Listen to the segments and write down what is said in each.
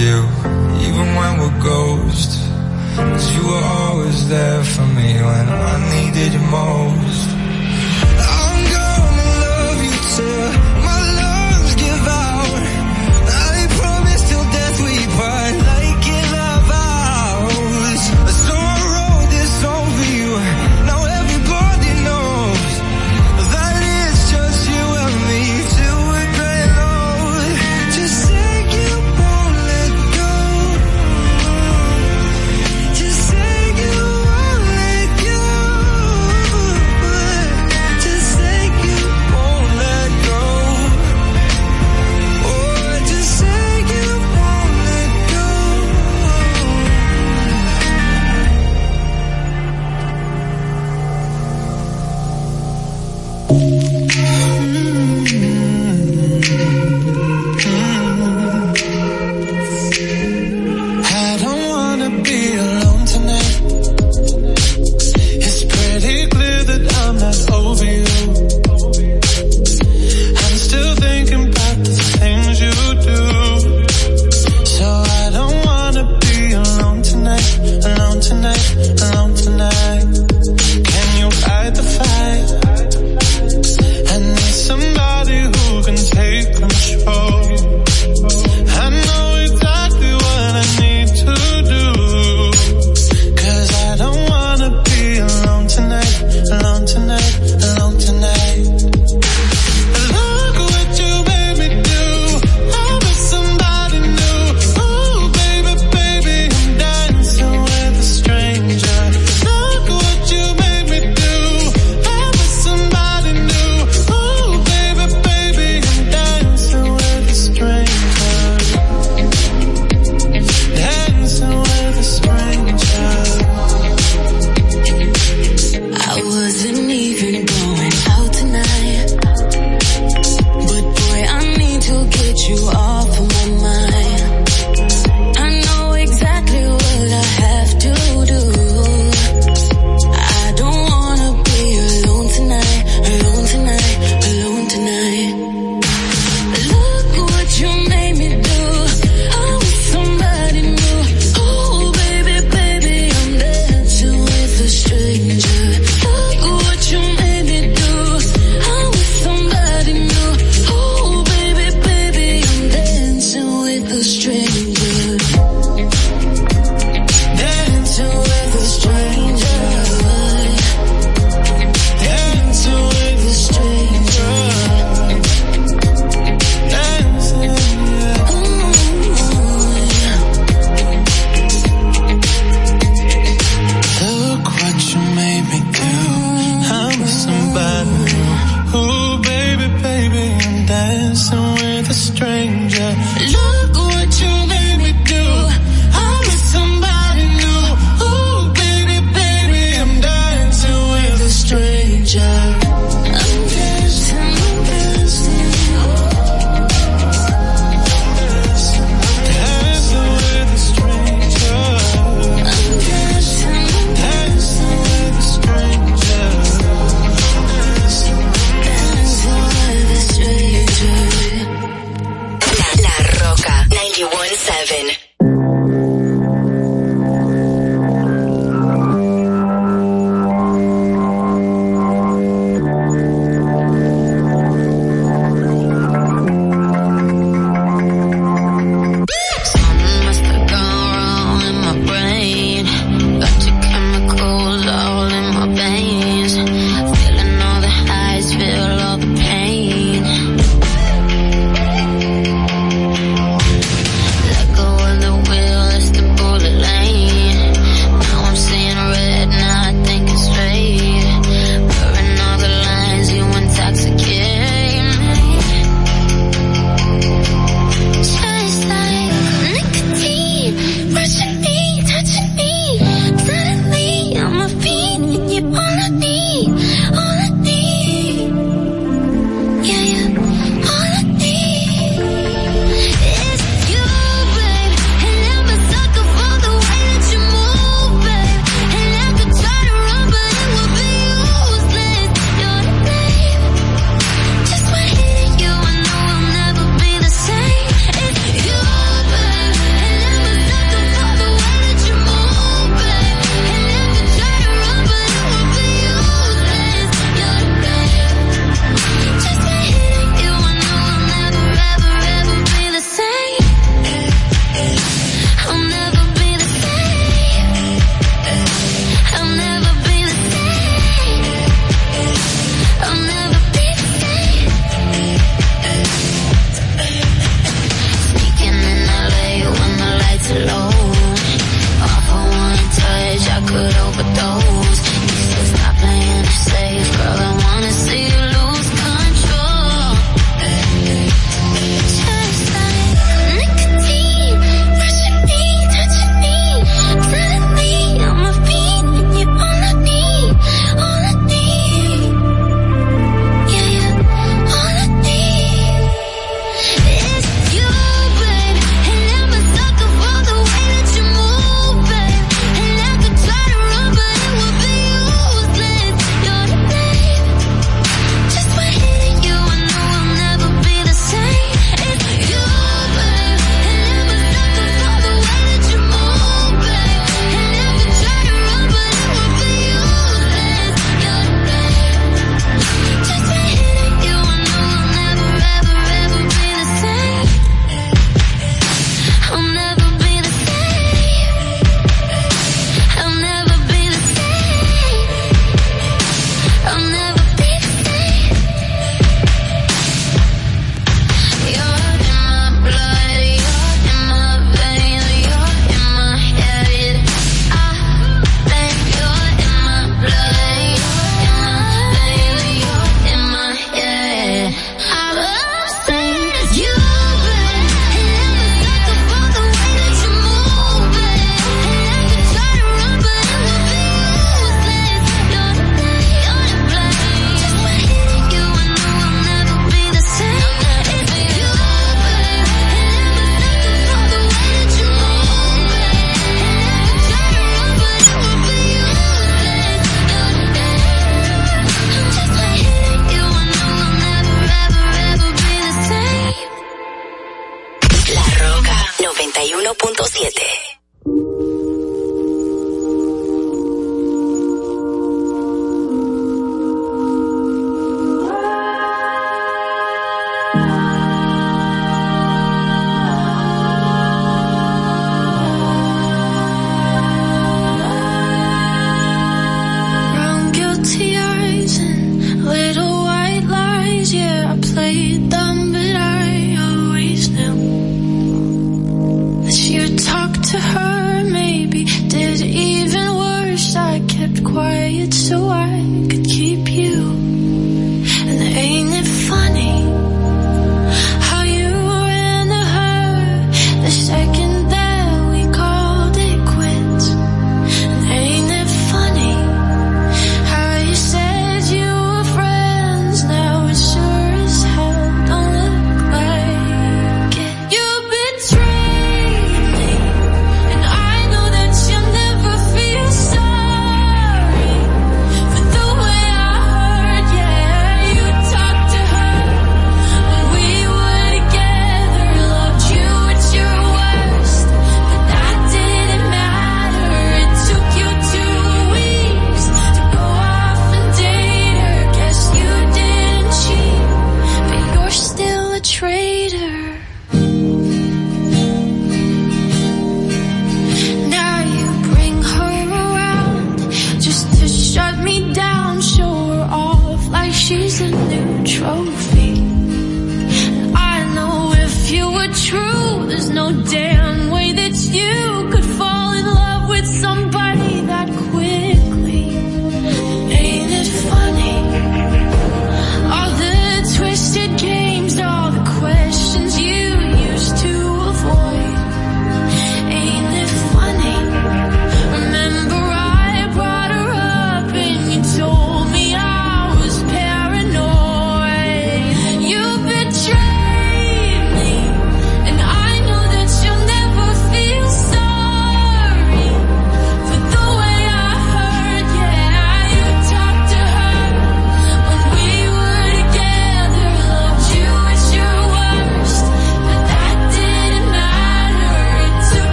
you, even when we're ghosts. Cause you were always there for me when I needed you most.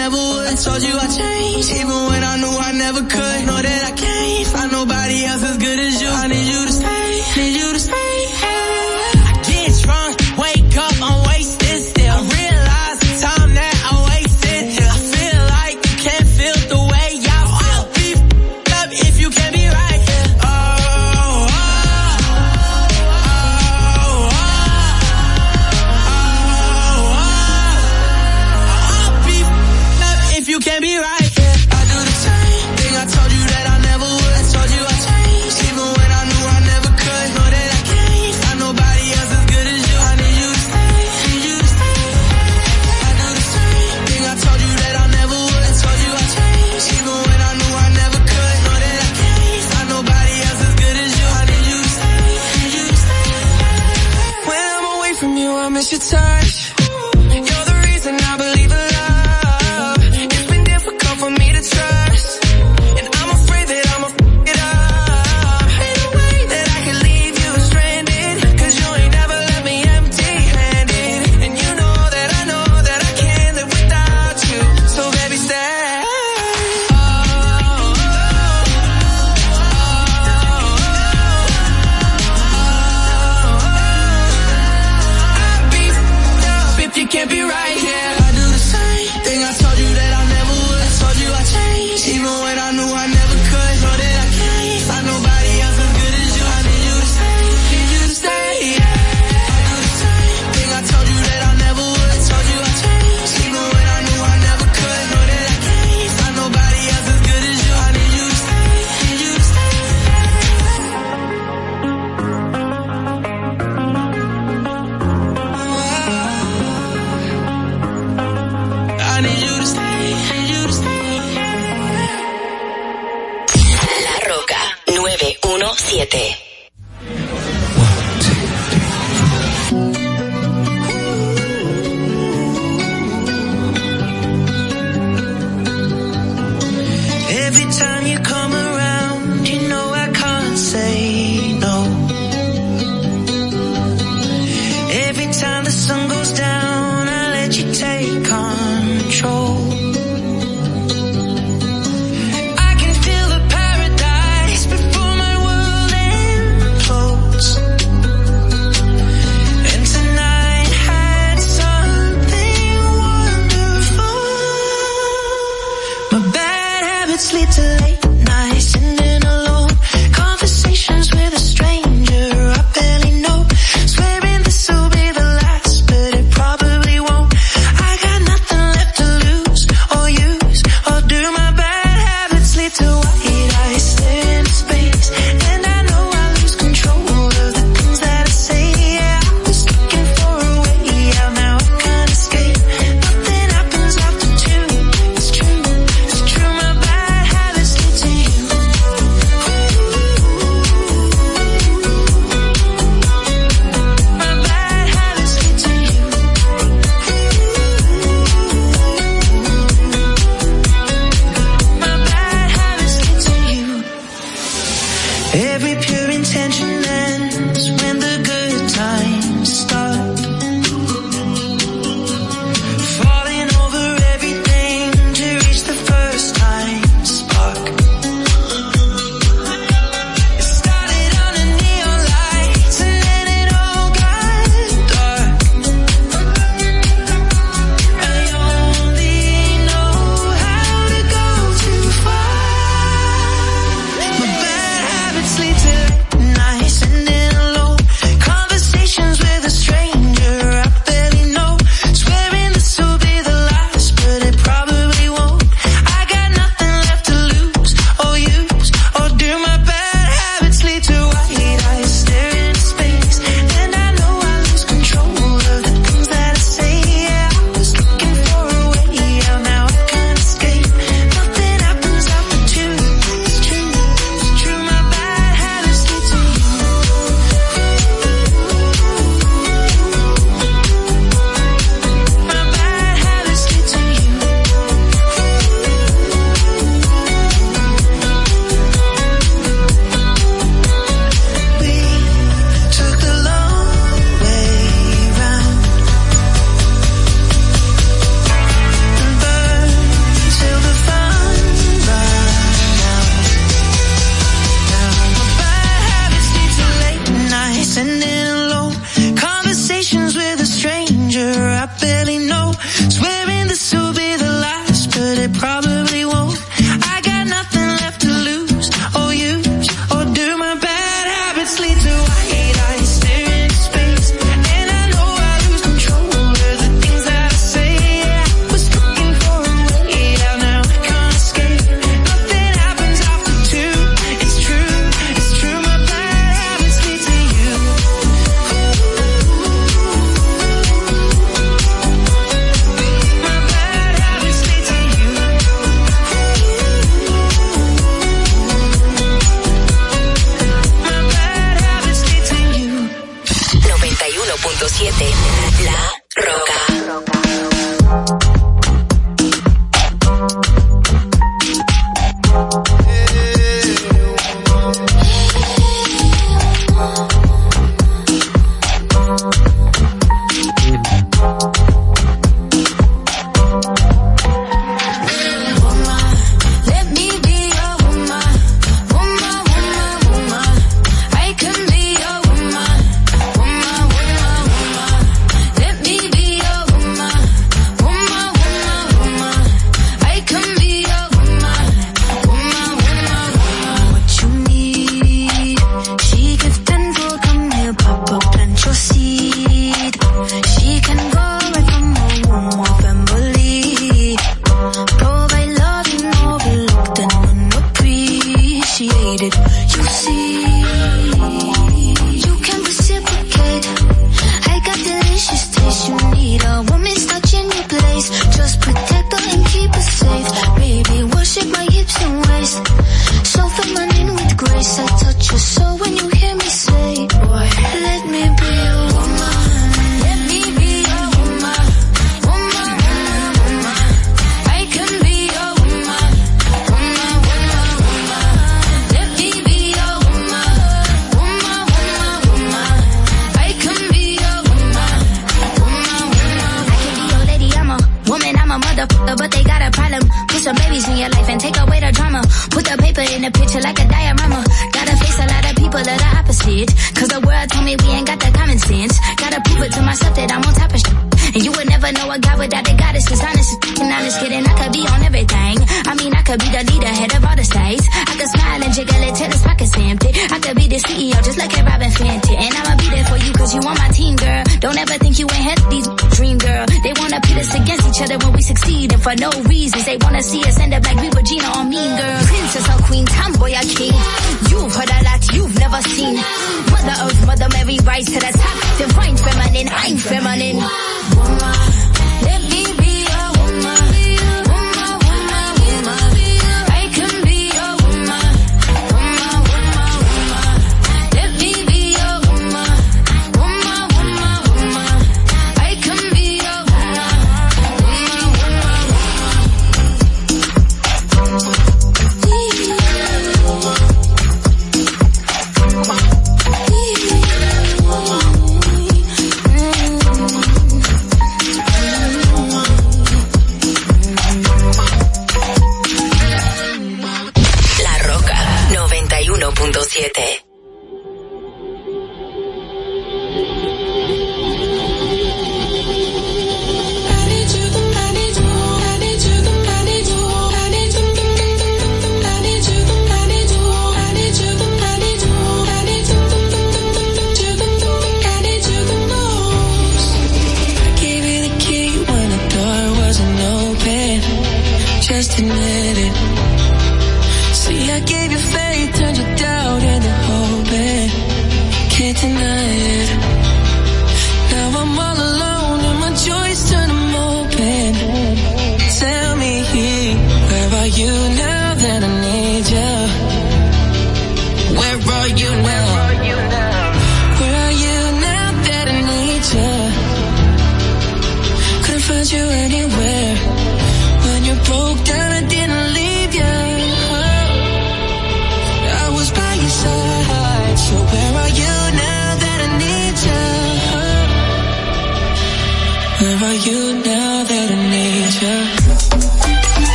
never would. Told you I changed, even when I knew I never could. Know that I can't find nobody else as good as you. I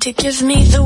to give me the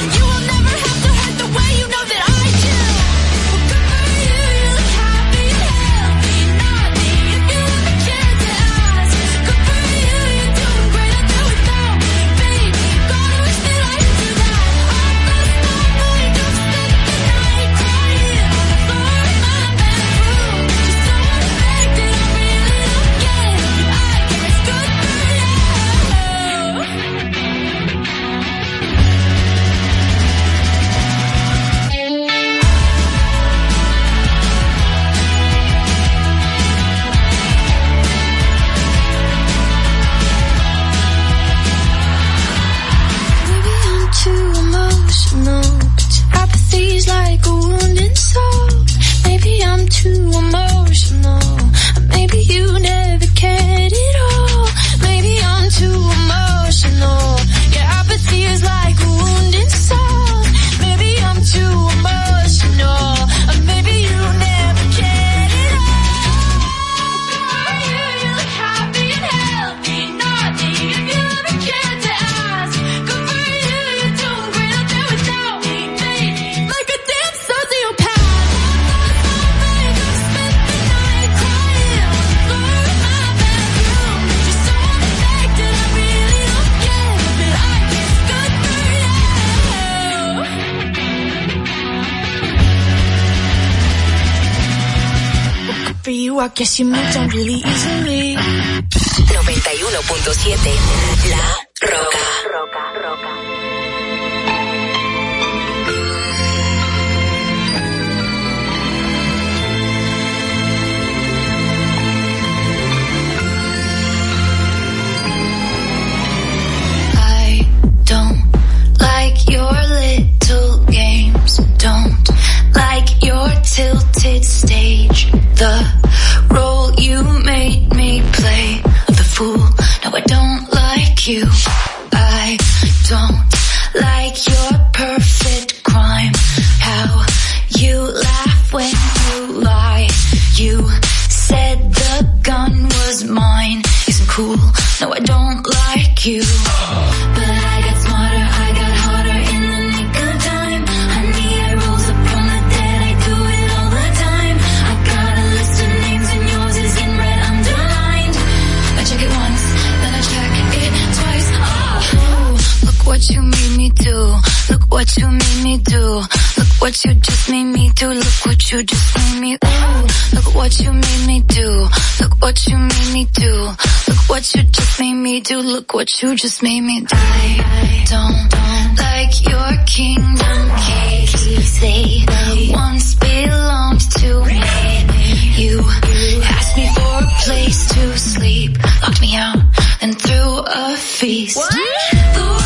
Guess you moved on really easily. 91.7 La Roca. what you made me do. Look what you just made me do. Look what you just made me. Ooh. Look what you made me do. Look what you made me do. Look what you just made me do. Look what you just made me do. I don't, like your kingdom keys. They, they once belonged to me. You asked me for a place to sleep, locked me out, and threw a feast. What?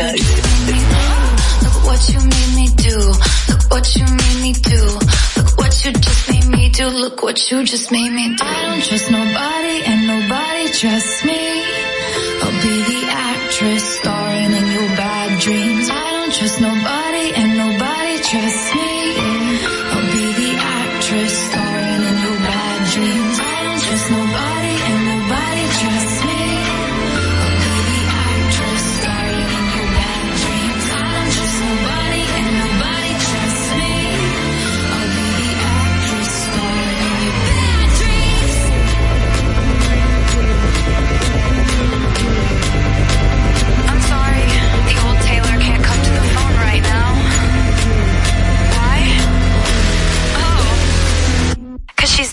Look what you made me do. Look what you made me do. Look what you just made me do. Look what you just made me do. I don't trust nobody and nobody trusts me.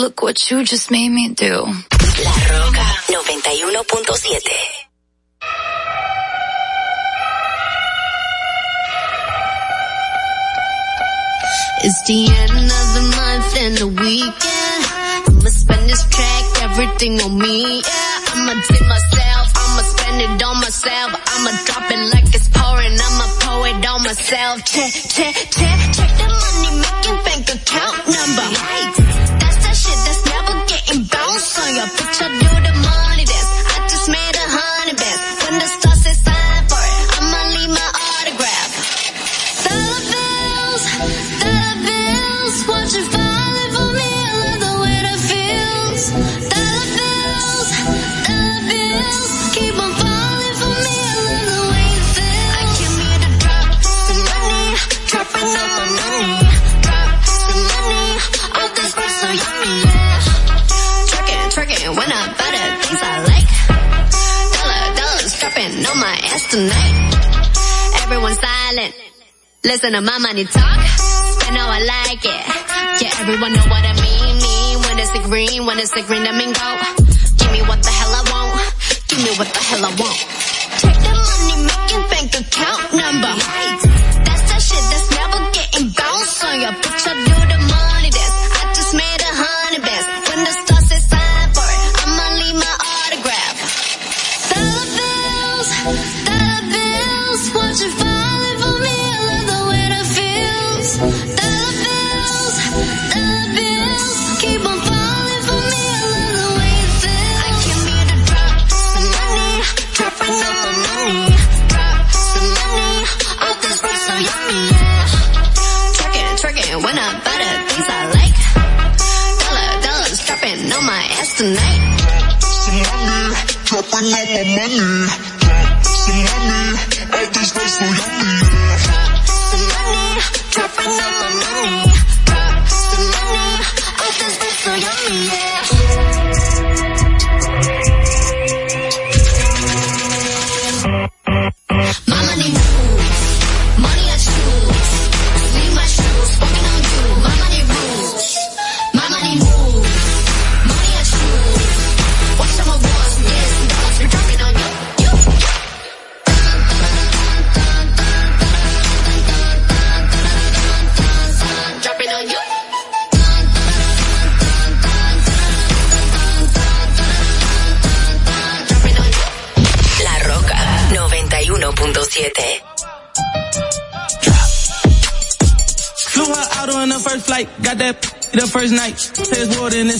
Look what you just made me do. La Roca 91.7. It's the end of the month and the weekend. I'ma spend this track, everything on me. Yeah, I'ma tip myself, I'ma spend it on myself. I'ma drop it like it's pouring, I'ma pour it on myself. Check, check, check, check the money making bank account number. Listen to my money talk. I know I like it. Yeah, everyone know what I mean. Mean when it's the green, when it's the green, I mean go. Give me what the hell I want. Give me what the hell I want.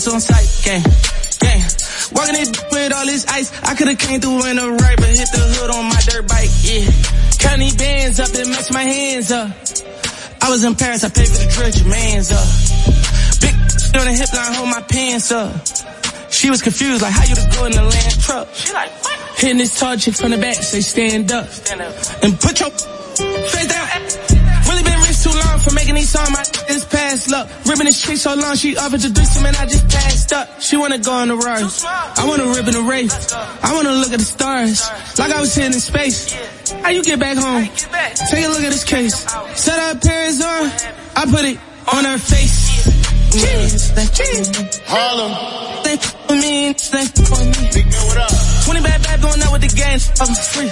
Says water and it's on site, gang, gang. Walking it with all this ice, I could've came through in a right, but hit the hood on my dirt bike, yeah. County bands up, and match my hands up. I was in Paris, I paid for the your man's up. Big on the hip line, hold my pants up. She was confused, like how you just go in the land truck. She like, what? Hitting this tall chick from the back, say stand up. Stand up. And put your face down. Really been rich too long for making these songs, my is past luck. Ribbon the street so long, she offered to do some and I just passed up. She wanna go on the rise. I wanna rip in the race. I wanna look at the stars. Like I was sitting in space. How you get back home? Take a look at this case. Set up parents on. I put it on her face. Harlem. They for me, they for me. Big man, what up? 20 bad bad going out with the gang, fucking free.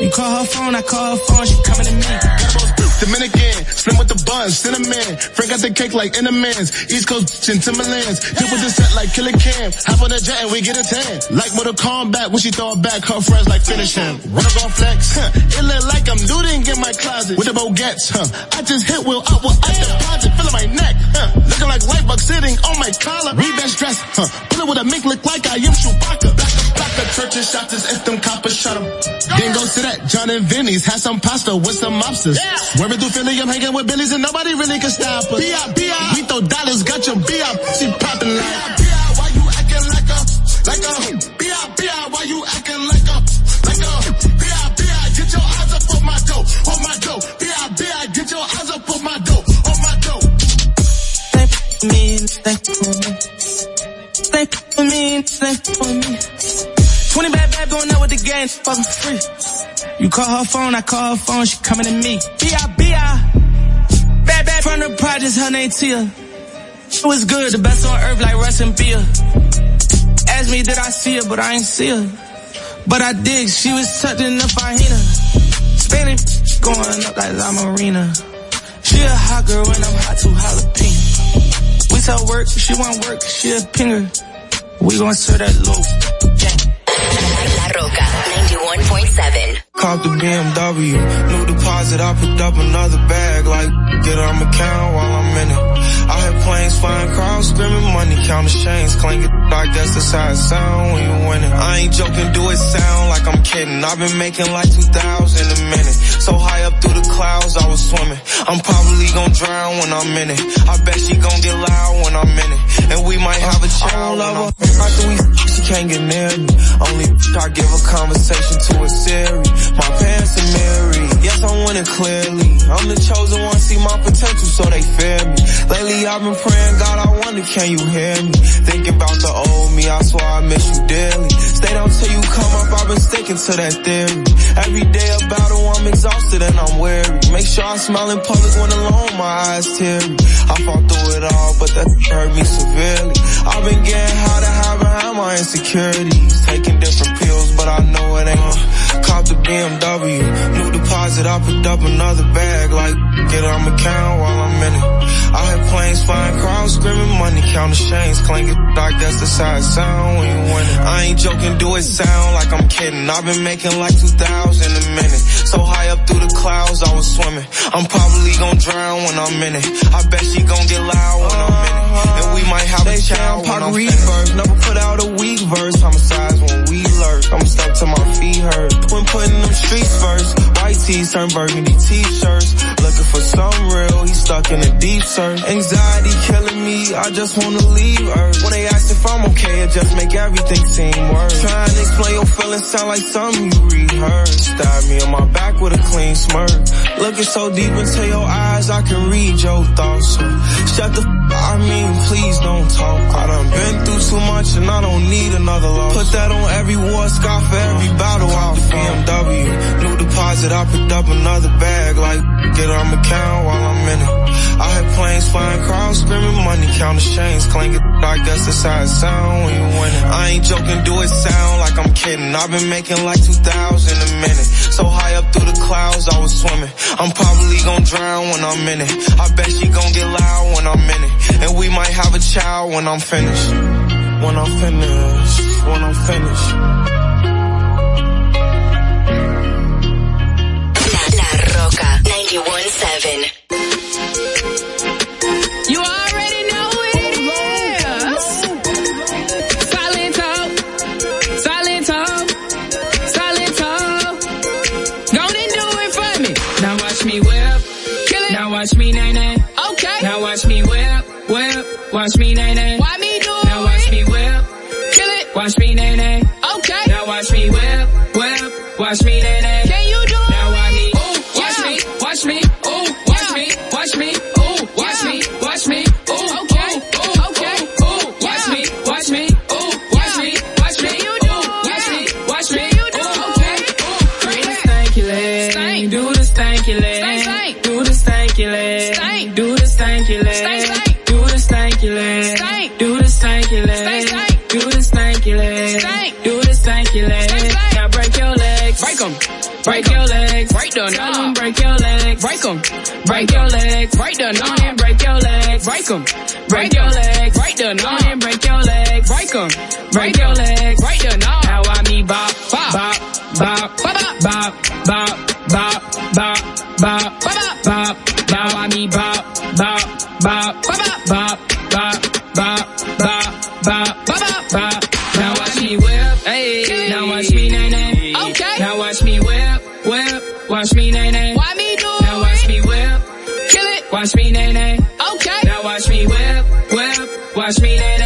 You call her phone, I call her phone, she coming to me. Dominican, slim with the buns, cinnamon. Frank got the cake like in the man's. East Coast and Timberlands. Hit with the set like Killer Cam. Hop on the jet and we get a tan. Like Mortal Kombat, when she throw it back, her friends like finish him. Run up on flex, huh. It look like I'm looting in my closet. With the Bogats, huh. I just hit Will up with I deposit, feeling my neck, huh. Looking like Lightbug sitting on my collar. Best dress, huh. Pull it with a mink look like I am Chewbacca. Black, black, the churches shot this if them coppers shot him. Then go to that John and Vinny's, had some pasta with some mobsters. Swerving through Philly, I'm hanging with Billies and nobody really can stop us. B.I. B.I. We throw dollars, got your B.I. She popping like. B.I. B.I. Why you acting like a, like a, B.I. B.I. Why you acting like a, like a, B.I. B.I. Get your eyes up on my dough, on my dough. B.I. B.I. Get your eyes up on my dough, on my dough. They for me, they for me. They for me, they for me. 20 bad bad going out with the gang, fucking free. You call her phone, I call her phone, she coming to me. B.I.B.I. Bad bad from the projects, her name Tia. She was good, the best on earth like Russ and Beer. Asked me did I see her, but I ain't see her. But I did, she was touching the fajina. Spinning, going up like La Marina. She a hot girl and I'm hot too jalapeno. We tell work, she want work, she a pinger. We gon' serve that low. La Roca 91.7. Cop the BMW, new deposit, I picked up another bag, like, get on my count while I'm in it. I planes flying, crowds screaming, money counting chains, clanking, like that's the side sound when you winning. I ain't joking, do it sound like I'm kidding. I've been making like 2,000 a minute. So high up through the clouds, I was swimming. I'm probably gonna drown when I'm in it. I bet she gonna get loud when I'm in it. And we might have a child. I love her. After we she can't get near me. Only I give a conversation to a Siri. My parents are married. Yes, I'm winning clearly. I'm the chosen one, see my potential, so they fear me. Lately I've been praying, God, I wonder, can you hear me? Thinking about the old me, I swear I miss you dearly. Stay down till you come up, I've been sticking to that theory. Every day a battle, I'm exhausted and I'm weary. Make sure I smile in public when alone, my eyes teary. I fought through it all, but that hurt me severely. I've been getting how to hide behind my insecurities. Taking different pills, but I know it ain't cop the BMW. New deposit, I picked up another bag, like, get on my count while I'm in it. I hear planes flying, crowds screaming, money counting chains, clanking, like that's the side sound when you winning. I ain't joking, do it sound like I'm kidding. I've been making like 2,000 a minute. So high up through the clouds, I was swimming. I'm probably gonna drown when I'm in it. I bet she gonna get loud when I'm in it. And we might have they a child when I'm finished. Never put out a weak verse, homicides when we lurk. I'm stuck to my feet hurt. When putting them streets first, white tees turn burgundy t-shirts. Looking for some real, he stuck in a deep search. Anxiety killing me, I just wanna leave Earth. When they ask if I'm okay, it just make everything seem worse. Trying to explain your feelings sound like something you rehearsed. Stab me on my back with a clean smirk. Looking so deep into your eyes, I can read your thoughts. Shut the I mean, please don't talk. I done been through too much and I don't need another loss. Put that on every war scar for every battle I'll BMW. New deposit, I picked up another bag, like, get on my count while I'm in it. I hear planes flying, crowds screaming, money counting chains, clanking, like that's the side sound when you winning. I ain't joking, do it sound like I'm kidding. I've been making like 2,000 a minute. So high up through the clouds, I was swimming. I'm probably gonna drown when I'm in it. I bet she gon' get loud when I'm in it. And we might have a child when I'm finished. When I'm finished, when I'm finished. La, La Roca 91.7. You already know it is. Silent talk, silent talk, silent talk. Go and do it for me. Now watch me whip. Now watch me nay nay. Okay. Now watch me whip, whip. Watch me nay nay. break your legs, break them down, break your legs, break 'em. break your legs, break them On and break your legs, break ah. 'em. break your legs, break them On and break your legs, break 'em. break your legs, break them down. Now I me bop, bop, bop, bop, bop, bop. watch me nay nay. Why me do now it? Now watch me whip. Kill it. Watch me nay nay. Okay. Now watch me whip, whip. Watch me nay nay.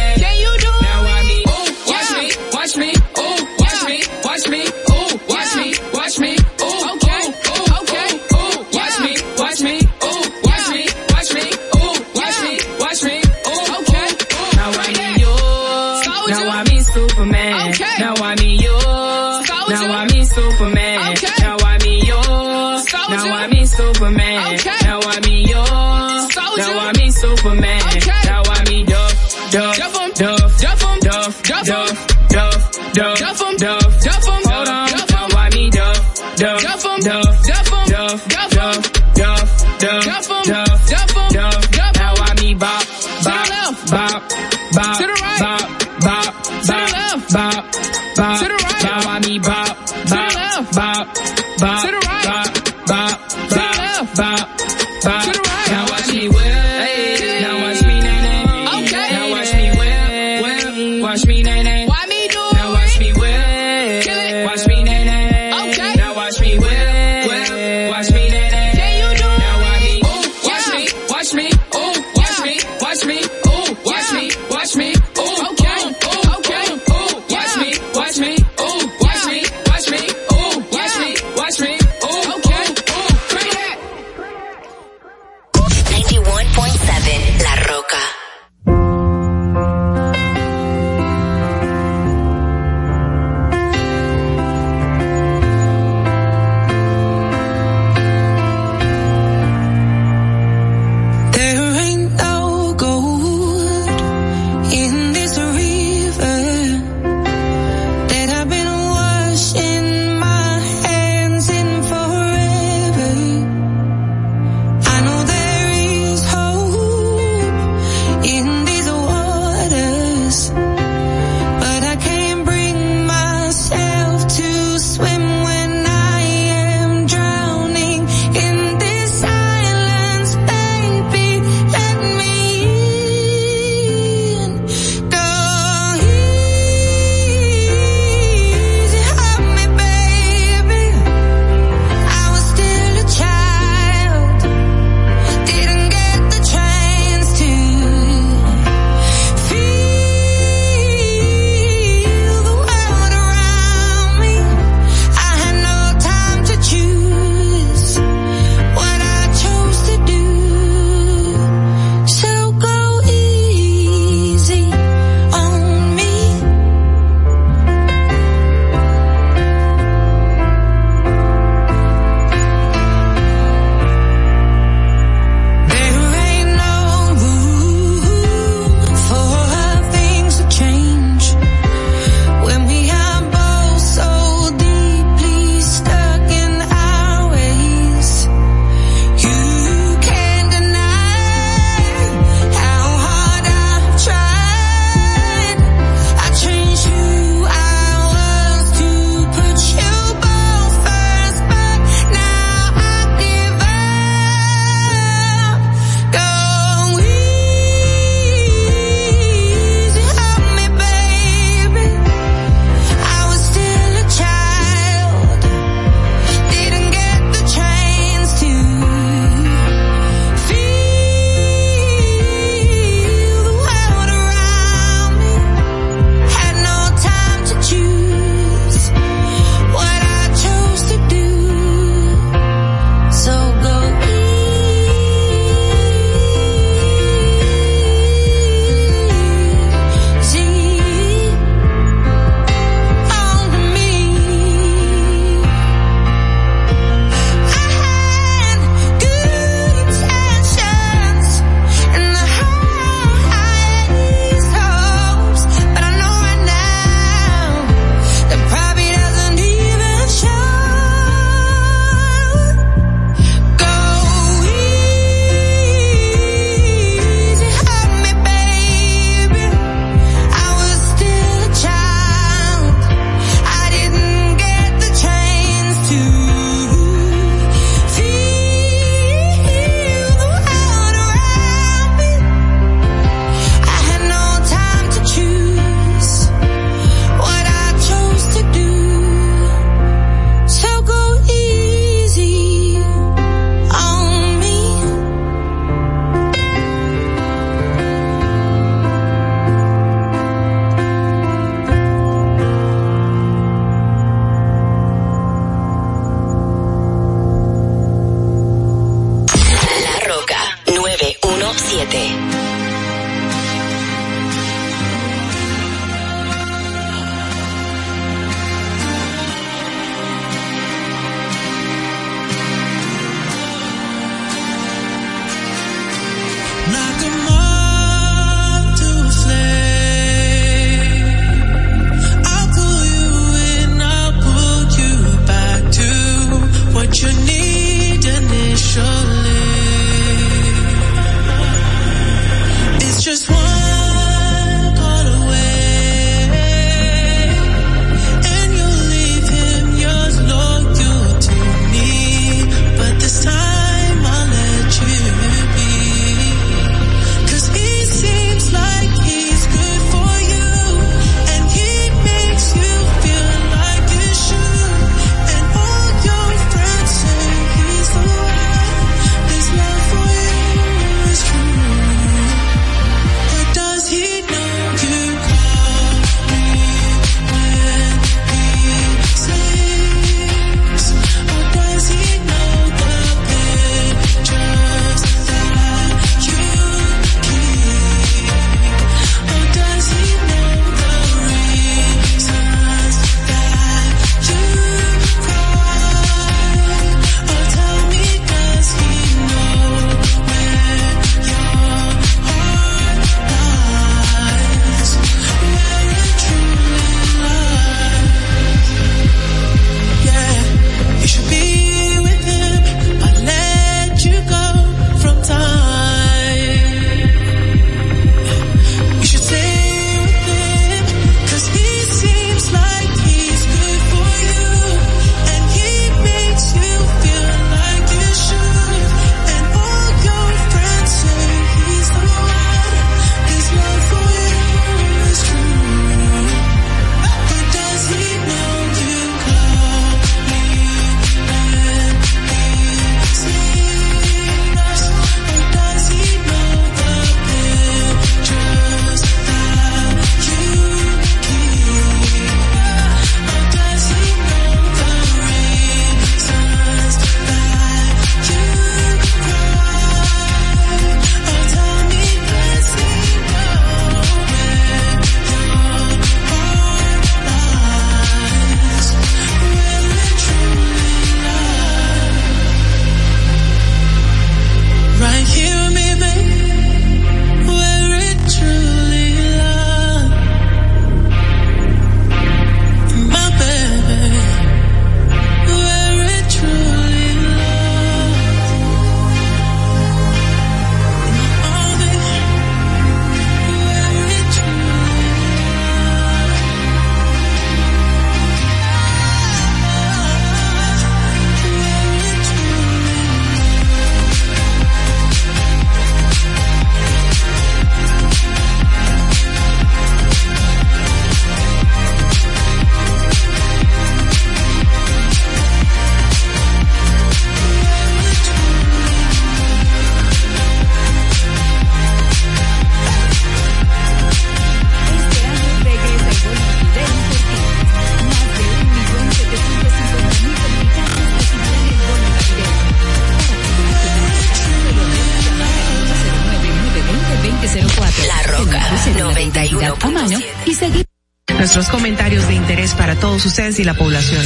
Y la población.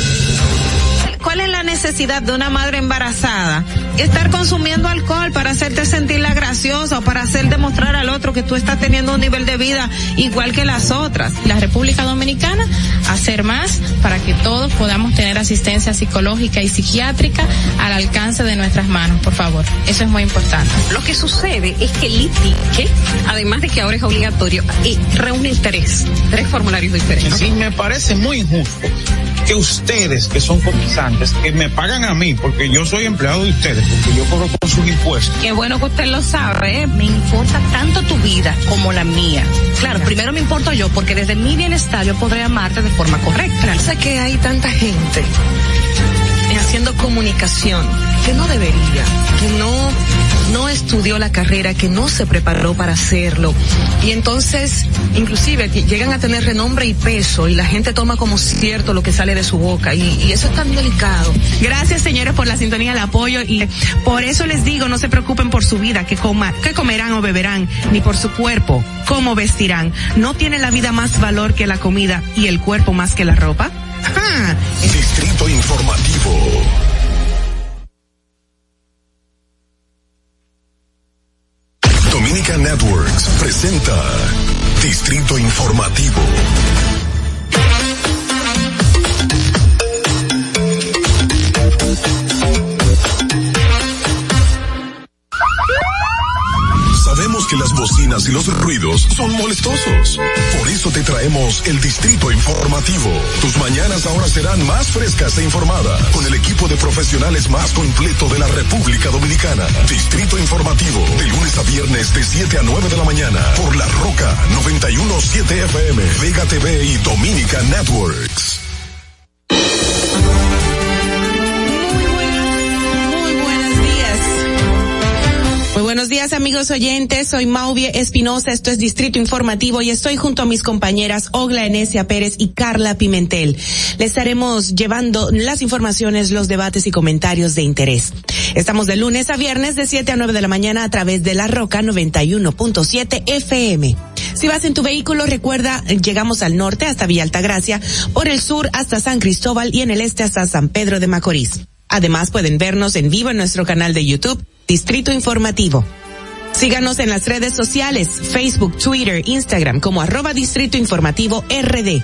¿Cuál es la necesidad de una madre embarazada? Estar consumiendo alcohol para hacerte sentirla graciosa o para hacer demostrar al otro que tú estás teniendo un nivel de vida igual que las otras. La República Dominicana hacer más para que todos podamos tener asistencia psicológica y psiquiátrica al alcance de nuestras manos, por favor. Eso es muy importante. Lo que sucede es que el ITIC, además de que ahora es obligatorio, eh, reúne tres, tres formularios diferentes. Sí, me parece muy injusto que ustedes, que son cotizantes, que me pagan a mí, porque yo soy empleado de ustedes, porque yo cobro por sus impuestos. Qué bueno que usted lo sabe, ¿eh? me importa tanto tu vida como la mía. Claro, primero me importo yo, porque desde mi bienestar yo podré amarte de forma correcta. Sé que hay tanta gente haciendo comunicación que no debería, que no no estudió la carrera, que no se preparó para hacerlo. Y entonces, inclusive, llegan a tener renombre y peso y la gente toma como cierto lo que sale de su boca y, y eso es tan delicado. Gracias, señores, por la sintonía, el apoyo y por eso les digo, no se preocupen por su vida, que coma, que comerán o beberán, ni por su cuerpo, cómo vestirán. No tiene la vida más valor que la comida y el cuerpo más que la ropa. ¡Ja! Distrito Informativo. Presenta Distrito Informativo. Y los ruidos son molestosos. Por eso te traemos el Distrito Informativo. Tus mañanas ahora serán más frescas e informadas con el equipo de profesionales más completo de la República Dominicana. Distrito Informativo, de lunes a viernes de 7 a 9 de la mañana por La Roca 917 FM, Vega TV y Dominica Networks. Días amigos oyentes, soy Mauvie Espinosa, esto es Distrito Informativo y estoy junto a mis compañeras Ogla Enesia Pérez y Carla Pimentel. Le estaremos llevando las informaciones, los debates y comentarios de interés. Estamos de lunes a viernes de 7 a 9 de la mañana a través de la Roca 91.7 FM. Si vas en tu vehículo, recuerda, llegamos al norte hasta Villa Altagracia, por el sur hasta San Cristóbal y en el este hasta San Pedro de Macorís. Además pueden vernos en vivo en nuestro canal de YouTube, Distrito Informativo. Síganos en las redes sociales, Facebook, Twitter, Instagram como arroba Distrito Informativo RD.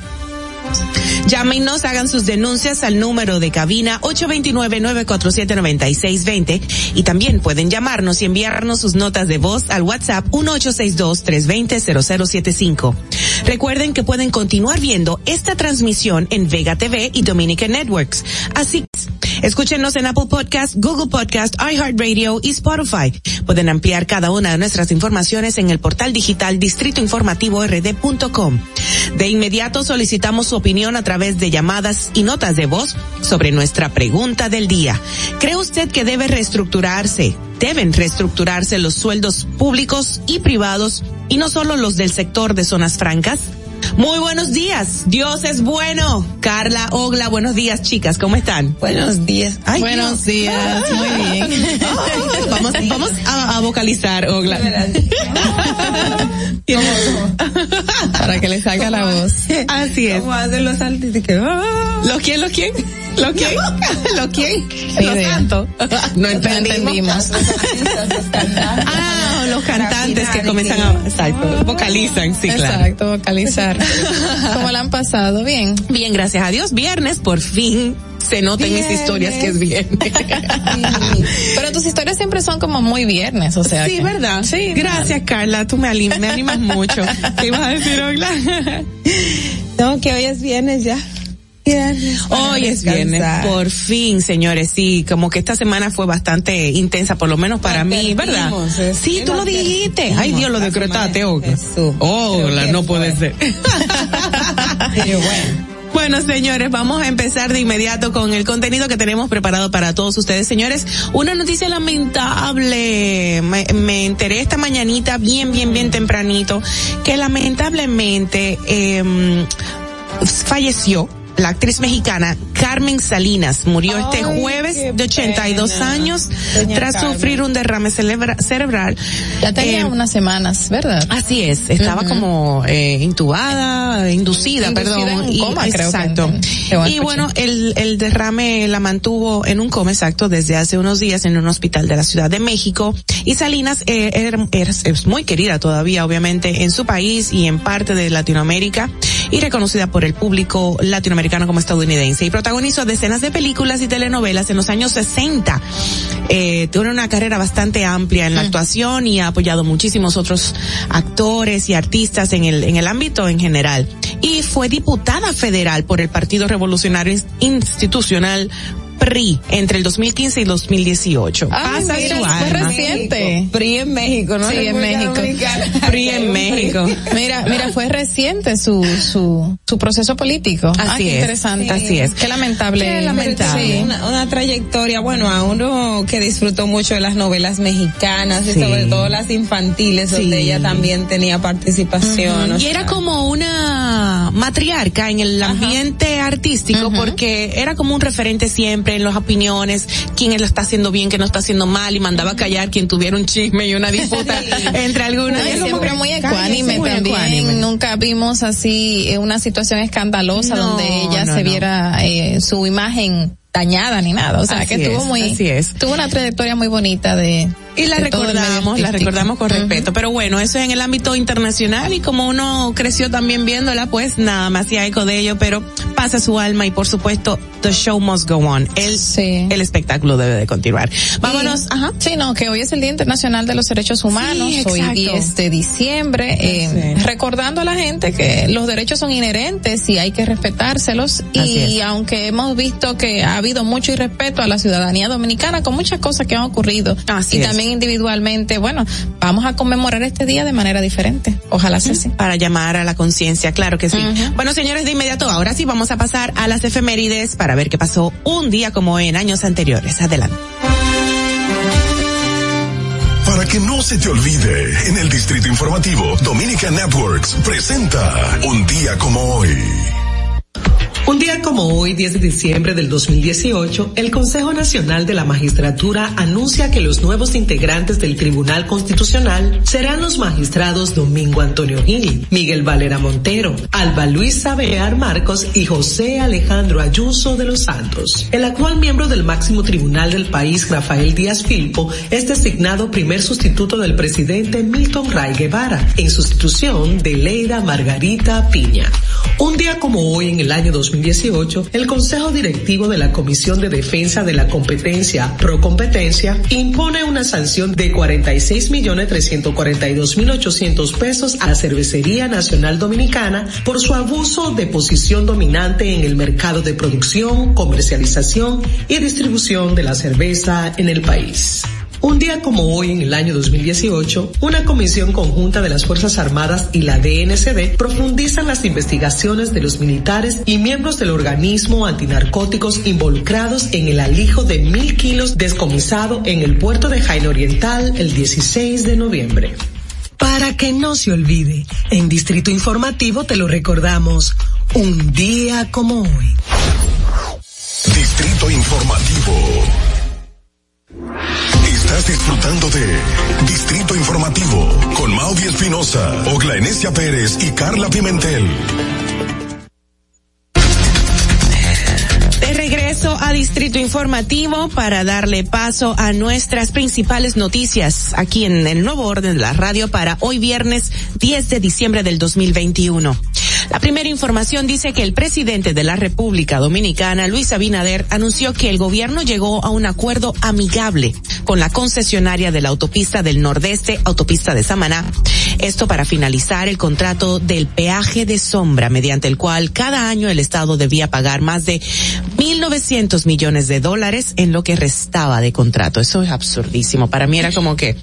Llámenos, hagan sus denuncias al número de cabina 829-947-9620 y también pueden llamarnos y enviarnos sus notas de voz al WhatsApp 1862-320-0075. Recuerden que pueden continuar viendo esta transmisión en Vega TV y Dominican Networks. Así escúchenos en Apple Podcast, Google Podcast, iHeartRadio y Spotify. Pueden ampliar cada una de nuestras informaciones en el portal digital distritoinformativord.com. De inmediato solicitamos su opinión a través de llamadas y notas de voz sobre nuestra pregunta del día. ¿Cree usted que debe reestructurarse? Deben reestructurarse los sueldos públicos y privados y no solo los del sector de zonas francas? Muy buenos días, Dios es bueno. Carla, Ogla, buenos días chicas, ¿cómo están? Buenos días. Ay, Buenos Dios. días, muy bien. Ah, vamos vamos a, a vocalizar, Ogla. Para que le salga la voz. Así es. ¿Cómo hacen los ah. ¿Los quién, los quién? ¿Los quién? ¿Los quién? Ni Los idea. santos. No entendimos. Ah, los cantantes que comienzan a, exacto, vocalizan, sí, claro. Exacto, vocalizar. ¿Cómo la han pasado? Bien. Bien, gracias a Dios. Viernes, por fin, se nota en mis historias que es viernes. Pero tus historias siempre son como muy viernes, o sea. Sí, que- ¿verdad? Sí. Gracias, Carla. Tú me, anim- me animas mucho. ¿Qué ibas a decir, Ogla? No, que hoy es viernes ya. Hoy es viernes, por fin, señores. Sí, como que esta semana fue bastante intensa, por lo menos para mí, ¿verdad? es- Sí, tú lo dijiste. Ay, Dios, lo decretaste. Ogla, Pero no ¿quién puede fue? ser. Pero bueno. Bueno, señores, vamos a empezar de inmediato con el contenido que tenemos preparado para todos ustedes. Señores, una noticia lamentable. Me, me enteré esta mañanita bien, bien, bien tempranito que lamentablemente eh, falleció la actriz mexicana Carmen Salinas murió este jueves de 82 pena. años Doña tras Carmen. sufrir un derrame celebra- cerebral. Ya tenía Eh, unas semanas, ¿verdad? Así es, estaba como eh, intubada, inducida, Inducida perdón. en y- coma, creo que exacto. y bueno, el, el derrame la mantuvo en un coma exacto desde hace unos días en un hospital de la Ciudad de México. Y Salinas eh, era- es muy querida todavía, obviamente, en su país y en parte de Latinoamérica y reconocida por el público latinoamericano como estadounidense. Y protagonizó decenas de películas y telenovelas en los años 60. Eh, tiene una carrera bastante amplia en la actuación y ha apoyado muchísimos otros actores y artistas en el, en el ámbito en general. Y fue diputada federal por el Partido Revolucionario Institucional PRI entre el 2015 y 2018. Ah, Pasa mira, su fue alma. reciente. PRI en México, ¿no? Sí, en México. Dominicana. PRI en México. Mira, mira, fue reciente su su su proceso político. Así Ah, es, interesante. así es. Qué lamentable. Qué lamentable. Sí. Una, una trayectoria, bueno, a uno que disfrutó mucho de las novelas mexicanas y sobre todo las infantiles, Sí. donde ella también tenía participación. Y sea, era como una matriarca en el ambiente artístico porque era como un referente siempre en las opiniones, quién lo está haciendo bien, quién no está haciendo mal y mandaba a callar quien tuviera un chisme y una disputa entre algunos. No, siempre muy ecuánime muy también. ecuánime. Nunca vimos así eh, una situación escandalosa No, donde ella no, se no. viera eh, su imagen dañada ni nada. O sea, Así que tuvo es, muy, así es. tuvo una trayectoria muy bonita de, Y la recordamos, la recordamos con respeto. Pero bueno, eso es en el ámbito internacional y como uno creció también viéndola, pues nada más hacía eco de ello, pero pasa su alma y por supuesto, the show must go on. El, Sí. el espectáculo debe de continuar. Vámonos, Y- ajá. Sí, no, que hoy es el Día Internacional de los Derechos Humanos, Sí, hoy exacto. 10 de diciembre, eh, recordando a la gente que los derechos son inherentes y hay que respetárselos Así y es. aunque hemos visto que ha habido mucho irrespeto a la ciudadanía dominicana con muchas cosas que han ocurrido Así y es. también individualmente, bueno, vamos a conmemorar este día de manera diferente. Ojalá sea así. Para llamar a la conciencia, claro que sí. Bueno, señores, de inmediato, ahora sí vamos a pasar a las efemérides para ver qué pasó un día como en años anteriores. Adelante. Para que no se te olvide, en el Distrito Informativo, Dominica Networks presenta Un día como hoy. Un día como hoy, 10 de diciembre del 2018, el Consejo Nacional de la Magistratura anuncia que los nuevos integrantes del Tribunal Constitucional serán los magistrados Domingo Antonio Gil, Miguel Valera Montero, Alba Luisa Bear Marcos y José Alejandro Ayuso de los Santos. El actual miembro del máximo tribunal del país, Rafael Díaz Filpo, es designado primer sustituto del presidente Milton Ray Guevara, en sustitución de Leida Margarita Piña. Un día como hoy, en el año 2018, el Consejo Directivo de la Comisión de Defensa de la Competencia, Procompetencia, impone una sanción de 46.342.800 pesos a la Cervecería Nacional Dominicana por su abuso de posición dominante en el mercado de producción, comercialización y distribución de la cerveza en el país. Un día como hoy, en el año 2018, una comisión conjunta de las Fuerzas Armadas y la DNCD profundizan las investigaciones de los militares y miembros del organismo antinarcóticos involucrados en el alijo de mil kilos descomisado en el puerto de Jaén Oriental el 16 de noviembre. Para que no se olvide, en Distrito Informativo te lo recordamos, un día como hoy. Distrito Informativo. Estás disfrutando de Distrito Informativo con Maudie Espinosa, Ogla Enesia Pérez y Carla Pimentel. De regreso a Distrito Informativo para darle paso a nuestras principales noticias aquí en el nuevo orden de la radio para hoy viernes 10 de diciembre del 2021. La primera información dice que el presidente de la República Dominicana, Luis Abinader, anunció que el gobierno llegó a un acuerdo amigable con la concesionaria de la autopista del Nordeste, autopista de Samaná. Esto para finalizar el contrato del peaje de sombra, mediante el cual cada año el Estado debía pagar más de 1.900 millones de dólares en lo que restaba de contrato. Eso es absurdísimo. Para mí era como que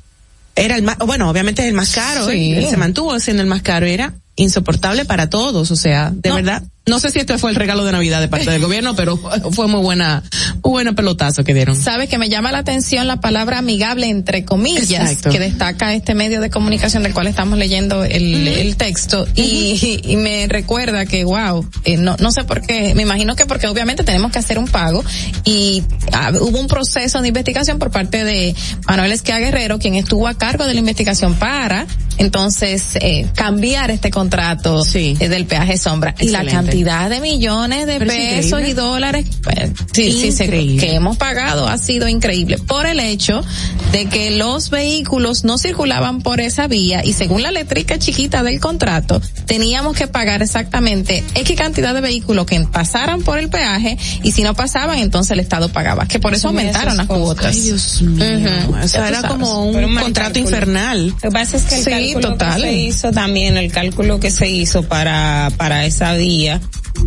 era el más, bueno, obviamente es el más caro, Sí. ¿eh? se mantuvo siendo el más caro, era insoportable para todos, o sea, de verdad, no sé si este fue el regalo de Navidad de parte del gobierno, pero fue muy buena, Buena pelotazo que dieron. Sabe que me llama la atención la palabra amigable entre comillas Exacto. que destaca este medio de comunicación del cual estamos leyendo el, el texto y, y me recuerda que wow, eh, no, no sé por qué, me imagino que porque obviamente tenemos que hacer un pago y ah, hubo un proceso de investigación por parte de Manuel Esquia Guerrero, quien estuvo a cargo de la investigación para entonces eh, cambiar este contrato eh, del peaje sombra y la cantidad de millones de Pero pesos y dólares pues, sí, sí, que hemos pagado ha sido increíble por el hecho de que los vehículos no circulaban por esa vía y según la letrica chiquita del contrato teníamos que pagar exactamente X cantidad de vehículos que pasaran por el peaje y si no pasaban entonces el Estado pagaba que por eso Asumir aumentaron las cuotas. Ay, Dios mío. Ya tú era sabes. como un contrato cálculo. infernal. Lo que pasa es que el Sí, cálculo total. que se hizo también, el cálculo que se hizo para, para esa vía,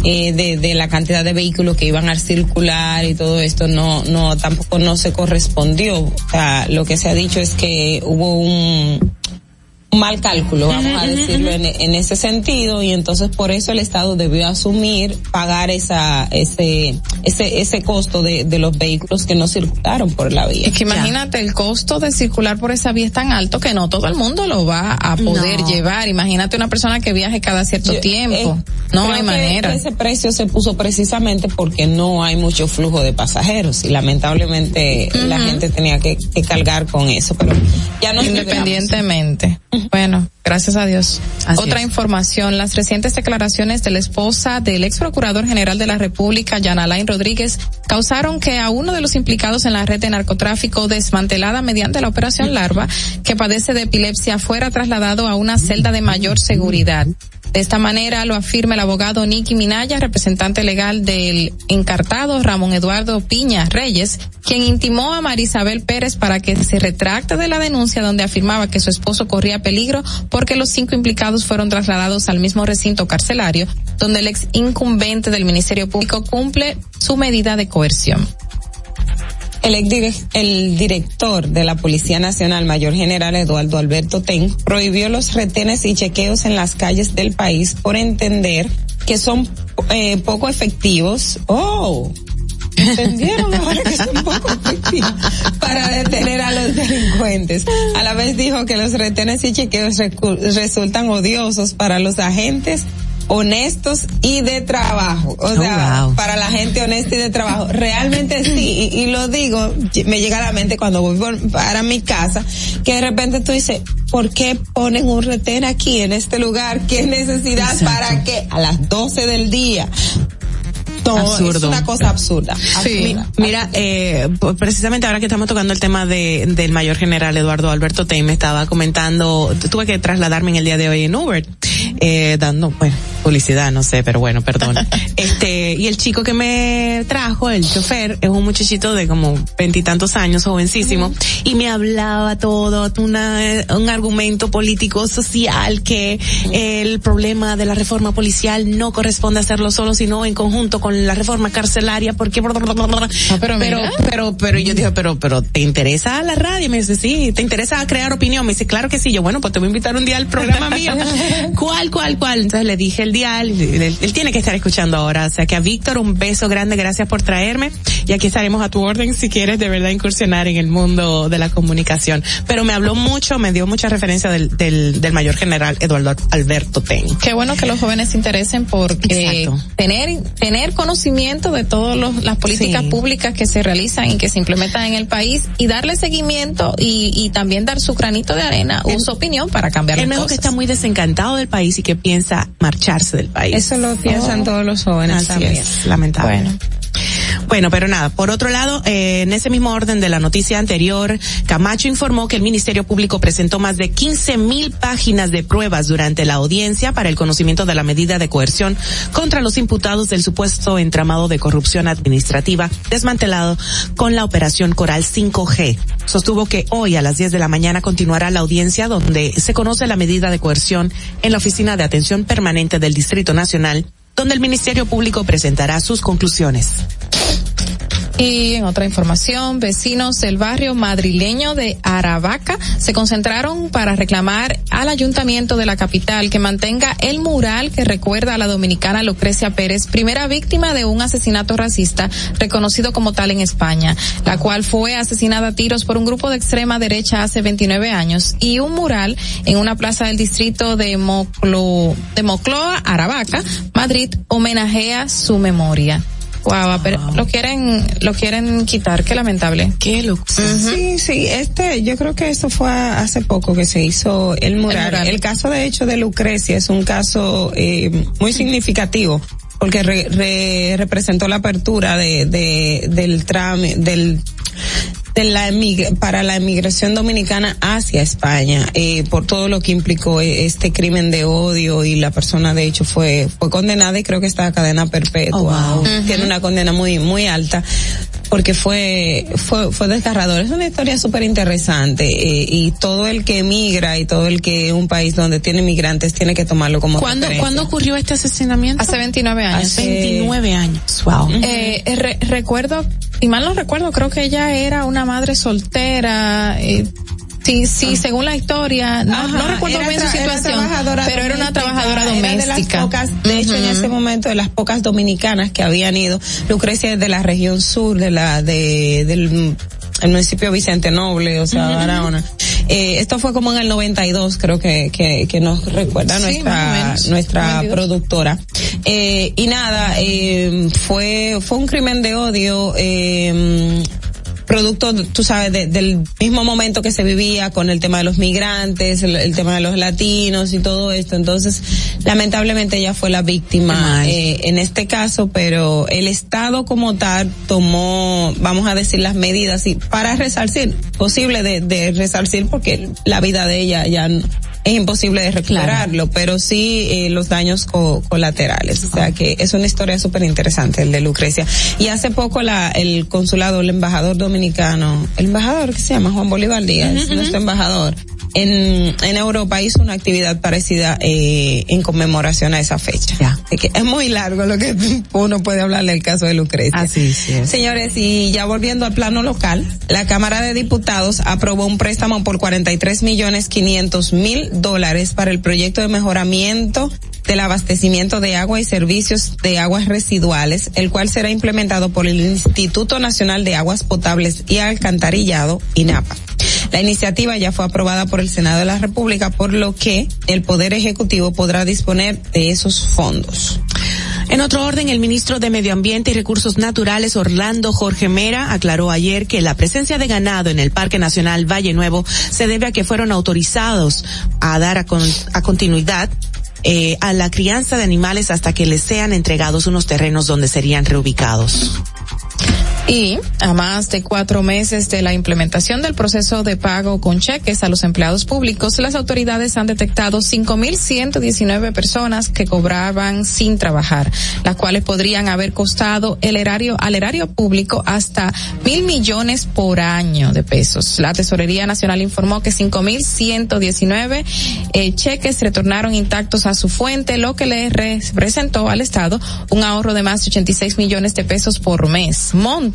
eh, de, de la cantidad de vehículos que iban a circular y todo esto, no, no, tampoco no se correspondió. O sea, lo que se ha dicho es que hubo un mal cálculo, vamos a decirlo en, en ese sentido, y entonces por eso el Estado debió asumir, pagar esa, ese, ese, ese costo de, de los vehículos que no circularon por la vía. Es que imagínate, el costo de circular por esa vía es tan alto que no todo el mundo lo va a poder No. llevar. Imagínate una persona que viaje cada cierto Yo- tiempo. eh, no hay manera. Ese precio se puso precisamente porque no hay mucho flujo de pasajeros y lamentablemente la gente tenía que, que cargar con eso, pero ya no Independientemente. Bueno, gracias a Dios. Así Otra es. información, las recientes declaraciones de la esposa del ex procurador general de la República, Yanalain Rodríguez, causaron que a uno de los implicados en la red de narcotráfico desmantelada mediante la operación Larva, que padece de epilepsia, fuera trasladado a una celda de mayor seguridad. De esta manera lo afirma el abogado Nicky Minaya, representante legal del encartado Ramón Eduardo Piña Reyes, quien intimó a Marisabel Pérez para que se retracte de la denuncia donde afirmaba que su esposo corría peligro porque los cinco implicados fueron trasladados al mismo recinto carcelario donde el ex incumbente del Ministerio Público cumple su medida de coerción. El, el director de la Policía Nacional, Mayor General Eduardo Alberto Ten, prohibió los retenes y chequeos en las calles del país por entender que son eh, poco efectivos. Oh. ¿Entendieron ahora que son poco efectivos para detener a los delincuentes? A la vez dijo que los retenes y chequeos resultan odiosos para los agentes honestos y de trabajo. O Oh, sea, wow. para la gente honesta y de trabajo. Realmente sí, y, y lo digo, me llega a la mente cuando voy por- para mi casa, que de repente tú dices, ¿por qué ponen un retén aquí en este lugar? ¿Qué necesidad? Exacto. ¿Para qué? A las 12 del día. No, es Absurdo. una cosa absurda. Sí, absurda. mira, eh, precisamente ahora que estamos tocando el tema de, del mayor general Eduardo Alberto Tey, me estaba comentando, tu- tuve que trasladarme en el día de hoy en Uber, eh, dando, bueno, publicidad, no sé, pero bueno, perdón. este, y el chico que me trajo, el chofer, es un muchachito de como veintitantos años, jovencísimo, y me hablaba todo, una, un argumento político, social, que el problema de la reforma policial no corresponde hacerlo solo, sino en conjunto con la reforma carcelaria, porque pero pero, mira. pero, pero yo dije, pero, pero, ¿te interesa la radio? Y me dice, sí, ¿te interesa crear opinión? Me dice, claro que sí. Yo, bueno, pues te voy a invitar un día al programa mío. ¿Cuál, cuál, cuál? Entonces le dije el dial, él, él tiene que estar escuchando ahora. O sea que a Víctor, un beso grande, gracias por traerme. Y aquí estaremos a tu orden si quieres de verdad incursionar en el mundo de la comunicación. Pero me habló mucho, me dio mucha referencia del, del, del mayor general Eduardo Alberto Ten. Qué bueno que los jóvenes se interesen porque Exacto. tener tener conocimiento de todas las políticas Sí. públicas que se realizan y que se implementan en el país y darle seguimiento y, y también dar su granito de arena o su opinión para cambiar Él las dijo que cosas. está muy desencantado del país y que piensa marcharse del país. Eso lo piensan todos los jóvenes Así también. es, lamentable. Bueno. Bueno, pero nada, por otro lado, eh, en ese mismo orden de la noticia anterior, Camacho informó que el Ministerio Público presentó más de 15 mil páginas de pruebas durante la audiencia para el conocimiento de la medida de coerción contra los imputados del supuesto entramado de corrupción administrativa desmantelado con la operación Coral 5G. Sostuvo que hoy a las 10 de la mañana continuará la audiencia donde se conoce la medida de coerción en la Oficina de Atención Permanente del Distrito Nacional donde el Ministerio Público presentará sus conclusiones. Y en otra información, vecinos del barrio madrileño de Aravaca se concentraron para reclamar al ayuntamiento de la capital que mantenga el mural que recuerda a la dominicana Lucrecia Pérez, primera víctima de un asesinato racista reconocido como tal en España, la cual fue asesinada a tiros por un grupo de extrema derecha hace 29 años y un mural en una plaza del distrito de Moclo, de Mocloa, Aravaca, Madrid, homenajea su memoria. Guau, pero lo quieren, lo quieren quitar, qué lamentable. Qué loco. Sí, sí, este, yo creo que esto fue hace poco que se hizo el mural. El, mural. caso de hecho de Lucrecia es un caso eh, muy significativo porque re, re, representó la apertura de, de del trámite, del de la para la emigración dominicana hacia España eh, por todo lo que implicó este crimen de odio y la persona de hecho fue fue condenada y creo que está a cadena perpetua Oh, wow. tiene una condena muy muy alta porque fue fue fue desgarrador es una historia súper interesante eh, y todo el que emigra y todo el que un país donde tiene migrantes tiene que tomarlo como ¿Cuándo. ¿Cuándo ocurrió este asesinamiento? Hace 29 años. Hace 29 años. Wow. Eh, eh, re- recuerdo, y mal no recuerdo, creo que ella era una madre soltera. Eh, sí, sí, según la historia, no, Ajá, no recuerdo bien su era situación, pero era una doméstica, trabajadora era doméstica. de las pocas, de hecho, en ese momento, de las pocas dominicanas que habían ido. Lucrecia es de la región sur, de la, de, del el municipio Vicente Noble, o sea, Barahona. Eh, esto fue como en el 92, creo que, que, que nos recuerda Sí, nuestra, menos. nuestra 92. productora. Eh, y nada, eh, fue, fue un crimen de odio, eh, producto, tú sabes, de- del mismo momento que se vivía con el tema de los migrantes, el, el tema de los latinos y todo esto. Entonces, lamentablemente ella fue la víctima eh, en este caso, pero el Estado como tal tomó, vamos a decir, las medidas y para resarcir, posible de, de resarcir porque la vida de ella ya no- es imposible de recuperarlo, pero sí eh, los daños co- colaterales. O sea que es una historia súper interesante el de Lucrecia. Y hace poco la, el consulado, el embajador dominicano, el embajador que se llama Juan Bolívar Díaz, nuestro embajador, en, en Europa hizo una actividad parecida eh, en conmemoración a esa fecha. Ya. Así que es muy largo lo que uno puede hablar del caso de Lucrecia. Así sí es. Señores, y ya volviendo al plano local, la Cámara de Diputados aprobó un préstamo por 43 millones 500 mil dólares para el proyecto de mejoramiento del abastecimiento de agua y servicios de aguas residuales, el cual será implementado por el Instituto Nacional de Aguas Potables y Alcantarillado, INAPA. La iniciativa ya fue aprobada por el Senado de la República, por lo que el Poder Ejecutivo podrá disponer de esos fondos. En otro orden, el ministro de Medio Ambiente y Recursos Naturales, Orlando Jorge Mera, aclaró ayer que la presencia de ganado en el Parque Nacional Valle Nuevo se debe a que fueron autorizados a dar a, con- a continuidad eh, a la crianza de animales hasta que les sean entregados unos terrenos donde serían reubicados. Y a más de cuatro meses de la implementación del proceso de pago con cheques a los empleados públicos, las autoridades han detectado 5.119 personas que cobraban sin trabajar, las cuales podrían haber costado el erario, al erario público hasta mil millones por año de pesos. La Tesorería Nacional informó que 5.119 eh, cheques retornaron intactos a su fuente, lo que le representó al Estado un ahorro de más de 86 millones de pesos por mes. Monto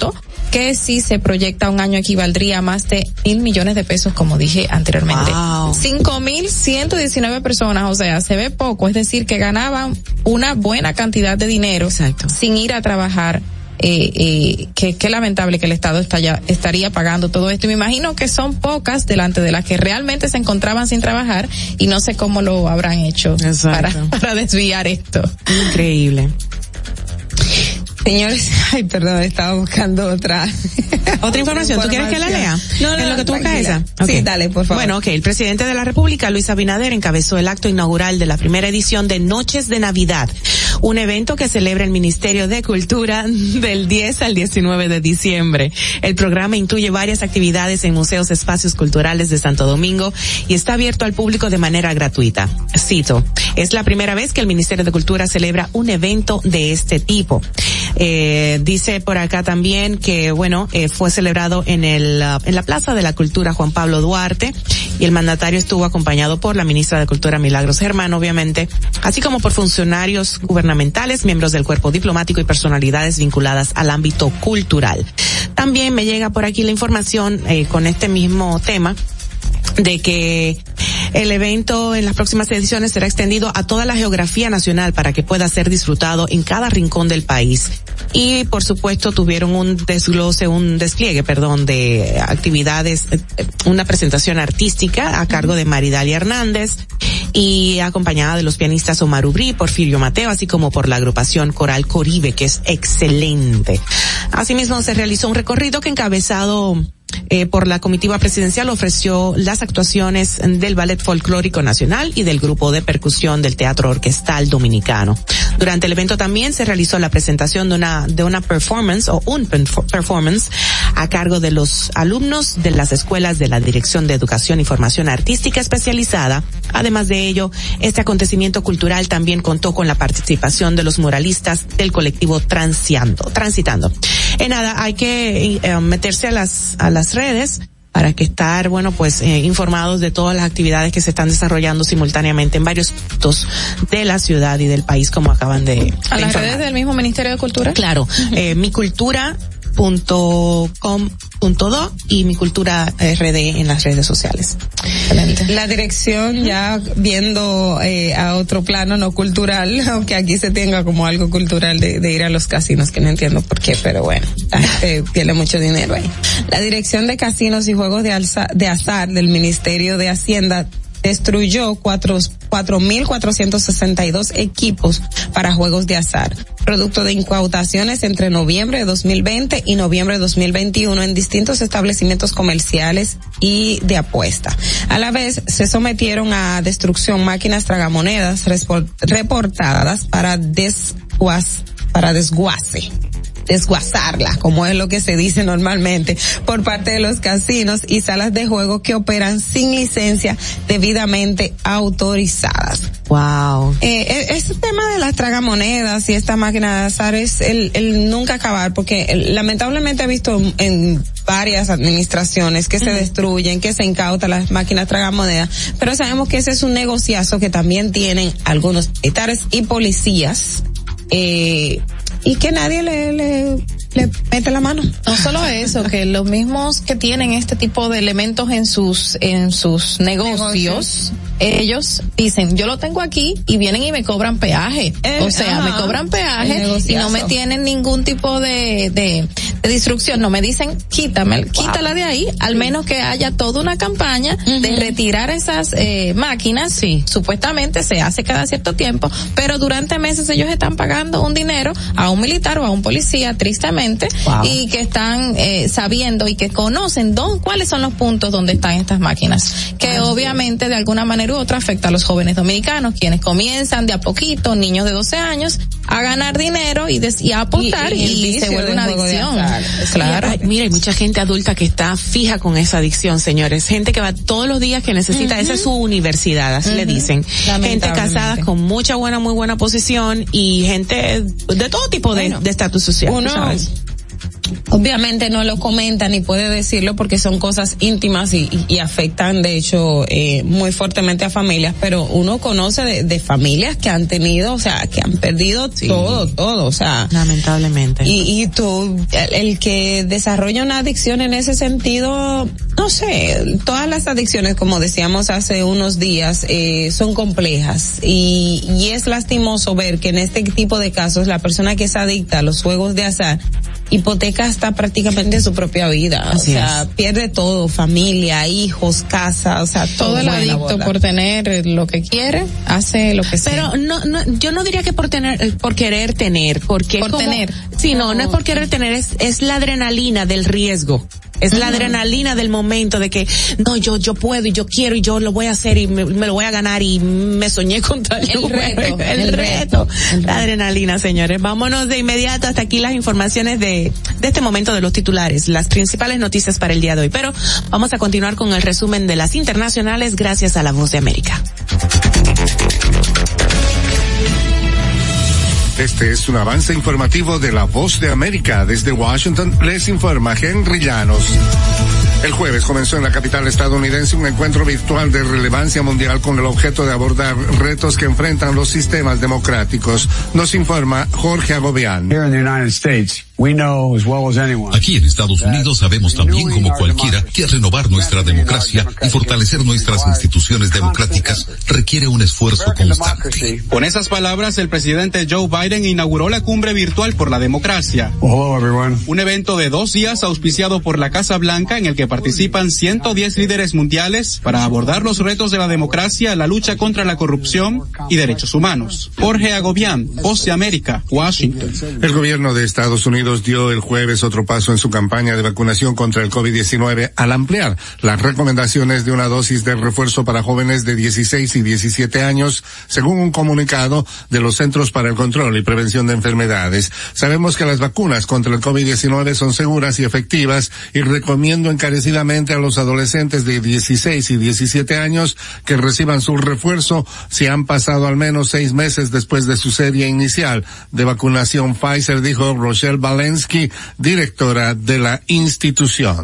que si se proyecta un año equivaldría a más de mil millones de pesos, como dije anteriormente. Cinco mil ciento diecinueve personas, o sea, se ve poco, es decir, que ganaban una buena cantidad de dinero Exacto. sin ir a trabajar. Eh, eh, que, que lamentable que el Estado está ya- estaría pagando todo esto. Y me imagino que son pocas delante de las que realmente se encontraban sin trabajar y no sé cómo lo habrán hecho para, para desviar esto. Increíble. Señores, ay, perdón, estaba buscando otra. Otra información, ¿tú quieres que la lea? No, no, en lo que tú buscas esa. Sí, dale, por favor. Bueno, ok, el presidente de la República, Luis Abinader, encabezó el acto inaugural de la primera edición de Noches de Navidad, un evento que celebra el Ministerio de Cultura del 10 al 19 de diciembre. El programa incluye varias actividades en museos, espacios culturales de Santo Domingo y está abierto al público de manera gratuita. Cito, es la primera vez que el Ministerio de Cultura celebra un evento de este tipo. Eh, dice por acá también que, bueno, eh, fue celebrado en el, ah, en la Plaza de la Cultura Juan Pablo Duarte y el mandatario estuvo acompañado por la ministra de Cultura Milagros Germán, obviamente, así como por funcionarios gubernamentales, miembros del cuerpo diplomático y personalidades vinculadas al ámbito cultural. También me llega por aquí la información eh, con este mismo tema de que el evento en las próximas ediciones será extendido a toda la geografía nacional para que pueda ser disfrutado en cada rincón del país. Y por supuesto tuvieron un desglose, un despliegue, perdón, de actividades, una presentación artística a cargo de Maridalia Hernández y acompañada de los pianistas Omar Ubrí, Porfirio Mateo, así como por la agrupación Coral Coribe, que es excelente. Asimismo se realizó un recorrido que encabezado eh, por la comitiva presidencial ofreció las actuaciones del Ballet Folclórico Nacional y del grupo de percusión del Teatro Orquestal Dominicano. Durante el evento también se realizó la presentación de una, de una performance o un performance a cargo de los alumnos de las escuelas de la Dirección de Educación y Formación Artística Especializada. Además de ello, este acontecimiento cultural también contó con la participación de los muralistas del colectivo Transiando, Transitando. En nada, hay que eh, meterse a las, a las redes para que estar, bueno, pues eh, informados de todas las actividades que se están desarrollando simultáneamente en varios puntos de la ciudad y del país, como acaban de. ¿A de las informar. redes del mismo Ministerio de Cultura? Claro, eh, mi cultura punto com punto do y mi cultura rd en las redes sociales. La dirección ya viendo eh, a otro plano no cultural, aunque aquí se tenga como algo cultural de, de ir a los casinos, que no entiendo por qué, pero bueno, la gente tiene mucho dinero ahí. La dirección de casinos y juegos de, alza, de azar del Ministerio de Hacienda destruyó cuatro, 4.462 equipos para juegos de azar, producto de incautaciones entre noviembre de 2020 y noviembre de 2021 en distintos establecimientos comerciales y de apuesta. A la vez, se sometieron a destrucción máquinas tragamonedas reportadas para desguaz, para desguace desguazarla, como es lo que se dice normalmente, por parte de los casinos y salas de juego que operan sin licencia debidamente autorizadas. Wow. Eh, este tema de las tragamonedas y esta máquina de azar es el, el nunca acabar, porque el, lamentablemente he visto en varias administraciones que se destruyen, que se incautan las máquinas tragamonedas, pero sabemos que ese es un negociazo que también tienen algunos militares y policías. Eh, y que nadie le, le, le mete la mano. No solo eso, que los mismos que tienen este tipo de elementos en sus en sus negocios, Negocios. ellos dicen, yo lo tengo aquí y vienen y me cobran peaje. El- o sea, ajá, me cobran peaje y no me tienen ningún tipo de, de, de distracción. No me dicen, quítame, quítala de ahí, al menos que haya toda una campaña de retirar esas eh, máquinas. Sí. Supuestamente se hace cada cierto tiempo, pero durante meses ellos están pagando un dinero a un militar o a un policía, tristemente, Wow. y que están eh, sabiendo y que conocen dónde, cuáles son los puntos donde están estas máquinas, que obviamente de alguna manera u otra afecta a los jóvenes dominicanos, quienes comienzan de a poquito, niños de 12 años, a ganar dinero y, des- y a apostar y, Y- y el se vuelve una adicción. Claro. Ay, mira, hay mucha gente adulta que está fija con esa adicción, señores. Gente que va todos los días que necesita, esa es su universidad, así le dicen. Gente casada con mucha buena, muy buena posición y gente de todo tipo de de estatus social. Uno, tú sabes. Obviamente no lo comenta ni puede decirlo porque son cosas íntimas y, y- y afectan de hecho eh, muy fuertemente a familias, pero uno conoce de, de familias que han tenido, o sea, que han perdido todo, todo, o sea, Lamentablemente. y, y tú, el, el que desarrolla una adicción en ese sentido, no sé, todas las adicciones, como decíamos hace unos días, eh, son complejas. Y, y es lastimoso ver que en este tipo de casos la persona que es adicta a los juegos de azar hipoteca hasta prácticamente su propia vida, Así o sea, es. pierde todo, familia, hijos, casa, o sea, todo, Todo el adicto por tener lo que quiere, hace lo que sea. Pero no, no, yo no diría que por tener, eh, por querer tener, porque Por como- tener. Sí, no, no es por querer tener, es, es la adrenalina del riesgo. Es la adrenalina del momento de que, no, yo, yo puedo y yo quiero y yo lo voy a hacer y me, me lo voy a ganar y me soñé con tal El reto, el, el reto. La adrenalina, señores. Vámonos de inmediato hasta aquí las informaciones de, de este momento de los titulares, las principales noticias para el día de hoy. Pero vamos a continuar con el resumen de las internacionales gracias a la voz de América. Este es un avance informativo de la Voz de América. Desde Washington les informa Henry Llanos. El jueves comenzó en la capital estadounidense un encuentro virtual de relevancia mundial con el objeto de abordar retos que enfrentan los sistemas democráticos. Nos informa Jorge Agobián. Here in the United States, Aquí en Estados Unidos sabemos también como cualquiera que renovar nuestra democracia y fortalecer nuestras instituciones democráticas requiere un esfuerzo constante. Con esas palabras, el presidente Joe Biden inauguró la cumbre virtual por la democracia. Un evento de dos días auspiciado por la Casa Blanca en el que participan 110 líderes mundiales para abordar los retos de la democracia, la lucha contra la corrupción y derechos humanos. Jorge Agobián, Voz de América, Washington. El gobierno de Estados Unidos dio el jueves otro paso en su campaña de vacunación contra el COVID-19 al ampliar las recomendaciones de una dosis de refuerzo para jóvenes de 16 y 17 años, según un comunicado de los Centros para el Control y Prevención de Enfermedades. Sabemos que las vacunas contra el COVID-19 son seguras y efectivas y recomiendo encarecidamente a los adolescentes de 16 y 17 años que reciban su refuerzo si han pasado al menos seis meses después de su serie inicial de vacunación Pfizer, dijo Rochelle Valensky, directora de la institución.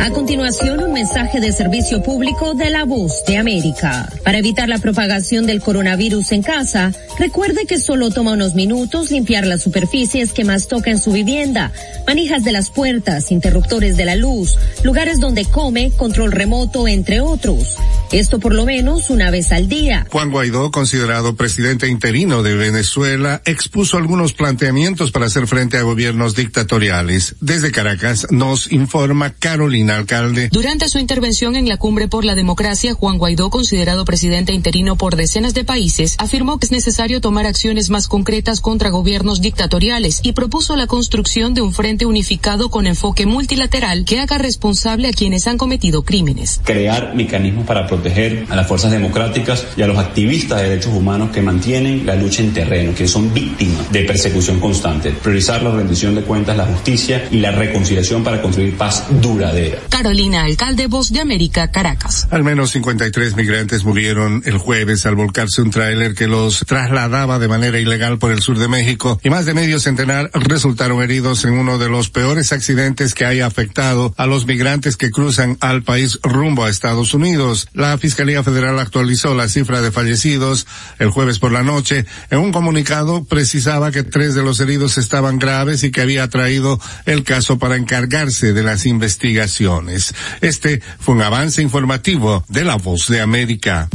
A continuación, un mensaje de servicio público de la voz de América. Para evitar la propagación del coronavirus en casa, recuerde que solo toma unos minutos limpiar las superficies que más toca en su vivienda, manijas de las puertas, interruptores de la luz, lugares donde come, control remoto, entre otros. Esto por lo menos una vez al día. Juan Guaidó, considerado presidente interino de Venezuela, expuso algunos planteamientos para hacer frente a gobiernos dictatoriales. Desde Caracas nos informa Carolina Alcalde. Durante su intervención en la cumbre por la democracia, Juan Guaidó, considerado presidente interino por decenas de países, afirmó que es necesario tomar acciones más concretas contra gobiernos dictatoriales y propuso la construcción de un frente unificado con enfoque multilateral que haga responsable a quienes han cometido crímenes. Crear mecanismos para proteger a las fuerzas democráticas y a los activistas de derechos humanos que mantienen la lucha en terreno, que son víctimas de persecución constante. Priorizar la rendición de cuentas, la justicia y la reconciliación para construir paz duradera. Carolina, alcalde Voz de América, Caracas. Al menos 53 migrantes murieron el jueves al volcarse un tráiler que los trasladaba de manera ilegal por el sur de México y más de medio centenar resultaron heridos en uno de los peores accidentes que haya afectado a los migrantes que cruzan al país rumbo a Estados Unidos. La Fiscalía Federal actualizó la cifra de fallecidos el jueves por la noche. En un comunicado precisaba que tres de los heridos estaban graves y que había traído el caso para encargarse de las investigaciones. Este fue un avance informativo de La Voz de América.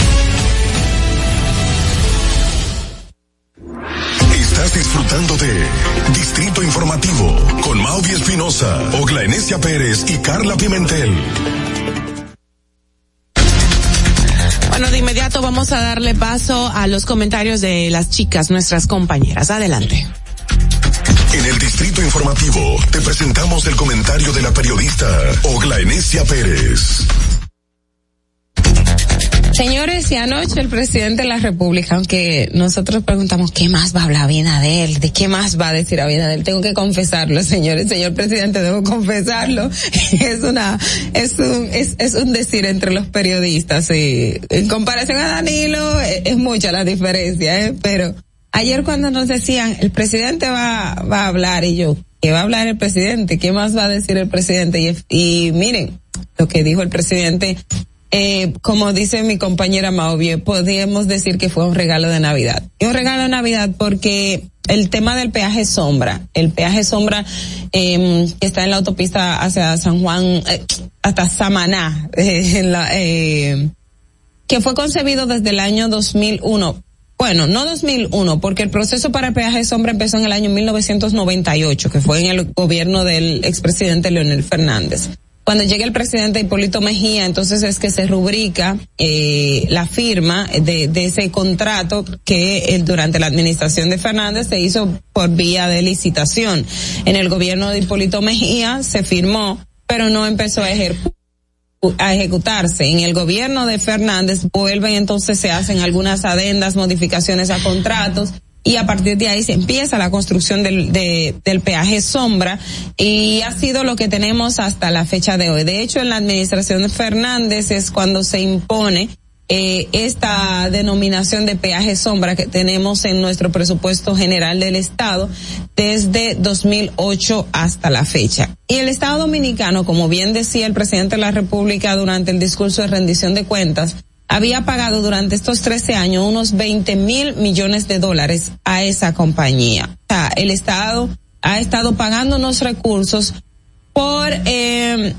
Estás disfrutando de Distrito Informativo con Mauvi Espinosa, Ogla Enesia Pérez y Carla Pimentel. Bueno, de inmediato vamos a darle paso a los comentarios de las chicas, nuestras compañeras. Adelante. En el Distrito Informativo te presentamos el comentario de la periodista Ogla Enesia Pérez. Señores, y anoche el presidente de la República, aunque nosotros preguntamos qué más va a hablar Abinadel, de qué más va a decir Abinadel, tengo que confesarlo, señores, señor presidente, debo confesarlo, es una, es un, es, es un decir entre los periodistas, y en comparación a Danilo, es, es mucha la diferencia, ¿eh? pero ayer cuando nos decían, el presidente va, va a hablar, y yo, ¿qué va a hablar el presidente? ¿Qué más va a decir el presidente? Y, y miren, lo que dijo el presidente eh, como dice mi compañera Mauvie, podríamos decir que fue un regalo de Navidad. Y un regalo de Navidad porque el tema del peaje sombra, el peaje sombra eh, que está en la autopista hacia San Juan, eh, hasta Samaná, en la, eh, que fue concebido desde el año 2001. Bueno, no 2001, porque el proceso para peaje sombra empezó en el año 1998, que fue en el gobierno del expresidente Leonel Fernández cuando llega el presidente Hipólito Mejía, entonces es que se rubrica eh, la firma de, ese contrato que durante la administración de Fernández se hizo por vía de licitación. En el gobierno de Hipólito Mejía se firmó, pero no empezó a ejercer a ejecutarse. En el gobierno de Fernández vuelven entonces se hacen algunas adendas, modificaciones a contratos y a partir de ahí se empieza la construcción del, de, del peaje sombra y ha sido lo que tenemos hasta la fecha de hoy. De hecho, en la administración de Fernández es cuando se impone eh, esta denominación de peaje sombra que tenemos en nuestro presupuesto general del Estado desde 2008 hasta la fecha. Y el Estado dominicano, como bien decía el presidente de la República durante el discurso de rendición de cuentas, había pagado durante estos 13 años unos 20 mil millones de dólares a esa compañía. O sea, el Estado ha estado pagando unos recursos por eh,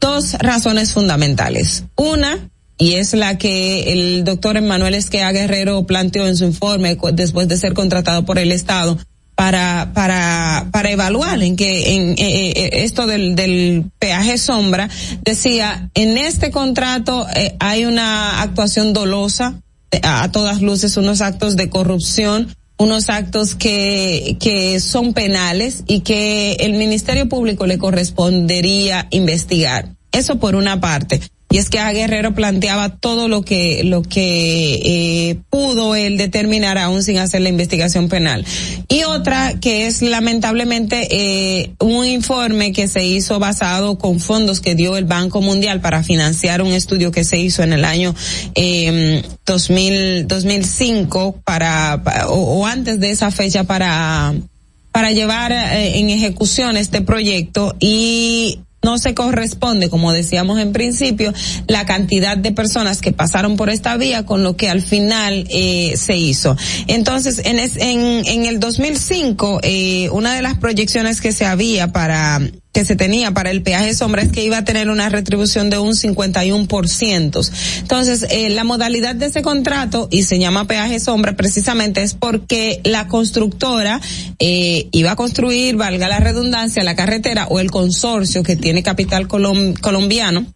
dos razones fundamentales. Una, y es la que el doctor Emanuel Esquea Guerrero planteó en su informe después de ser contratado por el Estado para para para evaluar en que en eh, eh, esto del, del peaje sombra decía en este contrato eh, hay una actuación dolosa a, a todas luces unos actos de corrupción unos actos que, que son penales y que el Ministerio Público le correspondería investigar. Eso por una parte y es que a Guerrero planteaba todo lo que lo que eh, pudo él determinar aún sin hacer la investigación penal. Y otra que es lamentablemente eh, un informe que se hizo basado con fondos que dio el Banco Mundial para financiar un estudio que se hizo en el año eh, 2000 2005 para, o, o antes de esa fecha para para llevar eh, en ejecución este proyecto. Y no se corresponde, como decíamos en principio, la cantidad de personas que pasaron por esta vía con lo que al final eh, se hizo. Entonces, en, es, en, en el 2005, eh, una de las proyecciones que se había para que se tenía para el peaje sombra es que iba a tener una retribución de un 51%. Entonces, eh, la modalidad de ese contrato, y se llama peaje sombra precisamente, es porque la constructora eh, iba a construir, valga la redundancia, la carretera o el consorcio que tiene capital colom colombiano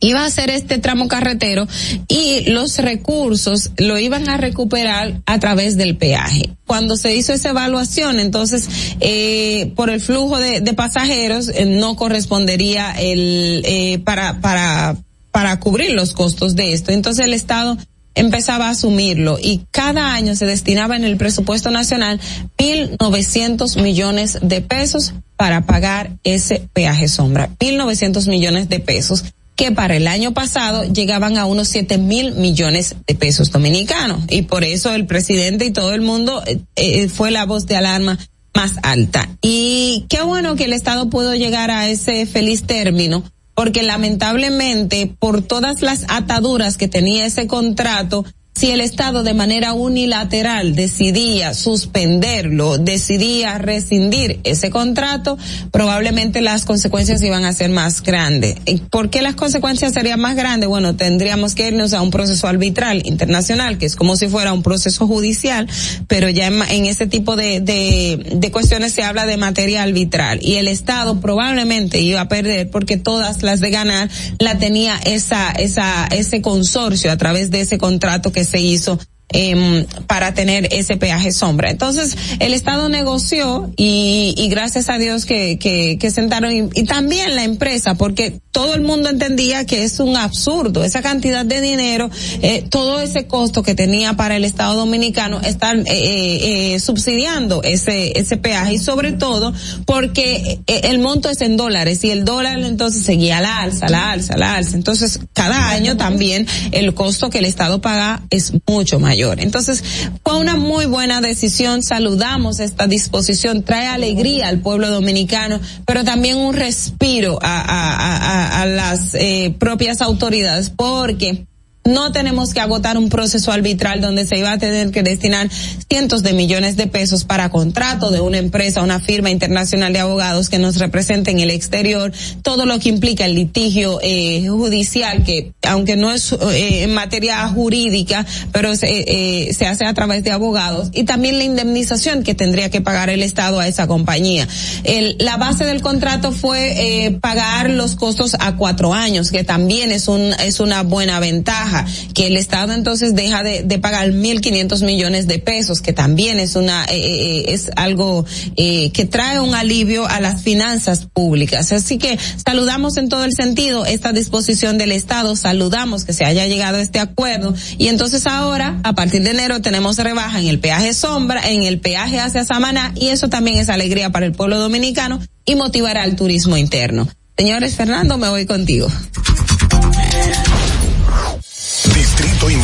iba a hacer este tramo carretero y los recursos lo iban a recuperar a través del peaje. Cuando se hizo esa evaluación, entonces, eh, por el flujo de, pasajeros, eh, no correspondería el, eh, para, para, para cubrir los costos de esto. Entonces el Estado empezaba a asumirlo y cada año se destinaba en el presupuesto nacional mil novecientos millones de pesos para pagar ese peaje sombra. Mil novecientos millones de pesos que para el año pasado llegaban a unos siete mil millones de pesos dominicanos. Y por eso el presidente y todo el mundo eh, eh, fue la voz de alarma más alta. Y qué bueno que el Estado pudo llegar a ese feliz término, porque lamentablemente por todas las ataduras que tenía ese contrato, si el Estado de manera unilateral decidía suspenderlo, decidía rescindir ese contrato, probablemente las consecuencias iban a ser más grandes. ¿Por qué las consecuencias serían más grandes? Bueno, tendríamos que irnos a un proceso arbitral internacional, que es como si fuera un proceso judicial, pero ya en, en ese tipo de, de, de cuestiones se habla de materia arbitral y el Estado probablemente iba a perder porque todas las de ganar la tenía esa, esa, ese consorcio a través de ese contrato que se hizo eh, para tener ese peaje sombra. Entonces, el Estado negoció y, y gracias a Dios que, que, que sentaron y, y, también la empresa, porque todo el mundo entendía que es un absurdo esa cantidad de dinero, eh, todo ese costo que tenía para el Estado dominicano estar eh, eh, eh subsidiando ese, ese peaje y sobre todo porque eh, el monto es en dólares y el dólar entonces seguía la alza, la alza, la alza. Entonces, cada año también el costo que el Estado paga es mucho mayor mayor. Entonces, fue una muy buena decisión, saludamos esta disposición, trae alegría al pueblo dominicano, pero también un respiro a, a, a, a las eh, propias autoridades, porque no tenemos que agotar un proceso arbitral donde se iba a tener que destinar cientos de millones de pesos para contrato de una empresa, una firma internacional de abogados que nos represente en el exterior, todo lo que implica el litigio eh, judicial que aunque no es eh, en materia jurídica, pero se, eh, se hace a través de abogados. Y también la indemnización que tendría que pagar el Estado a esa compañía. El, la base del contrato fue eh, pagar los costos a cuatro años, que también es un es una buena ventaja que el Estado entonces deja de, de pagar 1.500 millones de pesos, que también es una eh, eh, es algo eh, que trae un alivio a las finanzas públicas. Así que saludamos en todo el sentido esta disposición del Estado, saludamos que se haya llegado a este acuerdo y entonces ahora, a partir de enero, tenemos rebaja en el peaje sombra, en el peaje hacia Samaná y eso también es alegría para el pueblo dominicano y motivará el turismo interno. Señores Fernando, me voy contigo.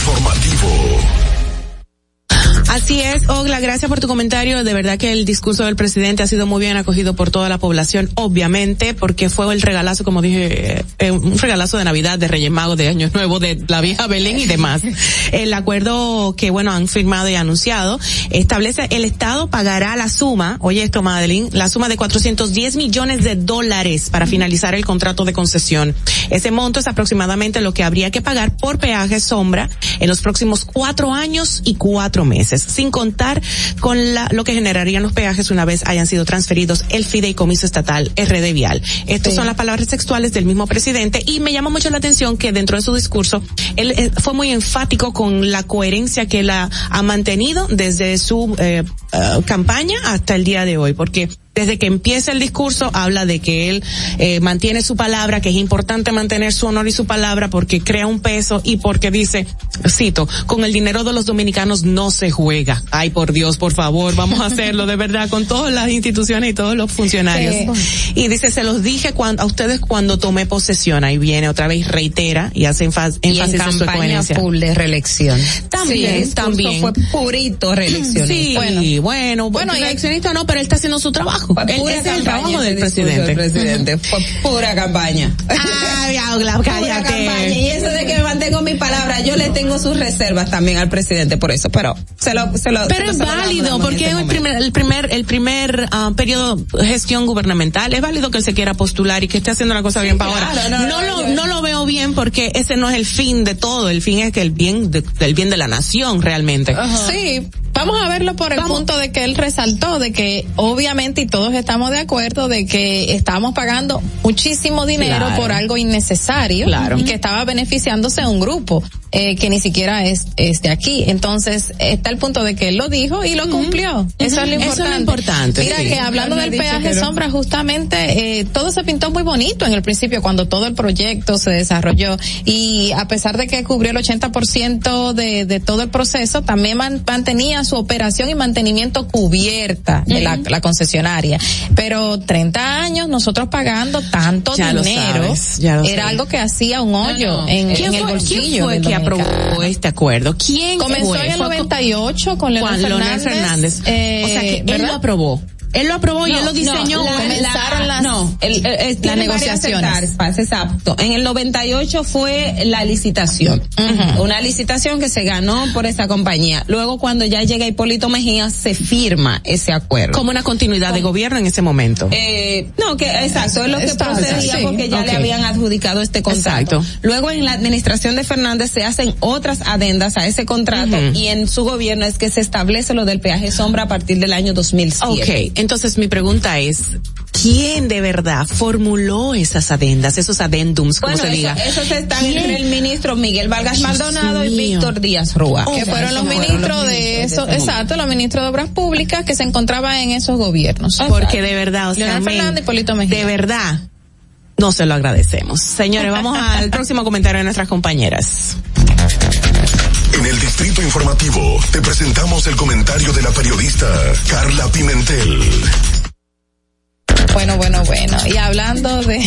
Informativo. Así es, Ogla, gracias por tu comentario. De verdad que el discurso del presidente ha sido muy bien acogido por toda la población, obviamente, porque fue el regalazo, como dije, eh, un regalazo de Navidad, de Reyes Magos, de Año Nuevo, de la vieja Belén y demás. El acuerdo que, bueno, han firmado y anunciado establece el Estado pagará la suma, oye esto, Madeline, la suma de 410 millones de dólares para finalizar el contrato de concesión. Ese monto es aproximadamente lo que habría que pagar por peaje sombra en los próximos cuatro años y cuatro meses, sin contar con la, lo que generarían los peajes una vez hayan sido transferidos el fideicomiso estatal RD Vial. Estas Sí. son las palabras textuales del mismo presidente y me llama mucho la atención que dentro de su discurso él eh, fue muy enfático con la coherencia que él ha, mantenido desde su eh, eh, campaña hasta el día de hoy, porque desde que empieza el discurso habla de que él eh, mantiene su palabra, que es importante mantener su honor y su palabra porque crea un peso y porque dice, cito, con el dinero de los dominicanos no se juega. Ay, por Dios, por favor, vamos a hacerlo de verdad con todas las instituciones y todos los funcionarios. Y dice, se los dije cuando, a ustedes cuando tomé posesión. Ahí viene otra vez, reitera y hace énfa- Y en énfasis en su campaña coherencia. full de reelección. También, Sí, también. Fue purito reelección. Sí, bueno, bueno, bueno, y no, pero él está haciendo su trabajo. Pura ese es el campaña trabajo ese del presidente. del presidente. Pura campaña. Ay, Aula, Pura cállate. campaña. Y eso de que me mantengo mi palabra, yo le tengo sus reservas también al presidente por eso, pero se lo, se lo Pero se es lo válido, porque este es el primer, el primer, el primer ah, periodo de gestión gubernamental. Es válido que él se quiera postular y que esté haciendo la cosa bien para claro, ahora. no, No, no, lo, no lo veo bien porque ese no es el fin de todo. El fin es que el bien, de, el bien de la nación realmente. Sí, vamos a verlo por el punto de que él resaltó de que obviamente y todos estamos de acuerdo de que estamos pagando muchísimo dinero Claro. por algo innecesario Claro. y que estaba beneficiándose a un grupo eh, que ni siquiera es, es de aquí. Entonces está el punto de que él lo dijo y lo cumplió. Eso es lo Eso es lo importante. Mira sí. que hablando del peaje sombra justamente eh, todo se pintó muy bonito en el principio cuando todo el proyecto se desarrolló y a pesar de que cubrió el 80% de, de todo el proceso también man- mantenía su operación y mantenimiento cubierta de la, la concesionaria pero 30 años nosotros pagando tanto Ya dinero sabes, era sabes. algo que hacía un hoyo no. en, ¿Quién en el bolsillo quién fue que aprobó este acuerdo? ¿Quién comenzó fue? en el Fue con- 98 con Leonel Juan Leonel Fernández, Fernández. eh, o sea que él ¿verdad? lo aprobó. Él lo aprobó y él lo diseñó. la- comenzaron la- las- no, el, el- el- varias negociaciones. etapas, exacto. En el 98 fue la licitación. Una licitación que se ganó por esa compañía. Luego cuando ya llega Hipólito Mejía se firma ese acuerdo. como una continuidad de gobierno en ese momento. Eh, no, que exacto, es lo que Exacto, procedía sí, porque ya le habían adjudicado este contrato. Exacto. Luego en la administración de Fernández se hacen otras adendas a ese contrato y en su gobierno es que se establece lo del peaje sombra a partir del año 2007. Ok, entonces mi pregunta es, ¿quién de verdad formuló esas adendas, esos adendums, como Bueno, se diga? eso, esos están ¿Quién? entre el ministro Miguel Vargas Dios Maldonado y. Víctor Díaz Rúa. que O sea, fueron los ministros los de eso, ese exacto, los ministros de obras públicas que se encontraban en esos gobiernos. Porque de verdad, o sea, Fernández y Polito Mejía. de verdad, no se lo agradecemos. Señores, vamos al próximo comentario de nuestras compañeras. En el Distrito Informativo te presentamos el comentario de la periodista Carla Pimentel. Bueno, bueno, bueno. Y hablando de,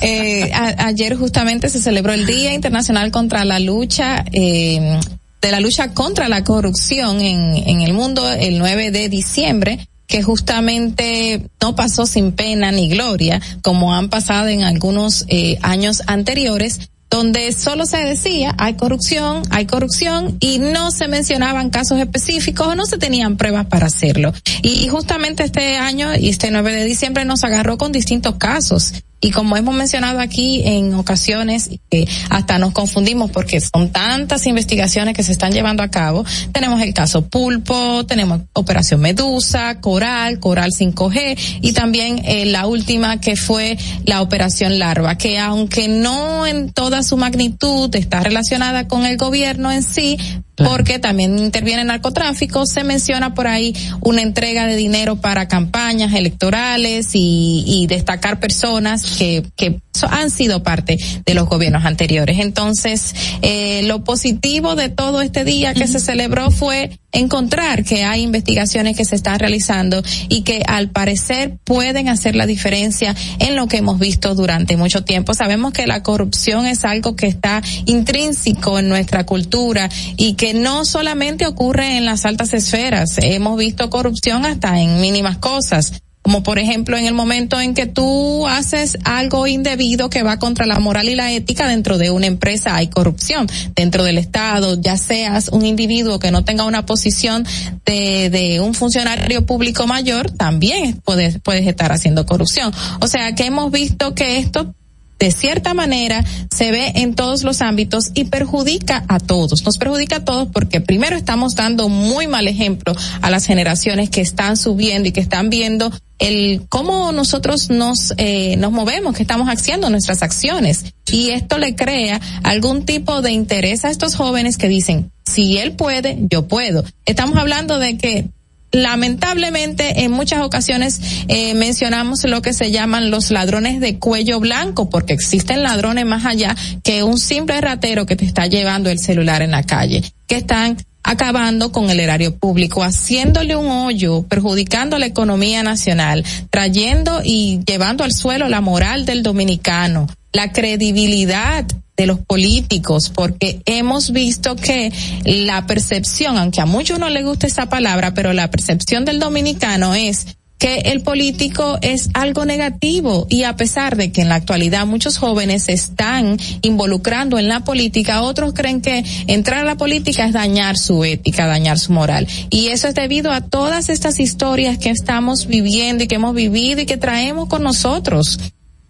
eh, ayer justamente se celebró el Día Internacional contra la lucha, eh, de la lucha contra la corrupción en, en el mundo el 9 de diciembre que justamente no pasó sin pena ni gloria, como han pasado en algunos eh, años anteriores, donde solo se decía hay corrupción, hay corrupción y no se mencionaban casos específicos o no se tenían pruebas para hacerlo. Y justamente este año y este 9 de diciembre nos agarró con distintos casos. Y como hemos mencionado aquí en ocasiones, que hasta nos confundimos porque son tantas investigaciones que se están llevando a cabo, tenemos el caso Pulpo, tenemos Operación Medusa, Coral, Coral 5G y también eh, la última que fue la Operación Larva, que aunque no en toda su magnitud está relacionada con el gobierno en sí, porque también interviene el narcotráfico, se menciona por ahí una entrega de dinero para campañas electorales y, y destacar personas que, que han sido parte de los gobiernos anteriores. Entonces, eh, lo positivo de todo este día que se celebró fue encontrar que hay investigaciones que se están realizando y que al parecer pueden hacer la diferencia en lo que hemos visto durante mucho tiempo. Sabemos que la corrupción es algo que está intrínseco en nuestra cultura y que no solamente ocurre en las altas esferas, hemos visto corrupción hasta en mínimas cosas como por ejemplo en el momento en que tú haces algo indebido que va contra la moral y la ética dentro de una empresa hay corrupción. Dentro del estado ya seas un individuo que no tenga una posición de, de un funcionario público mayor también puedes puedes estar haciendo corrupción. O sea que hemos visto que esto de cierta manera se ve en todos los ámbitos y perjudica a todos. Nos perjudica a todos porque primero estamos dando muy mal ejemplo a las generaciones que están subiendo y que están viendo el cómo nosotros nos eh, nos movemos, que estamos haciendo nuestras acciones y esto le crea algún tipo de interés a estos jóvenes que dicen si él puede, yo puedo. Estamos hablando de que lamentablemente en muchas ocasiones eh, mencionamos lo que se llaman los ladrones de cuello blanco porque existen ladrones más allá que un simple ratero que te está llevando el celular en la calle que están acabando con el erario público, haciéndole un hoyo, perjudicando la economía nacional, trayendo y llevando al suelo la moral del dominicano, la credibilidad de los políticos, porque hemos visto que la percepción, aunque a muchos no les gusta esa palabra, pero la percepción del dominicano es que el político es algo negativo y a pesar de que en la actualidad muchos jóvenes se están involucrando en la política, otros creen que entrar a la política es dañar su ética, dañar su moral. Y eso es debido a todas estas historias que estamos viviendo y que hemos vivido y que traemos con nosotros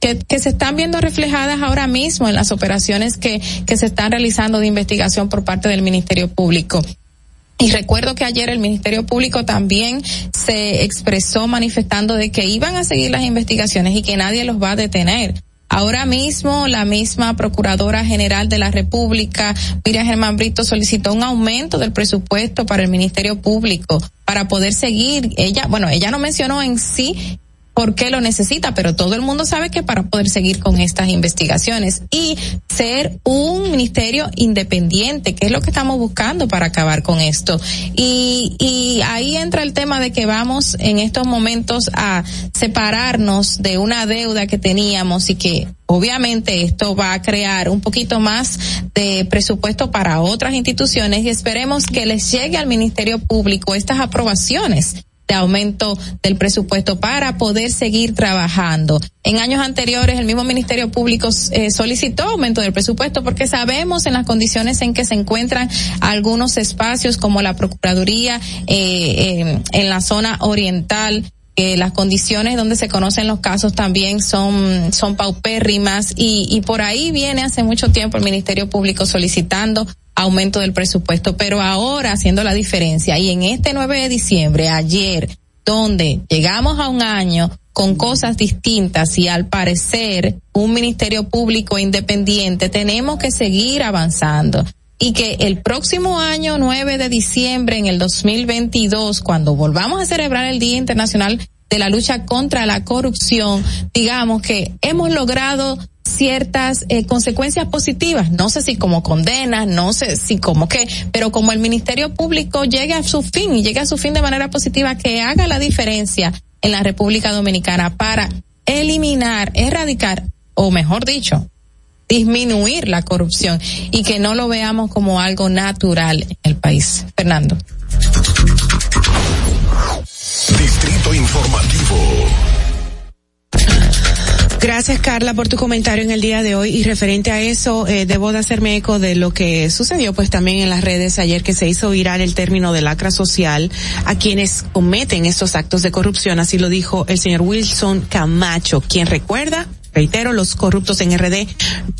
que, que se están viendo reflejadas ahora mismo en las operaciones que, que se están realizando de investigación por parte del Ministerio Público. Y recuerdo que ayer el Ministerio Público también se expresó manifestando de que iban a seguir las investigaciones y que nadie los va a detener. Ahora mismo, la misma Procuradora General de la República, Miriam Germán Brito, solicitó un aumento del presupuesto para el Ministerio Público para poder seguir. Ella, bueno, ella no mencionó en sí por qué lo necesita, pero todo el mundo sabe que para poder seguir con estas investigaciones y ser un ministerio independiente, que es lo que estamos buscando para acabar con esto. Y, y ahí entra el tema de que vamos en estos momentos a separarnos de una deuda que teníamos y que obviamente esto va a crear un poquito más de presupuesto para otras instituciones y esperemos que les llegue al Ministerio Público estas aprobaciones de aumento del presupuesto para poder seguir trabajando. En años anteriores el mismo Ministerio Público eh, solicitó aumento del presupuesto porque sabemos en las condiciones en que se encuentran algunos espacios como la Procuraduría eh, en la zona oriental que las condiciones donde se conocen los casos también son, son paupérrimas y, y por ahí viene hace mucho tiempo el Ministerio Público solicitando aumento del presupuesto, pero ahora haciendo la diferencia. Y en este 9 de diciembre, ayer, donde llegamos a un año con cosas distintas y al parecer un ministerio público independiente, tenemos que seguir avanzando y que el próximo año 9 de diciembre en el 2022, cuando volvamos a celebrar el Día Internacional de la Lucha contra la Corrupción, digamos que hemos logrado ciertas eh, consecuencias positivas, no sé si como condenas, no sé si como qué, pero como el Ministerio Público llegue a su fin y llegue a su fin de manera positiva, que haga la diferencia en la República Dominicana para eliminar, erradicar, o mejor dicho, disminuir la corrupción y que no lo veamos como algo natural en el país. Fernando. Distrito Informativo. Gracias Carla por tu comentario en el día de hoy y referente a eso eh, debo de hacerme eco de lo que sucedió pues también en las redes ayer que se hizo viral el término de lacra social a quienes cometen estos actos de corrupción así lo dijo el señor Wilson Camacho quien recuerda reitero, los corruptos en RD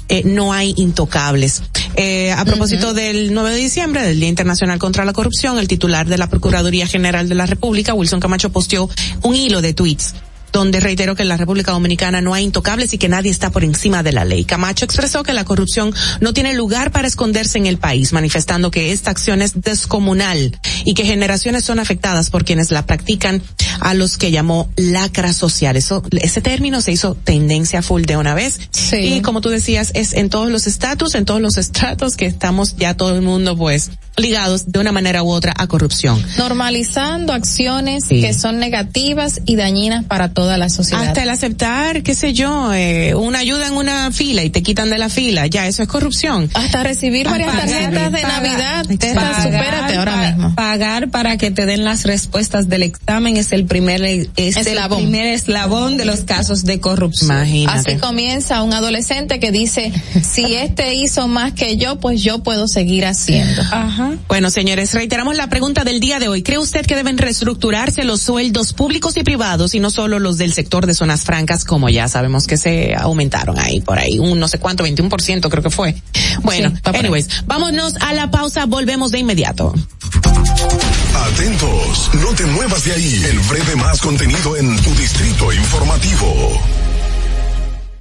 eh, no hay intocables. Eh, a propósito del 9 de diciembre, del Día Internacional contra la Corrupción, el titular de la Procuraduría General de la República, Wilson Camacho, posteó un hilo de tweets donde reiteró que en la República Dominicana no hay intocables y que nadie está por encima de la ley. Camacho expresó que la corrupción no tiene lugar para esconderse en el país, manifestando que esta acción es descomunal y que generaciones son afectadas por quienes la practican a los que llamó lacra social. Eso, ese término se hizo tendencia full de una vez. Y como tú decías, es en todos los estatus, en todos los estratos que estamos ya todo el mundo pues ligados de una manera u otra a corrupción. Normalizando acciones Sí. que son negativas y dañinas para toda la sociedad. Hasta el aceptar, qué sé yo, eh, una ayuda en una fila y te quitan de la fila, ya eso es corrupción. Hasta recibir varias Pagar, tarjetas de pagar, Navidad, estas, pagar supérate ahora pa- mismo. Pagar para que te den las respuestas del examen es el primer es Eslabón. el primer eslabón de los casos de corrupción. Así comienza un adolescente que dice, si este hizo más que yo, pues yo puedo seguir haciendo. Ajá. Bueno, señores, reiteramos la pregunta del día de hoy. ¿Cree usted que deben reestructurarse los sueldos públicos y privados y no solo los del sector de zonas francas, como ya sabemos que se aumentaron ahí por ahí, un no sé cuánto, 21% creo que fue? Bueno, Sí, anyways, vámonos a la pausa, volvemos de inmediato. Atentos, no te muevas de ahí. El breve más contenido en tu distrito informativo.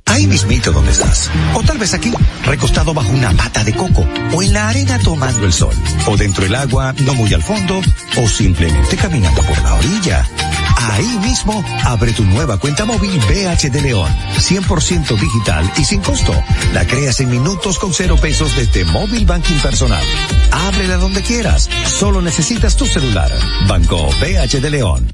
Ahí mismito donde estás. O tal vez aquí, recostado bajo una mata de coco. O en la arena tomando el sol. O dentro del agua, no muy al fondo. O simplemente caminando por la orilla. Ahí mismo, abre tu nueva cuenta móvil BH de León. 100% digital y sin costo. La creas en minutos con cero pesos desde Móvil Banking Personal. Ábrela donde quieras. Solo necesitas tu celular. Banco BH de León.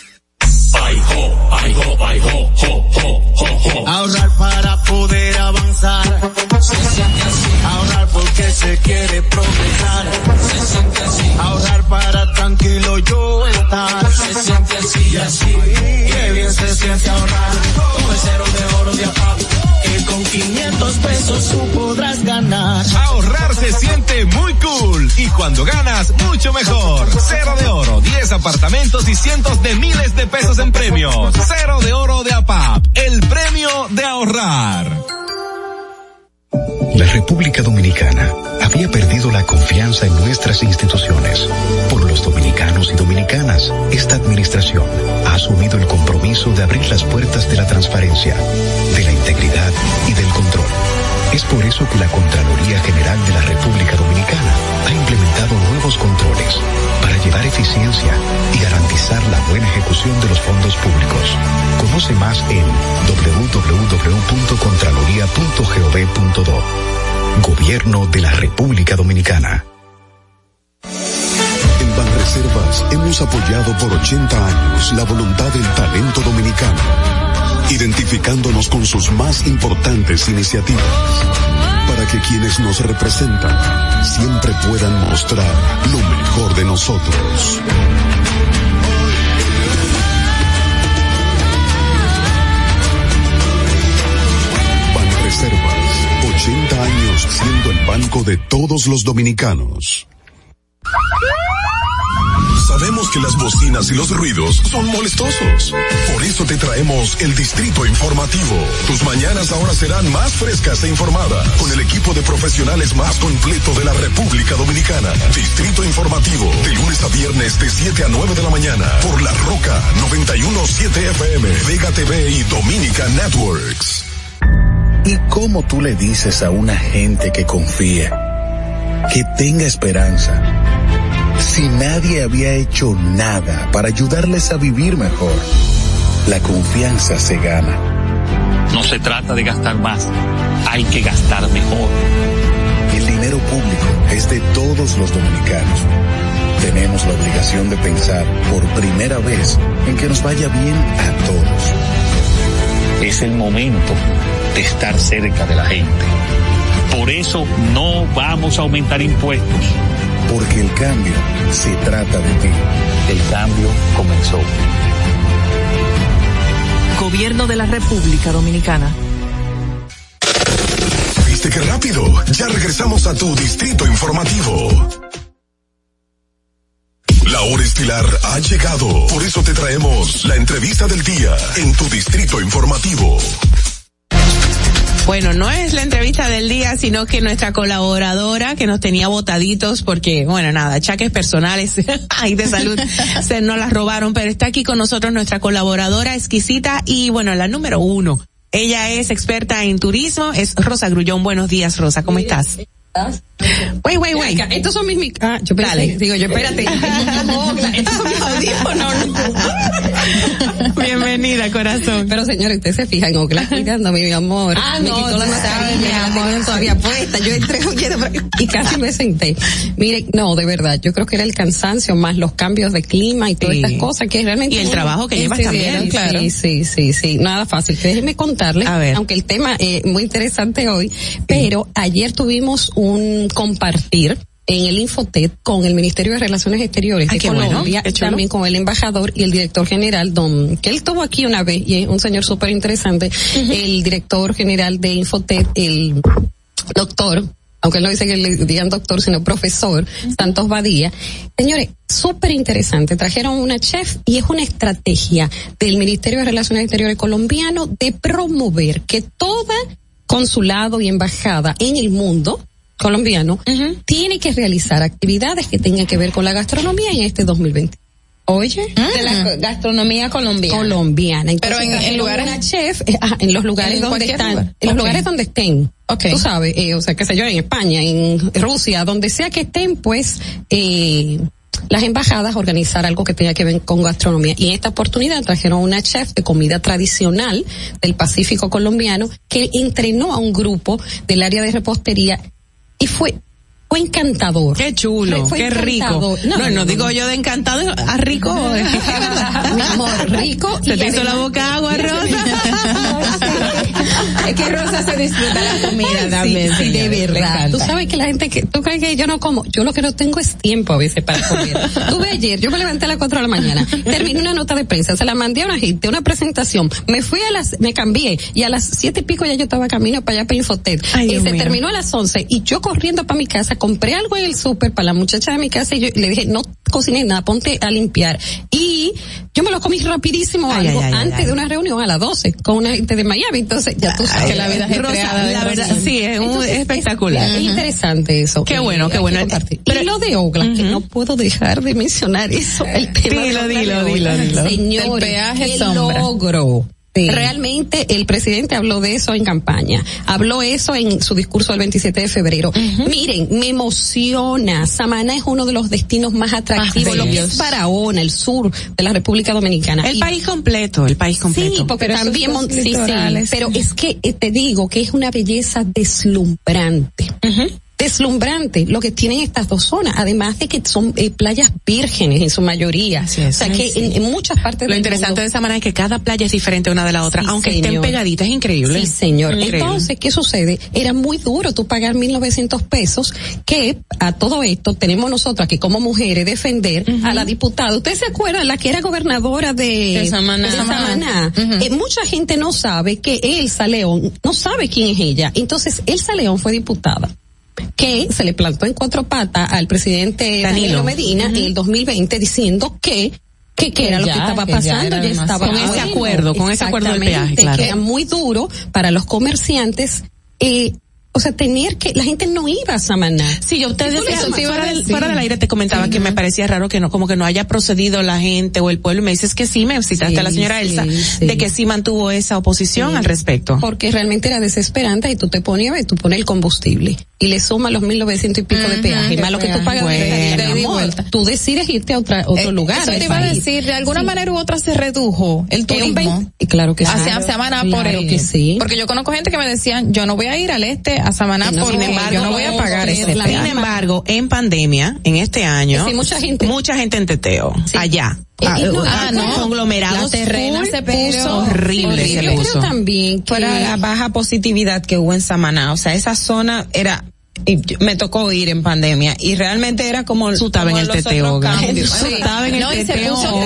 Ahorrar para poder avanzar. Se siente así. Ahorrar porque se quiere progresar. Se siente así. Ahorrar para tranquilo yo estar. Se siente así y así. Qué bien se siente ahorrar. Con el cero de oro de APAP. Que con 500 pesos tú podrás ganar. Ahorrar se siente muy cuando ganas mucho mejor. Cero de oro, 10 apartamentos y cientos de miles de pesos en premios. Cero de oro de APAP, el premio de ahorrar. La República Dominicana había perdido la confianza en nuestras instituciones. Por los dominicanos y dominicanas, esta administración ha asumido el compromiso de abrir las puertas de la transparencia, de la integridad y del control. Es por eso que la Contraloría General de la República Dominicana ha implementado nuevos controles para llevar eficiencia y garantizar la buena ejecución de los fondos públicos. Conoce más en www.contraloría.gov.do. Gobierno de la República Dominicana. En Banreservas hemos apoyado por 80 años la voluntad del talento dominicano, identificándonos con sus más importantes iniciativas, para que quienes nos representan siempre puedan mostrar lo mejor de nosotros. Banreservas, 80 años siendo el banco de todos los dominicanos. Sabemos que las bocinas y los ruidos son molestosos. Por eso te traemos el Distrito Informativo. Tus mañanas ahora serán más frescas e informadas con el equipo de profesionales más completo de la República Dominicana. Distrito Informativo, de lunes a viernes de 7 a 9 de la mañana por La Roca 917 FM, Vega TV y Dominica Networks. ¿Y cómo tú le dices a una gente que confíe, que tenga esperanza, si nadie había hecho nada para ayudarles a vivir mejor? La confianza se gana. No se trata de gastar más, hay que gastar mejor. El dinero público es de todos los dominicanos. Tenemos la obligación de pensar por primera vez en que nos vaya bien a todos. Es el momento de estar cerca de la gente. Por eso no vamos a aumentar impuestos. Porque el cambio se trata de ti. El cambio comenzó. Gobierno de la República Dominicana. ¿Viste qué rápido? Ya regresamos a tu Distrito Informativo. La hora estilar ha llegado. Por eso te traemos la entrevista del día en tu Distrito Informativo. Bueno, no es la entrevista del día, sino que nuestra colaboradora que nos tenía botaditos porque, bueno, nada, chaques personales ay, de salud se nos las robaron, pero está aquí con nosotros nuestra colaboradora exquisita y, bueno, la número uno. Ella es experta en turismo, es Rosa Grullón. Buenos días, Rosa, ¿cómo estás? Wait, wait, wait. Estos son mis, mic- ah, yo Dale. digo, yo espérate, estos son mis audífonos. Bienvenida, corazón. Pero señores, usted se fijan, Ogla cuidándome, mi amor. Ah, me no, quitó la mascarilla, tenía todavía puesta. Yo entré y casi me senté. Mire, no, de verdad, yo creo que era el cansancio más los cambios de clima y todas Sí. estas cosas que realmente. Y el trabajo que llevas también, claro. Sí, sí, sí, sí, nada fácil. Déjeme contarle, A ver. aunque el tema es muy interesante hoy, pero ayer tuvimos un compartir en el Infotet con el Ministerio de Relaciones Exteriores Ay, de bueno, Colombia, también con el embajador y el director general, don, que él estuvo aquí una vez y es un señor súper interesante, el director general de Infotet, el doctor, aunque él no dice que le digan doctor, sino profesor, Santos Badía. Señores, súper interesante. Trajeron una chef y es una estrategia del Ministerio de Relaciones Exteriores colombiano de promover que toda consulado y embajada en el mundo colombiano tiene que realizar actividades que tengan que ver con la gastronomía en este 2020. Oye, De la gastronomía colombiana. colombiana. Entonces, Pero en- lugares- una chef, eh, ajá, en los lugares En donde están, lugar. en los lugares donde estén. Ok. Tú sabes, eh, o sea, qué sé yo, en España, en Rusia, donde sea que estén, pues, eh, las embajadas organizar algo que tenga que ver con gastronomía. Y en esta oportunidad trajeron una chef de comida tradicional del Pacífico colombiano que entrenó a un grupo del área de repostería y fue fue encantador. Qué chulo, Fue- fue qué rico. No, no, digo yo de encantado a rico. Mi amor, rico. Se y te hizo la boca agua, Rosa. Es que Rosa se disfruta la comida también. sí, sí, de verdad. Tú sabes que la gente que, tú crees que yo no como, yo lo que no tengo es tiempo a veces para comer. Tuve ayer, yo me levanté a las 4 de la mañana, terminé una nota de prensa, se la mandé a una gente, una presentación, me fui a las, me cambié y a las siete y pico ya yo estaba camino para allá para Infotet. Ay, y Dios se mío. terminó a las 11 y yo corriendo para mi casa, compré algo en el súper para la muchacha de mi casa y yo le dije, no cocines nada, ponte a limpiar. Y yo me lo comí rapidísimo Ay, algo ay, antes de una reunión a las 12 con una gente de Miami, entonces ya tú sabes que la vida ajetreada de la verdad, Rosa. sí, es un- Entonces, espectacular. Es, es interesante eso. Qué bueno, qué bueno. Pero- y lo de Ogla, que no puedo dejar de mencionar eso, el tema Dilo, de dilo, dilo, Ogla. dilo. Señores, El peaje qué sombra. logro. Realmente el presidente habló de eso en campaña, habló eso en su discurso del 27 de febrero. Miren, me emociona. Samaná es uno de los destinos más atractivos, lo que es Barahona, el sur de la República Dominicana. El Y- país completo, el país completo. Sí, porque Pero también sí, sí, pero es que eh, te digo que es una belleza deslumbrante. Deslumbrante lo que tienen estas dos zonas, además de que son eh, playas vírgenes en su mayoría. O sea que sí. en, en muchas partes Lo del interesante mundo- de esa manera es que cada playa es diferente una de la otra, aunque estén pegaditas, es increíble. Sí, señor. Increíble. Entonces, ¿qué sucede? Era muy duro tú pagar 1.900 pesos, que a todo esto tenemos nosotros aquí como mujeres defender a la diputada. ¿Usted se acuerda? La que era gobernadora de, De Samaná. de Samaná. Eh, mucha gente no sabe que Elsa León, no sabe quién es ella. Entonces, Elsa León fue diputada que se le plantó en cuatro patas al presidente Danilo. Danilo, Medina en el 2020 diciendo que que, que era lo que estaba que pasando, ya, estaba Con ese acuerdo, con ese acuerdo del peaje, claro. que era muy duro para los comerciantes eh, o sea, tener que, la gente no iba a Samaná. Sí, yo te Sí, fuera, del, fuera del aire te comentaba que me parecía raro que no, como que no haya procedido la gente o el pueblo. Y me dices que sí, me citaste Sí, a la señora Elsa, de que sí mantuvo esa oposición al respecto. Porque realmente era desesperante y tú te ponías, y tú pones el combustible y le sumas los 1900 y pico de peaje, más lo que tú pagas de De vuelta. Tú decides irte a otra, otro Eh, lugar. Eso te iba a decir, de alguna manera u otra se redujo el turismo. y claro que sí. hacia Samaná por Claro que sí. porque yo conozco gente que me decían yo no voy a ir al este a Samaná no, porque sin embargo, yo no voy a pagar es ese peaje. Sin embargo, en pandemia, en este año, Sí, mucha gente. mucha gente en teteo, allá. Y no, Ah, ah, no. conglomerados La terrena se puso horrible se puso. también que Fuera la baja positividad que hubo en Samaná, o sea, esa zona era y me tocó ir en pandemia y realmente era como Tú como en el teteo. Tú estabas en el No, y se puso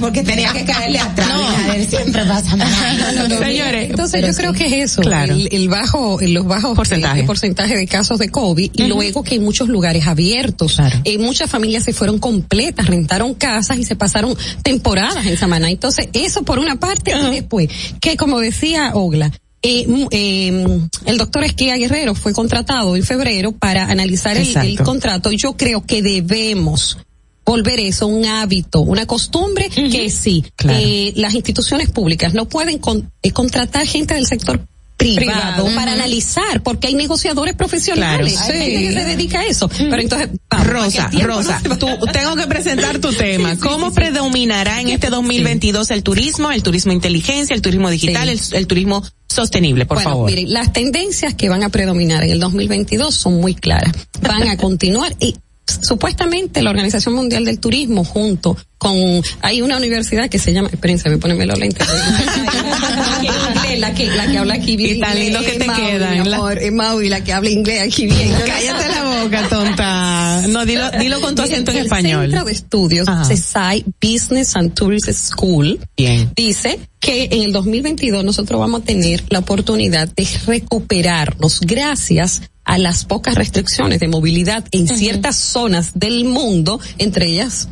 porque tenía que caerle atrás. No. Siempre va a Samaná. Señores, Entonces yo creo que es eso, Claro. el, bajo, los bajos Porcentaje. eh, porcentaje de casos de COVID y luego que hay muchos lugares abiertos, Claro. muchas familias se fueron completas, rentaron casas y se pasaron temporadas en Samaná. Entonces eso por una parte y después que como decía Ogla, eh, eh, el doctor Esquia Guerrero fue contratado en febrero para analizar el, el contrato. Y yo creo que debemos volver eso un hábito, una costumbre que sí, eh, las instituciones públicas no pueden con- eh, contratar gente del sector privado, Privado. para analizar, porque hay negociadores profesionales, Claro, hay sí. gente que se dedica a eso, pero entonces vamos, Rosa, ¿a qué tiempo Rosa, no tú, tengo que presentar tu tema. ¿Cómo predominará en este 2022 el turismo, el turismo inteligencia, el turismo digital, el, el turismo sostenible, por bueno, favor? miren, las tendencias que van a predominar en el 2022 son muy claras. Van a continuar y supuestamente la Organización Mundial del Turismo junto con hay una universidad que se llama, espérense, me ponen los lentes. La que la que habla aquí bien. Y tan lindo inglés, que te Maui, quedan, mi amor, es Maui, la que habla inglés aquí bien. Cállate la boca, tonta. No, dilo, dilo con tu Miren, acento en el español. Centro de Estudios CESAI Business and Tourism School dice que en el 2022 nosotros vamos a tener la oportunidad de recuperarnos gracias a las pocas restricciones de movilidad en ciertas zonas del mundo, entre ellas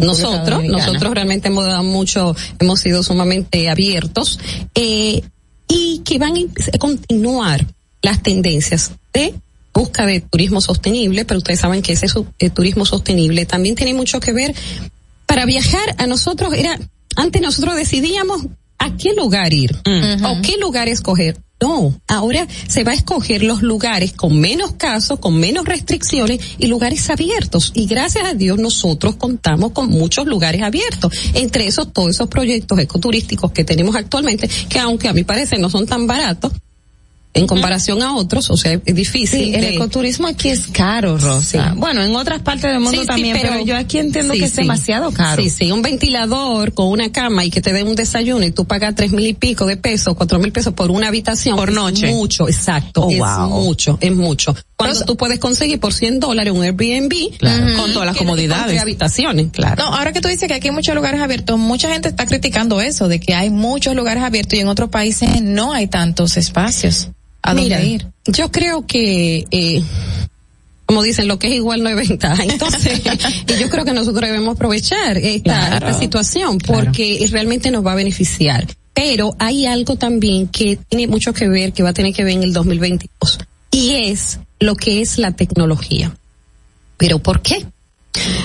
nosotros, Dominicana. nosotros realmente hemos dado mucho, hemos sido sumamente abiertos, eh, y que van a continuar las tendencias de busca de turismo sostenible, pero ustedes saben que ese eh, turismo sostenible también tiene mucho que ver para viajar a nosotros era antes nosotros decidíamos a qué lugar ir o qué lugar escoger. No, ahora se va a escoger los lugares con menos casos, con menos restricciones y lugares abiertos. Y gracias a Dios nosotros contamos con muchos lugares abiertos. Entre esos, todos esos proyectos ecoturísticos que tenemos actualmente, que aunque a mi parecer no son tan baratos, en comparación a otros, o sea, es difícil. Sí, el de- ecoturismo aquí es caro, Rosa. Bueno, en otras partes del mundo Sí, también, pero, yo aquí entiendo que es demasiado caro. Sí, sí, un ventilador con una cama y que te den un desayuno y tú pagas tres mil y pico de pesos, cuatro mil pesos por una habitación. Por noche. Mucho, exacto. Oh, es wow. mucho, es mucho. Cuando tú puedes conseguir por 100 dólares un Airbnb Con todas las comodidades. habitaciones. Claro. No, ahora que tú dices que aquí hay muchos lugares abiertos, mucha gente está criticando eso, de que hay muchos lugares abiertos y en otros países no hay tantos espacios a dónde Mira, ir. yo creo que, eh, como dicen, lo que es igual no es ventaja. Entonces, y yo creo que nosotros debemos aprovechar esta, Claro, esta situación porque realmente nos va a beneficiar. Pero hay algo también que tiene mucho que ver, que va a tener que ver en el 2022, y es lo que es la tecnología. ¿Pero por qué?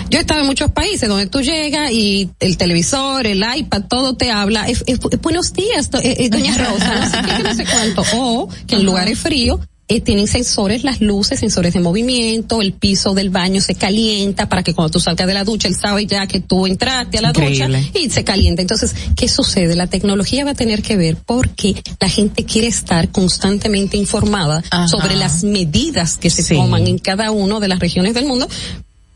Yo he estado en muchos países donde tú llegas y el televisor, el iPad, todo te habla. Es- es- buenos días, do- eh, eh, doña Rosa, no sé qué, no sé cuánto. O que en lugares fríos eh, tienen sensores, las luces, sensores de movimiento, el piso del baño se calienta para que cuando tú salgas de la ducha, él sabe ya que tú entraste a la Increíble. ducha y se calienta. Entonces, ¿qué sucede? La tecnología va a tener que ver porque la gente quiere estar constantemente informada Ajá. sobre las medidas que se Sí. toman en cada una de las regiones del mundo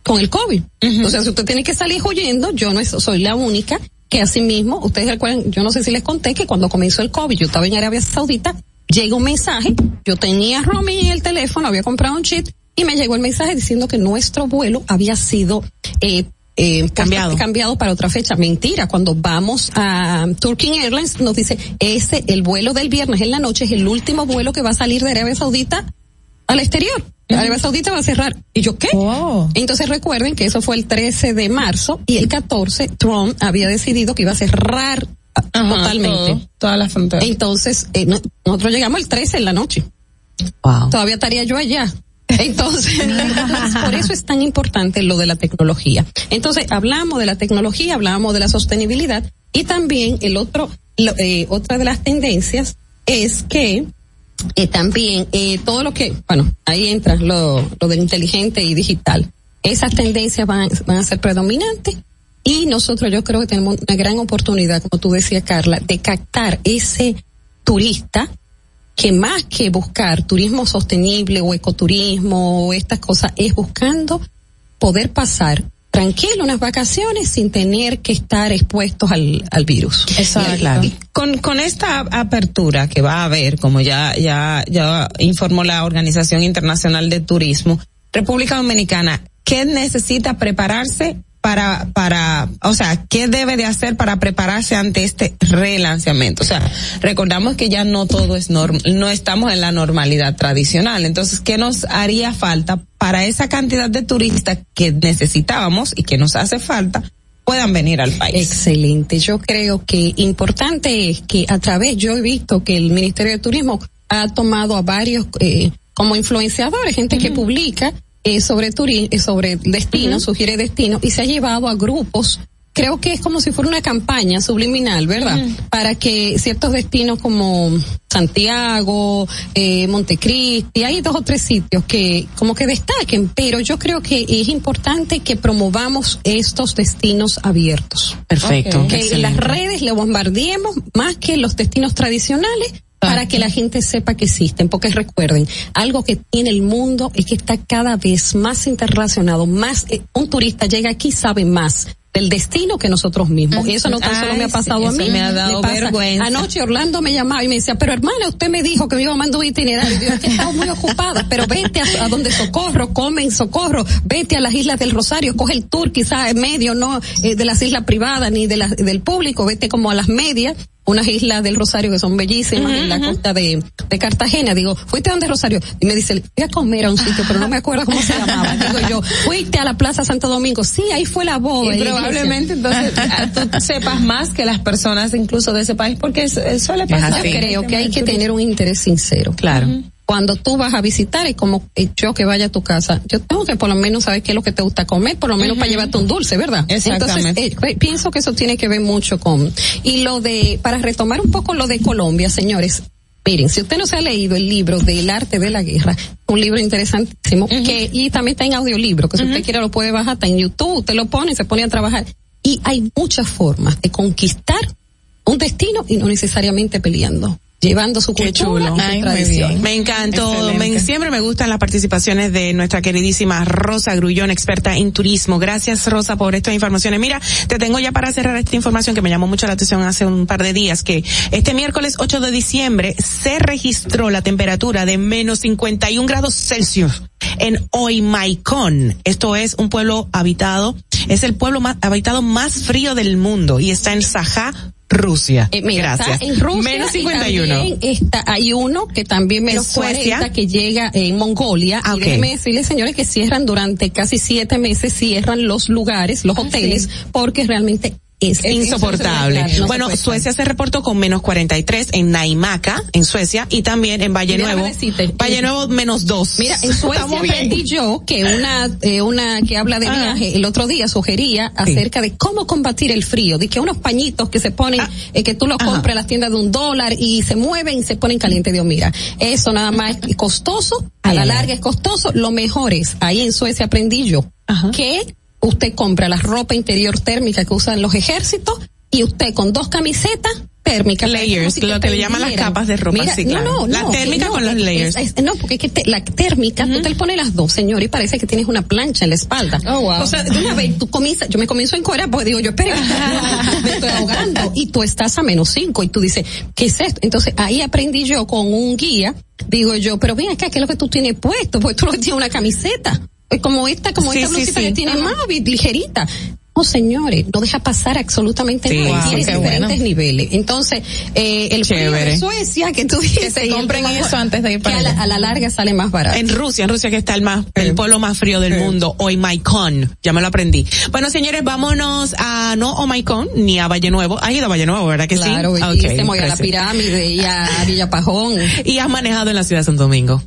con el COVID. O sea, si usted tiene que salir huyendo, yo no es- soy la única que asimismo, ustedes recuerdan, yo no sé si les conté que cuando comenzó el COVID, yo estaba en Arabia Saudita, llega un mensaje, yo tenía roaming en el teléfono, había comprado un chip y me llegó el mensaje diciendo que nuestro vuelo había sido eh, eh, puesto- Cambiado. cambiado para otra fecha. Mentira, cuando vamos a Turkish Airlines nos dice, ese, el vuelo del viernes en la noche es el último vuelo que va a salir de Arabia Saudita al exterior. Arabia Saudita va a cerrar. ¿Y yo qué? Entonces recuerden que eso fue el 13 de marzo y el 14 Trump había decidido que iba a cerrar totalmente. todo, todas las fronteras. Entonces, eh, no- nosotros llegamos el 13 en la noche. Todavía estaría yo allá. Entonces, entonces, por eso es tan importante lo de la tecnología. Entonces, hablamos de la tecnología, hablamos de la sostenibilidad y también el otro, lo- eh, otra de las tendencias es que también eh, todo lo que, bueno, ahí entra lo, lo del inteligente y digital. Esas tendencias van, van a ser predominantes y nosotros yo creo que tenemos una gran oportunidad, como tú decías, Carla, de captar ese turista que más que buscar turismo sostenible o ecoturismo o estas cosas, es buscando poder pasar tranquilo unas vacaciones sin tener que estar expuestos al, al virus. Y Con, con esta apertura que va a haber, como ya, ya, ya informó la Organización Internacional de Turismo, República Dominicana, ¿qué necesita prepararse para, para, o sea, qué debe de hacer para prepararse ante este relanzamiento? O sea, recordamos que ya no todo es norm, no estamos en la normalidad tradicional. Entonces, ¿qué nos haría falta para esa cantidad de turistas que necesitábamos y que nos hace falta puedan venir al país. Excelente. Yo creo que importante es que a través, yo he visto que el Ministerio de Turismo ha tomado a varios eh, como influenciadores, gente que publica eh, sobre turismo, sobre destinos, sugiere destinos, y se ha llevado a grupos creo que es como si fuera una campaña subliminal, ¿verdad? Para que ciertos destinos como Santiago, eh, Montecristi, hay dos o tres sitios que como que destaquen, pero yo creo que es importante que promovamos estos destinos abiertos. Perfecto. Que en las redes le bombardeemos más que los destinos tradicionales para que la gente sepa que existen, porque recuerden, algo que tiene el mundo es que está cada vez más interrelacionado, más eh, un turista llega aquí sabe más del destino que nosotros mismos. Y eso no tan solo me ha pasado a mí. me ha dado vergüenza. Anoche Orlando me llamaba y me decía, pero hermana, usted me dijo que me iba a mandar un itinerario. Yo, es que estaba muy ocupada, pero vete a, a, donde Socorro, come en Socorro, vete a las Islas del Rosario, coge el tour quizás en medio, no eh, de las islas privadas ni de la, del público, vete como a las medias unas islas del Rosario que son bellísimas uh -huh, en la costa de, de, Cartagena. Digo, ¿fuiste a donde Rosario? Y me dice, fui a comer a un sitio, pero no me acuerdo cómo se llamaba. Digo yo, ¿fuiste a la Plaza Santo Domingo? Sí, ahí fue la boda. Y probablemente entonces tú sepas más que las personas incluso de ese país porque suele pasar. Yo creo que hay que tener un interés sincero. Claro. Uh -huh cuando tú vas a visitar, es como yo que vaya a tu casa, yo tengo que por lo menos saber qué es lo que te gusta comer, por lo menos uh -huh. para llevarte un dulce, ¿verdad? Entonces, eh, pienso que eso tiene que ver mucho con, y lo de, para retomar un poco lo de Colombia, señores, miren, si usted no se ha leído el libro del arte de la guerra, un libro interesantísimo, uh -huh. que, y también está en audiolibro, que si uh -huh. usted quiere lo puede bajar, está en YouTube, usted lo pone y se pone a trabajar. Y hay muchas formas de conquistar un destino y no necesariamente peleando llevando su Qué cultura chulo. su Ay, tradición. Me encantó. Me, siempre me gustan las participaciones de nuestra queridísima Rosa Grullón, experta en turismo. Gracias, Rosa, por estas informaciones. Mira, te tengo ya para cerrar esta información que me llamó mucho la atención hace un par de días, que este miércoles 8 de diciembre se registró la temperatura de menos 51 grados Celsius en Oimaicón. Esto es un pueblo habitado, es el pueblo más habitado más frío del mundo y está en Sajá, Rusia. Eh, mira, Gracias. Está en Rusia menos 51. Está, hay uno que también menos Suecia? 40 que llega en Mongolia. Ah, Y ok. déjeme decirles, señores, que cierran durante casi siete meses, cierran los lugares, los hoteles, porque realmente es, insoportable. No bueno, Suecia se reportó con menos 43 en Naimaca, en Suecia, y también en Valle Déjame Nuevo. decirte, Valle eh, Nuevo menos 2. Mira, en Suecia aprendí yo que una eh, una que habla de Ah. viaje el otro día sugería acerca de cómo combatir el frío, de que unos pañitos que se ponen, Ah. eh, que tú los Ajá. compras en las tiendas de un dólar y se mueven y se ponen caliente. Dios, mira, eso nada más es costoso, a la larga es costoso, lo mejor es, ahí en Suecia aprendí yo, que usted compra la ropa interior térmica que usan los ejércitos y usted con dos camisetas térmicas. Layers, lo que le llaman las capas de ropa, Mira, sí, no, claro. no, La no, térmica no, con los layers. es- no, porque es que te- la térmica, tú te le pones las dos, señor, y parece que tienes una plancha en la espalda. Oh, wow. O sea, de una vez tú comienzas, yo me comienzo en Corea porque digo yo, espera, me estoy ahogando. Y tú estás a menos cinco y tú dices, ¿qué es esto? Entonces ahí aprendí yo con un guía, digo yo, pero ven acá, ¿qué es lo que tú tienes puesto? Porque tú no tienes una camiseta. Como esta, como Sí, esta blusita sí. que tiene más ligerita. No, señores, no deja pasar absolutamente nada. wow, Tiene diferentes bueno. niveles. Entonces, eh, el Chévere. de Suecia que tú dices. se el compren eso antes de ir para que a la, allá. a la larga sale más barato. En Rusia, en Rusia que está el más, el pueblo más frío del mundo, Oimaicón, ya me lo aprendí. Bueno, señores, vámonos a no Oimaicón ni a Valle Nuevo. Has ido a Valle Nuevo, ¿verdad que Claro, sí? Ok, bellísimo, y a la pirámide, y a, a Villapajón. Y has manejado en la ciudad de Santo Domingo.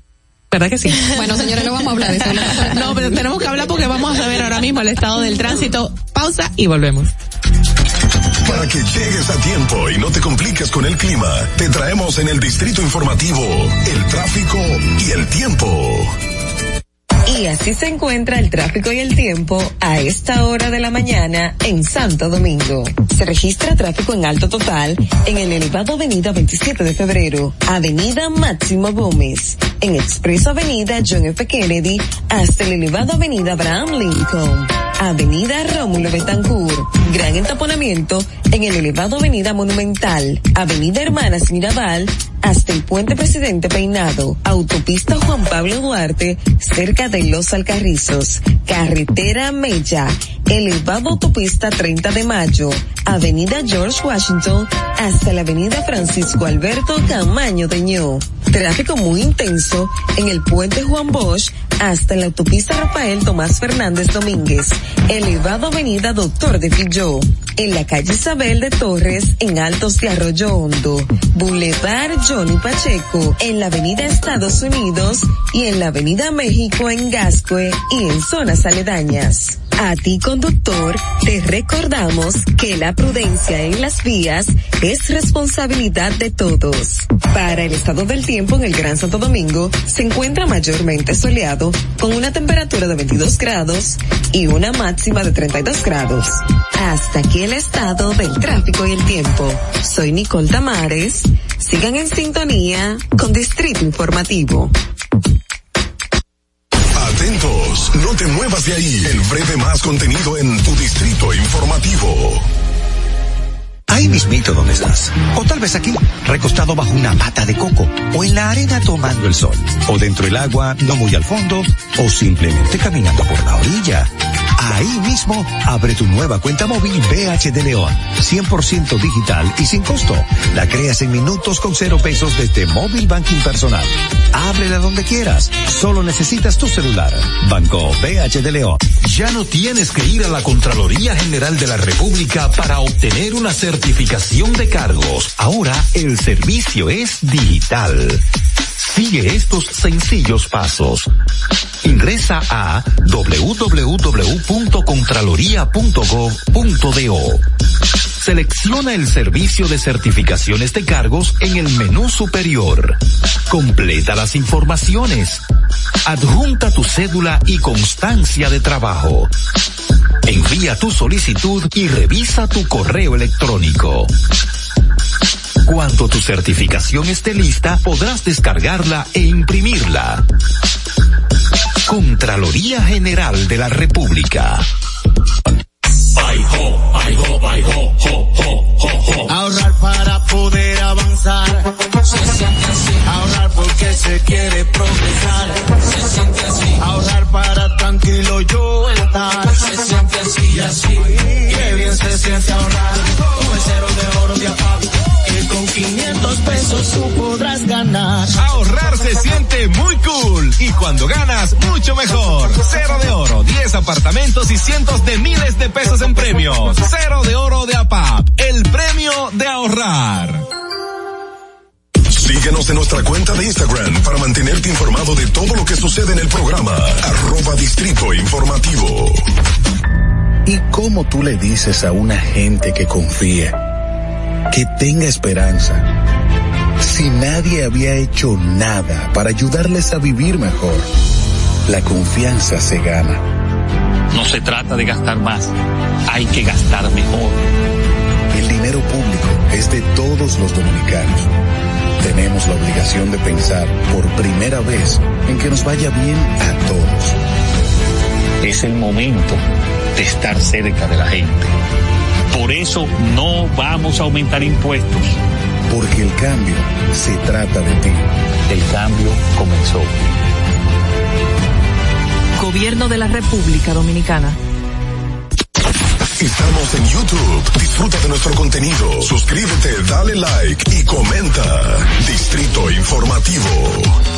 ¿Verdad que sí? Bueno, señores, no vamos a hablar de eso. No, pero tenemos que hablar porque vamos a saber ahora mismo el estado del tránsito. Pausa y volvemos. Para que llegues a tiempo y no te compliques con el clima, te traemos en el distrito informativo el tráfico y el tiempo. Y así se encuentra el tráfico y el tiempo a esta hora de la mañana en Santo Domingo. Se registra tráfico en alto total en el elevado Avenida 27 de Febrero, Avenida Máximo Gómez, en Expreso Avenida John F. Kennedy hasta el elevado Avenida Abraham Lincoln, Avenida Rómulo Betancourt, gran entaponamiento en el elevado Avenida Monumental, Avenida Hermanas Mirabal hasta el Puente Presidente Peinado, Autopista Juan Pablo Duarte, cerca de Los Alcarrizos, Carretera Mella, elevado Autopista 30 de Mayo, Avenida George Washington, hasta la Avenida Francisco Alberto Camaño de Ño, Tráfico muy intenso en el puente Juan Bosch hasta la autopista Rafael Tomás Fernández Domínguez, elevado avenida Doctor de Filló, en la calle Isabel de Torres en Altos de Arroyo Hondo, Boulevard Johnny Pacheco, en la avenida Estados Unidos y en la avenida México en Gascue y en zonas aledañas. A ti conductor, te recordamos que la prudencia en las vías es responsabilidad de todos. Para el estado del tiempo en el Gran Santo Domingo, se encuentra mayormente soleado con una temperatura de 22 grados y una máxima de 32 grados. Hasta aquí el estado del tráfico y el tiempo. Soy Nicole Tamares. Sigan en sintonía con Distrito Informativo. Atentos, no te muevas de ahí. El breve más contenido en tu Distrito Informativo. Ahí mismito donde estás. O tal vez aquí, recostado bajo una mata de coco. O en la arena tomando el sol. O dentro del agua, no muy al fondo. O simplemente caminando por la orilla. Ahí mismo, abre tu nueva cuenta móvil BH de León. 100% digital y sin costo. La creas en minutos con cero pesos desde Móvil Banking Personal. Ábrela donde quieras. Solo necesitas tu celular. Banco BH de León. Ya no tienes que ir a la Contraloría General de la República para obtener una certificación de cargos. Ahora el servicio es digital. Sigue estos sencillos pasos. Ingresa a www.contraloría.gov.do. Selecciona el servicio de certificaciones de cargos en el menú superior. Completa las informaciones. Adjunta tu cédula y constancia de trabajo. Envía tu solicitud y revisa tu correo electrónico. Cuando tu certificación esté lista, podrás descargarla e imprimirla. Contraloría General de la República. Ahorrar para poder avanzar. Se siente así. Ahorrar porque se quiere progresar. Se siente así. Ahorrar para tranquilo yo estar. Se siente así y así. Qué bien se siente ahorrar. El cero de oro de APAP. Que con 500 pesos tú podrás ganar. Ahorrar se siente muy cool y cuando ganas mucho mejor. Cero de oro, 10 apartamentos y cientos de miles de pesos en premios. Cero de oro de APAP, el premio de ahorrar. Síguenos en nuestra cuenta de Instagram para mantenerte informado de todo lo que sucede en el programa. Arroba Distrito Informativo. ¿Y cómo tú le dices a una gente que confía, que tenga esperanza, si nadie había hecho nada para ayudarles a vivir mejor? La confianza se gana. No se trata de gastar más, hay que gastar mejor. El dinero público es de todos los dominicanos. Tenemos la obligación de pensar por primera vez en que nos vaya bien a todos. Es el momento de estar cerca de la gente. Por eso no vamos a aumentar impuestos. Porque el cambio se trata de ti. El cambio comenzó. Gobierno de la República Dominicana. Estamos en YouTube. Disfruta de nuestro contenido. Suscríbete, dale like y comenta. Distrito Informativo.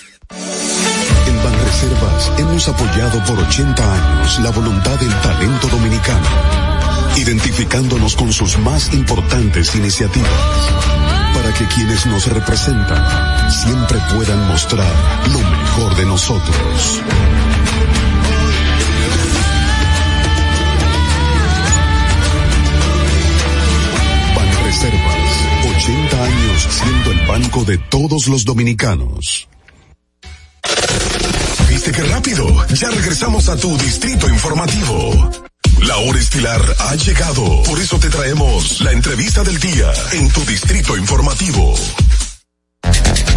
En Banreservas hemos apoyado por 80 años la voluntad del talento dominicano, identificándonos con sus más importantes iniciativas, para que quienes nos representan siempre puedan mostrar lo mejor de nosotros. Banreservas, 80 años siendo el banco de todos los dominicanos. ¿Viste qué rápido? Ya regresamos a tu distrito informativo. La hora estilar ha llegado. Por eso te traemos la entrevista del día en tu distrito informativo.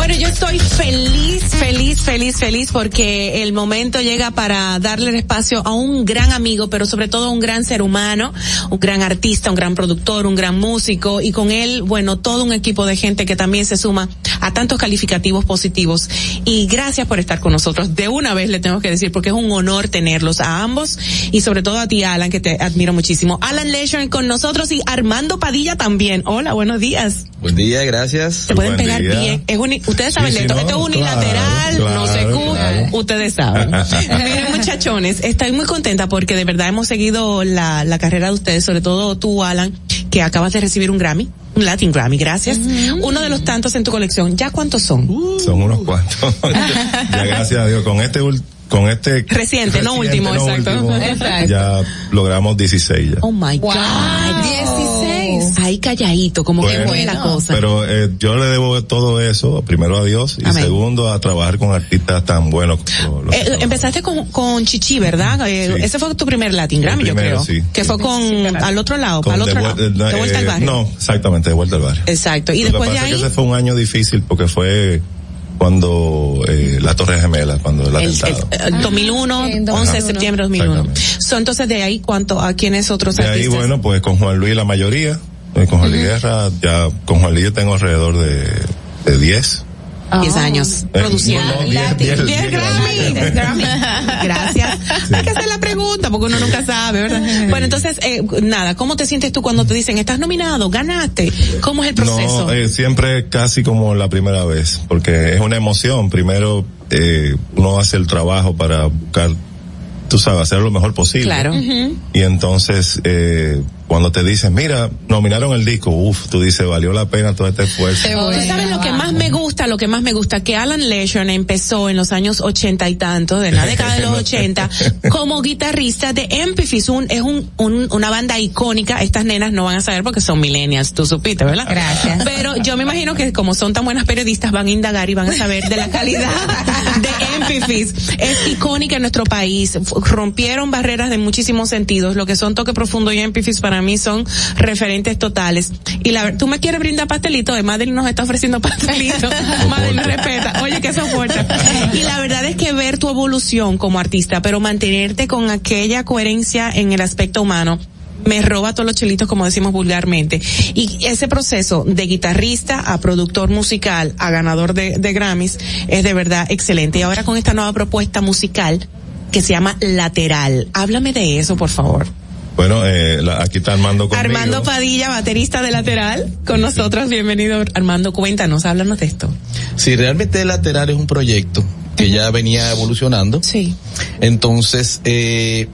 Bueno, yo estoy feliz, feliz, feliz, feliz porque el momento llega para darle el espacio a un gran amigo, pero sobre todo a un gran ser humano, un gran artista, un gran productor, un gran músico y con él, bueno, todo un equipo de gente que también se suma a tantos calificativos positivos. Y gracias por estar con nosotros. De una vez le tengo que decir porque es un honor tenerlos a ambos y sobre todo a ti, Alan, que te admiro muchísimo. Alan Leisure con nosotros y Armando Padilla también. Hola, buenos días. Buen día, gracias. Se pueden Buen pegar día. bien. Es ustedes saben Sí, esto. no, esto es unilateral, claro, no se cubre. claro. Ustedes saben. Miren, muchachones, estoy muy contenta porque de verdad hemos seguido la, la carrera de ustedes, sobre todo tú, Alan, que acabas de recibir un Grammy. Un Latin Grammy, gracias. Uno de los tantos en tu colección. ¿Ya cuántos son? Son unos cuantos. ya gracias a Dios, con este ul- con este Reciente, no último, no exacto. último, Exacto. ya logramos 16 ya. Oh my God. 16. Ahí calladito, como que Bueno, fue la cosa. Pero eh, yo le debo todo eso, primero a Dios y Amén. segundo a trabajar con artistas tan buenos como los Eh, empezaste con, con Chichi, ¿verdad? Eh, Ese fue tu primer Latin El Grammy, yo primero, creo. sí. Que fue con, al otro lado, con el otro de, lado. vuel- De vuelta al eh, barrio. No, exactamente, de vuelta al barrio. Exacto. Y Lo que después de pasa es ahí, que ese fue un año difícil porque fue cuando eh, la Torre Gemela, cuando el, el, atentado. el 2001, 11 de septiembre de 2001. So, entonces de ahí, ¿cuánto, a quiénes otros De ahí, artistas? bueno, pues con Juan Luis la mayoría, eh, con Juan Guerra, ya con Juan Luis yo tengo alrededor de, de 10. 10 años Eh, produciendo. no, no, diez, diez, diez Grammy. Diez Grammy. Gracias. Hay que hacer la pregunta porque uno nunca sabe, ¿verdad? Bueno, entonces, eh, nada, ¿cómo te sientes tú cuando te dicen, estás nominado, ganaste? ¿Cómo es el proceso? No, eh, siempre casi como la primera vez, porque es una emoción. Primero, eh, uno hace el trabajo para buscar, tú sabes, hacer lo mejor posible. Claro. Y entonces, eh, cuando te dicen, mira, nominaron el disco, uff, tú dices, valió la pena todo este esfuerzo. Tú sabes lo que más me gusta, lo que más me gusta, que Alan Leishon empezó en los años ochenta y tantos, de la década de los ochenta, como guitarrista de Empifis, un, es un, un- una banda icónica, estas nenas no van a saber porque son millennials, tú supiste, ¿verdad? Gracias. Pero yo me imagino que como son tan buenas periodistas van a indagar y van a saber de la calidad de Empifis. Es icónica en nuestro país, F- rompieron barreras de muchísimos sentidos, lo que son Toque Profundo y Empifis para mí son referentes totales. Y la tú me quieres brindar pastelito, de Madeline nos está ofreciendo pastelito. Madeline respeta, oye que soporta. Y la verdad es que ver tu evolución como artista, pero mantenerte con aquella coherencia en el aspecto humano, me roba todos los chelitos como decimos vulgarmente. Y ese proceso de guitarrista a productor musical a ganador de, de Grammys es de verdad excelente. Y ahora con esta nueva propuesta musical que se llama Lateral. Háblame de eso, por favor. Bueno, eh, la- aquí está Armando conmigo. Armando Padilla, baterista de Lateral, con nosotros. Bienvenido, Armando. Cuéntanos, háblanos de esto. Sí, realmente lateral es un proyecto que ya venía evolucionando. Sí. Entonces, eh,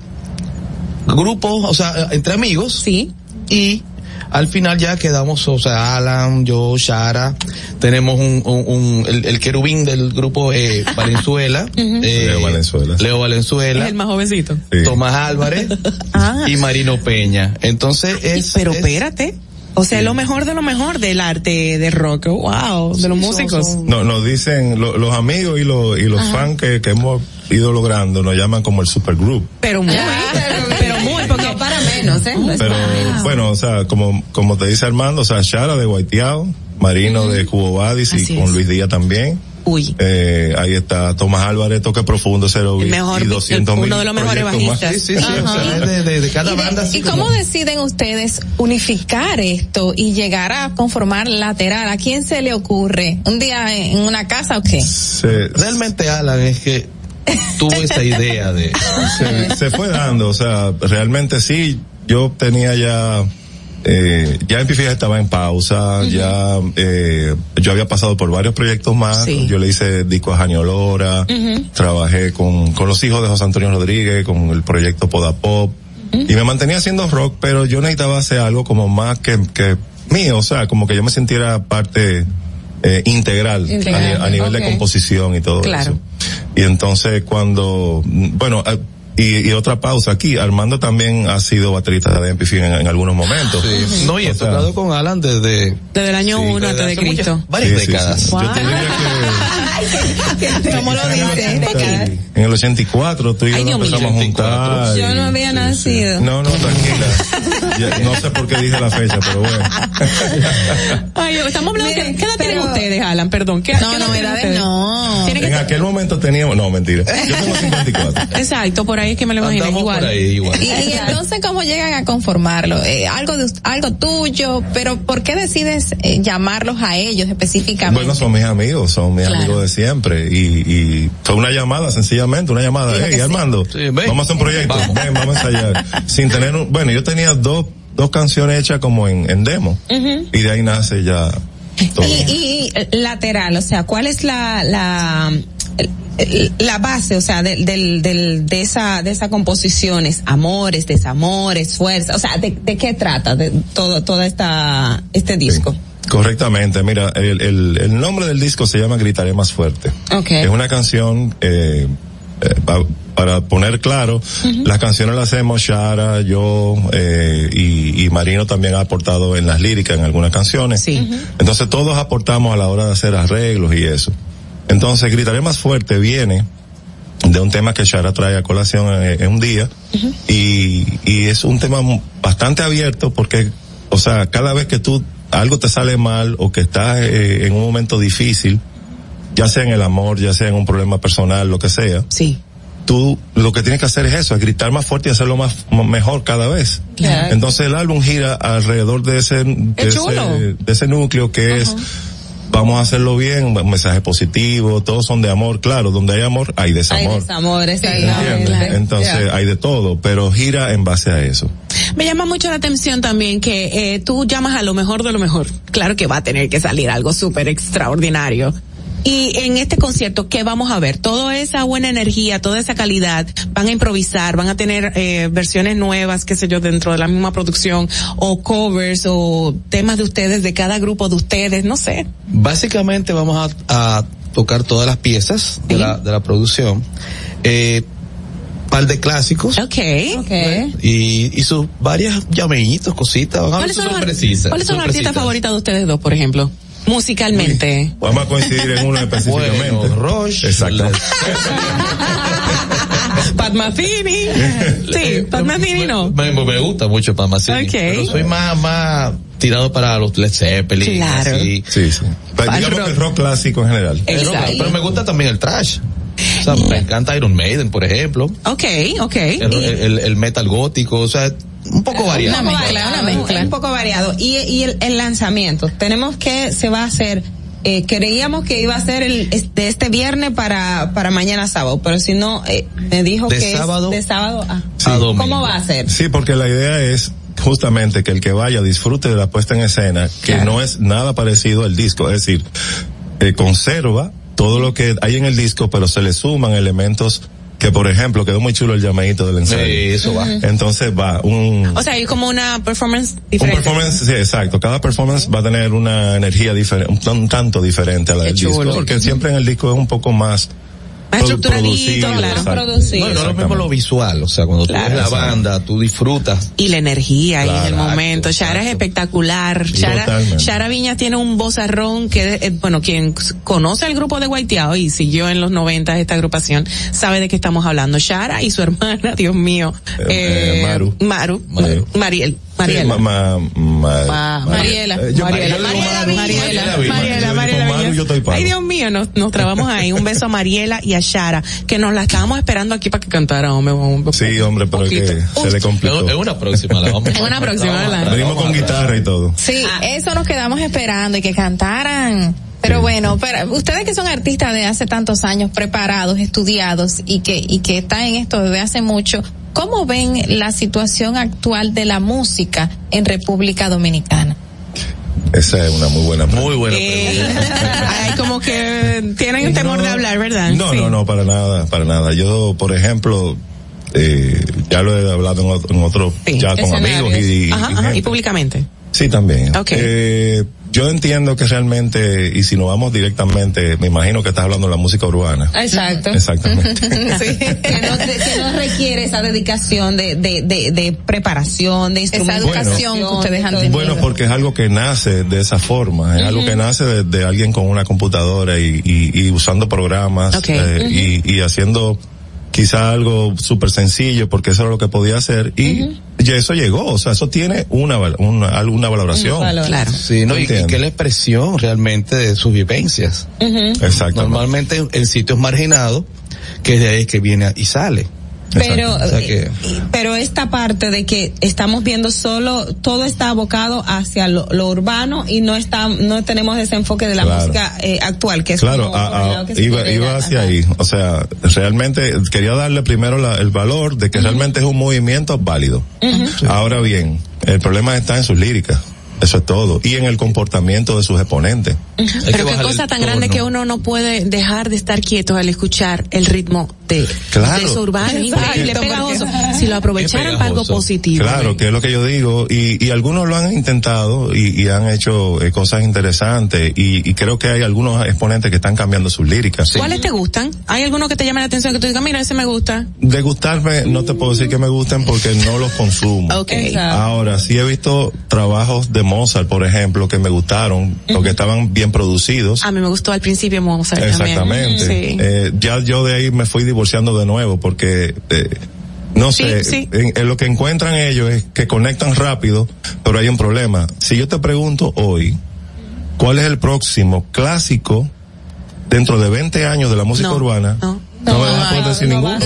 grupos, o sea, entre amigos. Sí. Y al final ya quedamos, o sea, Alan, yo, Shara, tenemos un, un, un- el, el querubín del grupo eh, Valenzuela. Eh, Leo Valenzuela. Leo Es Valenzuela. el más jovencito. Tomás Álvarez Ah. y Marino Peña. Entonces es... Pero es- espérate. O sea, es lo mejor de lo mejor del arte de rock. Wow, de los músicos. No, nos dicen lo- los amigos y los, y los Ajá. fans que, que hemos ido logrando, nos llaman como el supergroup. Pero muy, pero muy, menos, ¿eh? No Pero menos. bueno, o sea, como, como te dice Armando, o sea, Shara de Guaiteado, Marino de Cubo Badis y con es. Luis Díaz también. Uy. Eh, ahí está Tomás Álvarez, Toque Profundo, Cero El mejor y vi- 200 uno mil de los mejores bajistas. Sí, sí, sí, o sea, de, de- de cada ¿Y, de- banda. ¿y como- cómo deciden ustedes unificar esto y llegar a conformar lateral? ¿A quién se le ocurre? ¿Un día en una casa o qué? Se- realmente Alan es que tuvo esa idea de se, se fue dando o sea realmente sí yo tenía ya eh, ya en Pifija estaba en pausa ya eh, yo había pasado por varios proyectos más Sí. yo le hice disco a Janio Lora trabajé con, con los hijos de José Antonio Rodríguez con el proyecto Poda Pop y me mantenía haciendo rock pero yo necesitaba hacer algo como más que, que mío o sea como que yo me sintiera parte eh, integral, a Integral, ni- a, nivel de composición y todo Claro. eso. Y entonces cuando, mm, bueno, eh, Y, y, otra pausa aquí, Armando también ha sido baterista de MPF en, en, algunos momentos. Sí. No, y he tocado con Alan desde... Desde el año 1 antes de Cristo. Muchas, varias sí, décadas. Sí, Yo te diría que... ¿Cómo lo dice? En el 84 tú y yo Ay, nos empezamos a juntar. Yo no había nacido. No, no, tranquila. ya, no sé por qué dije la fecha, pero bueno. Ay, estamos hablando Miren, de qué edad pero- tienen ustedes, Alan, perdón. ¿Qué, No, qué no, edad tienen edades ustedes? no. En aquel momento teníamos, no, mentira. Yo tengo 54. Exacto, por ahí es que me lo imaginé Andamos igual. por ahí igual. Y, y entonces, ¿cómo llegan a conformarlo? Eh, algo de, algo tuyo, pero ¿por qué decides eh, llamarlos a ellos específicamente? Bueno, son mis amigos, son mis Claro. amigos de siempre. Y, y fue una llamada, sencillamente, una llamada. Hey, sí. Armando, ven. vamos a hacer un proyecto. Vamos. Ven, vamos a ensayar. Sin tener un, bueno, yo tenía dos, dos canciones hechas como en, en demo. Y de ahí nace ya. Y, y eh, lateral, o sea, ¿cuál es la la la base, o sea, del, del, del, de esa de esas composiciones, amores, desamores, fuerza, o sea, de, de qué trata de todo toda esta este disco? Correctamente, mira, el, el, el nombre del disco se llama Gritaré más fuerte. Okay. Es una canción, eh, eh, pa- para poner claro, las canciones las hacemos Shara, yo, eh, y, y Marino también ha aportado en las líricas en algunas canciones. Sí. Entonces todos aportamos a la hora de hacer arreglos y eso. Entonces Gritaré más fuerte viene de un tema que Shara trae a colación en, en un día y, y es un tema bastante abierto porque, o sea, cada vez que tú algo te sale mal o que estás eh, en un momento difícil, ya sea en el amor, ya sea en un problema personal, lo que sea, Sí. tú lo que tienes que hacer es eso, es gritar más fuerte y hacerlo más mejor cada vez. Claro. Entonces el álbum gira alrededor de ese de, ese, de ese núcleo que es vamos a hacerlo bien, mensaje positivo, todos son de amor, claro, donde hay amor hay Hay desamor. hay amores. Entonces hay de todo, pero gira en base a eso. Me llama mucho la atención también que eh, tú llamas a lo mejor de lo mejor. Claro que va a tener que salir algo súper extraordinario. Y en este concierto, ¿qué vamos a ver? Toda esa buena energía, toda esa calidad, van a improvisar, van a tener eh, versiones nuevas, qué sé yo, dentro de la misma producción, o covers, o temas de ustedes, de cada grupo de ustedes, no sé. Básicamente vamos a, a tocar todas las piezas de, la, de la producción. Eh, par de clásicos. Ok. Okay. Y, y sus varias llameitos, cositas. Van a ver ¿Cuáles son, los, ¿cuáles son los artistas favoritos de ustedes dos, por ejemplo? Musicalmente. Vamos a coincidir en uno específicamente. Bueno, Roche. Exacto. Pat Metheny. Sí, Pat Metheny no. Me, me gusta mucho Pat Metheny, Ok. Pero soy más, más tirado para los Led Zeppelin. Claro. así. Sí, sí. Pero digamos rock. que el rock clásico en general. Pero, Exacto. pero me gusta también el trash. O sea, me encanta Iron Maiden, por ejemplo. Ok, ok. El, el- el metal gótico, o sea, un poco variado. Una mezcla, una mezcla. Un poco variado. Y, y el, el lanzamiento, tenemos que, se va a hacer, eh, creíamos que iba a ser el, de este viernes para, para mañana sábado, pero si no, eh, me dijo De que sábado es de sábado a, a domingo. ¿Cómo va a ser? Sí, porque la idea es justamente que el que vaya disfrute de la puesta en escena, que Claro. no es nada parecido al disco, es decir, eh, conserva todo lo que hay en el disco, pero se le suman elementos que, por ejemplo, quedó muy chulo el llamadito del ensayo. Sí, eso va. Entonces va un, O sea, hay como una performance un diferente. performance, sí, exacto. Cada performance va a tener una energía diferente, un, tan- un tanto diferente a la Qué del disco, chulo. porque siempre en el disco es un poco más Más estructuradito, claro. exacto. Producido. No, y no es lo mismo lo visual, o sea, cuando Claro. tú ves la banda, tú disfrutas. Y la energía ahí en el Claro, momento. Shara es exacto. espectacular. Shara. Shara Viñas tiene un vozarrón que, eh, bueno, quien conoce el grupo de Guaiteao y siguió en los 90 esta agrupación, sabe de qué estamos hablando. Shara y su hermana, Dios mío. Eh, eh, Maru. Maru. Maru. Mariel. Sí, Mariela. ma- ma- ma- Ma- Mariela. Eh, Mariela, Mariela, Mariela, Mariela. Ay, Dios mío, nos, nos trabamos ahí. Un beso a Mariela y a Shara, que nos la estábamos esperando aquí para que cantara, hombre. un- Sí, hombre, pero que se le complicó. Es una próxima, la vamos Es una próxima, ¿verdad? Venimos con guitarra y todo. Sí, eso nos quedamos esperando y que cantaran. Pero bueno, pero ustedes que son artistas de hace tantos años, preparados, estudiados y que y que están en esto desde hace mucho, ¿cómo ven la situación actual de la música en República Dominicana? Esa es una muy buena pregunta. Muy buena Eh, ay, como que tienen temor de hablar, ¿verdad? No, Sí. no, no, para nada, para nada. Yo, por ejemplo, eh, ya lo he hablado en otro, en otro Sí, ya con amigos y, y Ajá, ajá, y gente. públicamente. Sí, también. Ok. Eh, yo entiendo que realmente, y si nos vamos directamente, me imagino que estás hablando de la música urbana. Exacto. Exactamente. que, no, que, no, requiere esa dedicación de, de, de, de preparación, de instrumentación. Esa educación que ustedes han tenido. Bueno, porque es algo que nace de esa forma, es uh -huh. algo que nace de, de, alguien con una computadora y, y, y usando programas okay. eh, uh -huh. y, y haciendo quizá algo súper sencillo porque eso era lo que podía hacer y, uh -huh. eso llegó, o sea, eso tiene una una, una valoración. Valor. Claro. Sí, no, y, y, que es la expresión realmente de sus vivencias. Uh -huh. Exacto. Normalmente en sitios marginados, que es de ahí que viene y sale. Pero, o sea que... pero esta parte de que estamos viendo solo, todo está abocado hacia lo, lo urbano y no está, no tenemos ese enfoque de la claro. música eh, actual, que es claro, a, a, que iba, iba hacia ahí. O sea, realmente quería darle primero la, el valor de que uh -huh. realmente es un movimiento válido. Uh -huh. Ahora bien, el problema está en sus líricas. Eso es todo. Y en el comportamiento de sus exponentes. Uh -huh. Pero qué cosa tan grande que uno no puede dejar de estar quieto al escuchar el ritmo de, claro. de eso urbano. Increíble, pegajoso. Si lo aprovecharan para algo positivo. Claro, que es lo que yo digo. Y, y algunos lo han intentado y, y han hecho eh, cosas interesantes. Y, y, creo que hay algunos exponentes que están cambiando sus líricas. Sí. ¿Cuáles te gustan? ¿Hay alguno que te llame la atención que tú digas, mira, ese me gusta? De gustarme, no te puedo decir que me gusten porque no los consumo. Okay. Ahora, sí he visto trabajos de Mozart, por ejemplo, que me gustaron, uh -huh. porque estaban bien producidos. A mí me gustó al principio Mozart Exactamente. Sí. Eh, ya yo de ahí me fui divorciando de nuevo, porque eh, no sé, sí, sí. En, en, lo que encuentran ellos es que conectan rápido, pero hay un problema. Si yo te pregunto hoy, ¿cuál es el próximo clásico dentro de 20 años de la música no, urbana? No, no, no me vas a poder decir ninguno.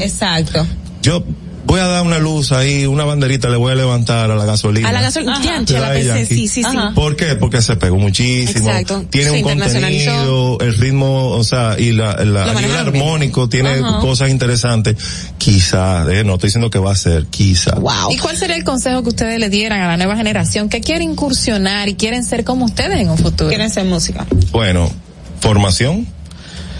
Exacto. Yo voy a dar una luz ahí, una banderita le voy a levantar a la gasolina. A la gasolina, sí, sí, sí. Ajá. ¿Por qué? Porque se pegó muchísimo. Exacto. Tiene un contenido, el ritmo, o sea, y la, la a nivel armónico tiene Ajá. cosas interesantes. Quizá, eh, no estoy diciendo que va a ser, quizá. Wow. ¿Y cuál sería el consejo que ustedes le dieran a la nueva generación que quiere incursionar y quieren ser como ustedes en un futuro? Quieren ser música. Bueno, formación,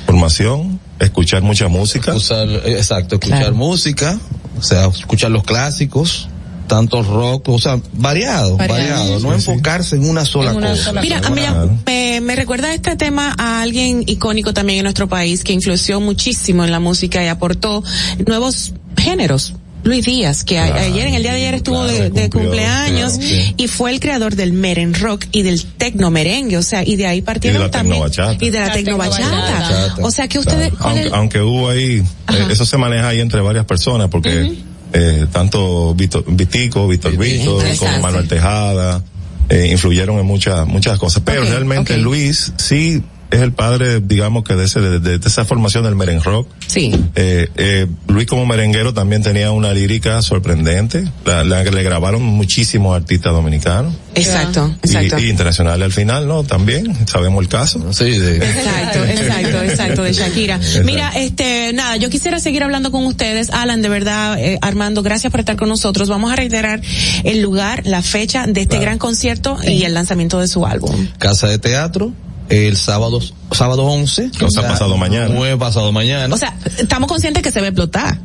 formación, escuchar mucha música. Usar, exacto, escuchar claro. música, o sea, escuchar los clásicos, tanto rock, o sea, variado, variado, variado no sí, enfocarse sí. en una sola en una cosa. Sola Mira, a mí me, me, recuerda este tema a alguien icónico también en nuestro país que influenció muchísimo en la música y aportó nuevos géneros. Luis Díaz, que claro, ayer, en el día de ayer estuvo claro, de, de cumplió, cumpleaños claro, sí. y fue el creador del meren rock y del tecno merengue, o sea, y de ahí partieron y de también. Y de la, tecno bachata. O sea que ustedes. Aunque, el... aunque, hubo ahí, eh, eso se maneja ahí entre varias personas porque uh -huh. eh, tanto Vito, Vitico, Víctor Vito, como Manuel Tejada, eh, influyeron en muchas, muchas cosas. Pero okay, realmente okay. Luis sí es el padre, digamos que de, ese, de, de, esa formación del merengue rock. Sí. Eh, eh, Luis como merenguero también tenía una lírica sorprendente. La, la, le grabaron muchísimos artistas dominicanos. Exacto, exacto. Y, internacionales al final, ¿no? También, sabemos el caso. Sí, de... Exacto, exacto, exacto, de Shakira. Exacto. Mira, este, nada, yo quisiera seguir hablando con ustedes. Alan, de verdad, eh, Armando, gracias por estar con nosotros. Vamos a reiterar el lugar, la fecha de este claro. gran concierto y el lanzamiento de su álbum. Casa de Teatro, el sábado sábado 11. O sea, pasado mañana. Muy pasado mañana. O sea, estamos conscientes que se va a explotar.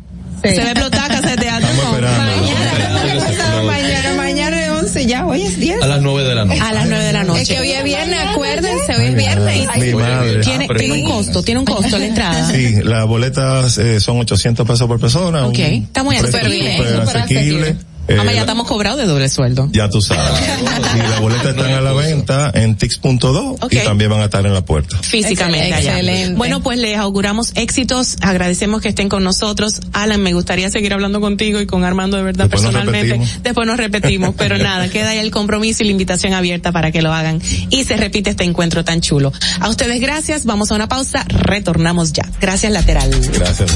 Sí. Se va a explotar casa de teatro. Estamos esperando. Mañana, mañana, mañana de 11, ya hoy es 10. A las 9 de la noche. A las 9 de la noche. Es que hoy es viernes, acuérdense, hoy es viernes. Mi madre. Tiene, tiene un costo, tiene un costo la entrada. Sí, las boletas eh, son 800 pesos por persona. Ok, está muy asequible. Super asequible. Eh, Mamá, ya estamos cobrados de doble sueldo. Ya tú sabes. y las boletas están a la venta en Tix.do okay. y también van a estar en la puerta. Físicamente Excelente. allá. Bueno, pues les auguramos éxitos. Agradecemos que estén con nosotros. Alan, me gustaría seguir hablando contigo y con Armando de verdad Después personalmente. Nos Después nos repetimos, pero nada, queda ahí el compromiso y la invitación abierta para que lo hagan y se repite este encuentro tan chulo. A ustedes gracias. Vamos a una pausa. Retornamos ya. Gracias, lateral. Gracias.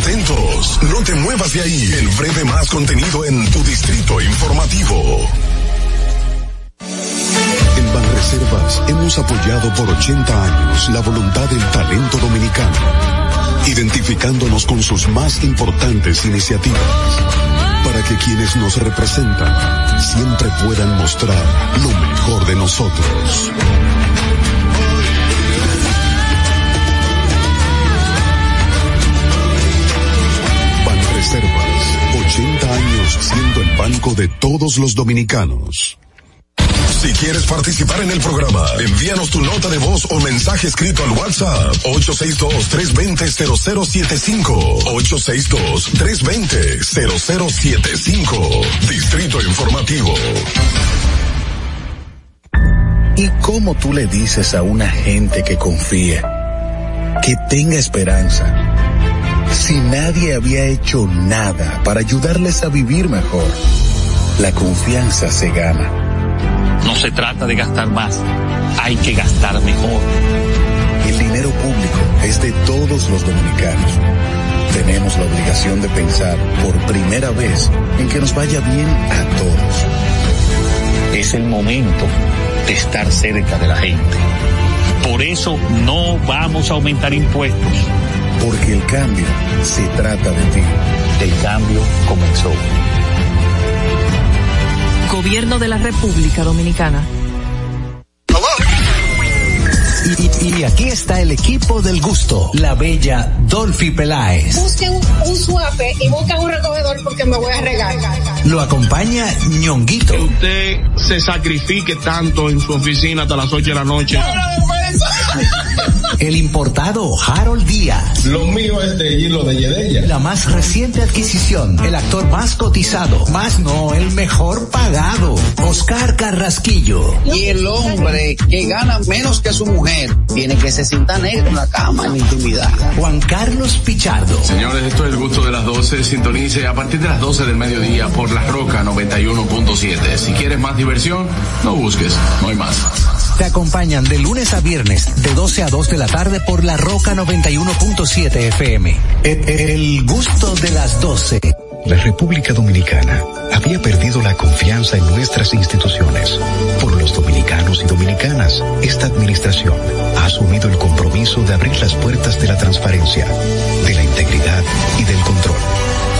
Atentos, no te muevas de ahí. El breve más contenido en tu distrito informativo. En Banreservas hemos apoyado por 80 años la voluntad del talento dominicano, identificándonos con sus más importantes iniciativas, para que quienes nos representan siempre puedan mostrar lo mejor de nosotros. Siendo el banco de todos los dominicanos. Si quieres participar en el programa, envíanos tu nota de voz o mensaje escrito al WhatsApp 862-320-0075. 862-320-0075. Distrito Informativo. ¿Y cómo tú le dices a una gente que confíe, que tenga esperanza, si nadie había hecho nada para ayudarles a vivir mejor? La confianza se gana. No se trata de gastar más, hay que gastar mejor. El dinero público es de todos los dominicanos. Tenemos la obligación de pensar por primera vez en que nos vaya bien a todos. Es el momento de estar cerca de la gente. Por eso no vamos a aumentar impuestos. Porque el cambio se trata de ti. El cambio comenzó. Gobierno de la República Dominicana. Y, aquí está el equipo del gusto, la bella Dolphy Peláez. Busquen un suave y busquen un recogedor porque me voy a regar. Lo acompaña ñonguito. Que usted se sacrifique tanto en su oficina hasta las 8 de la noche. El importado Harold Díaz. Lo mío es de hilo de Yedella. La más reciente adquisición. El actor más cotizado. Más no, el mejor pagado. Oscar Carrasquillo. Y el hombre que gana menos que su mujer tiene que se sienta negro en la cama, en intimidad. Juan Carlos Pichardo. Señores, esto es el gusto de las 12. Sintonice a partir de las 12 del mediodía por La Roca 91.7. Si quieres más diversión, no busques, no hay más. Te acompañan de lunes a viernes, de 12 a 2 de la tarde por La Roca 91.7 FM. El, el gusto de las 12. La República Dominicana había perdido la confianza en nuestras instituciones. Por los dominicanos y dominicanas, esta administración ha asumido el compromiso de abrir las puertas de la transparencia, de la integridad y del control.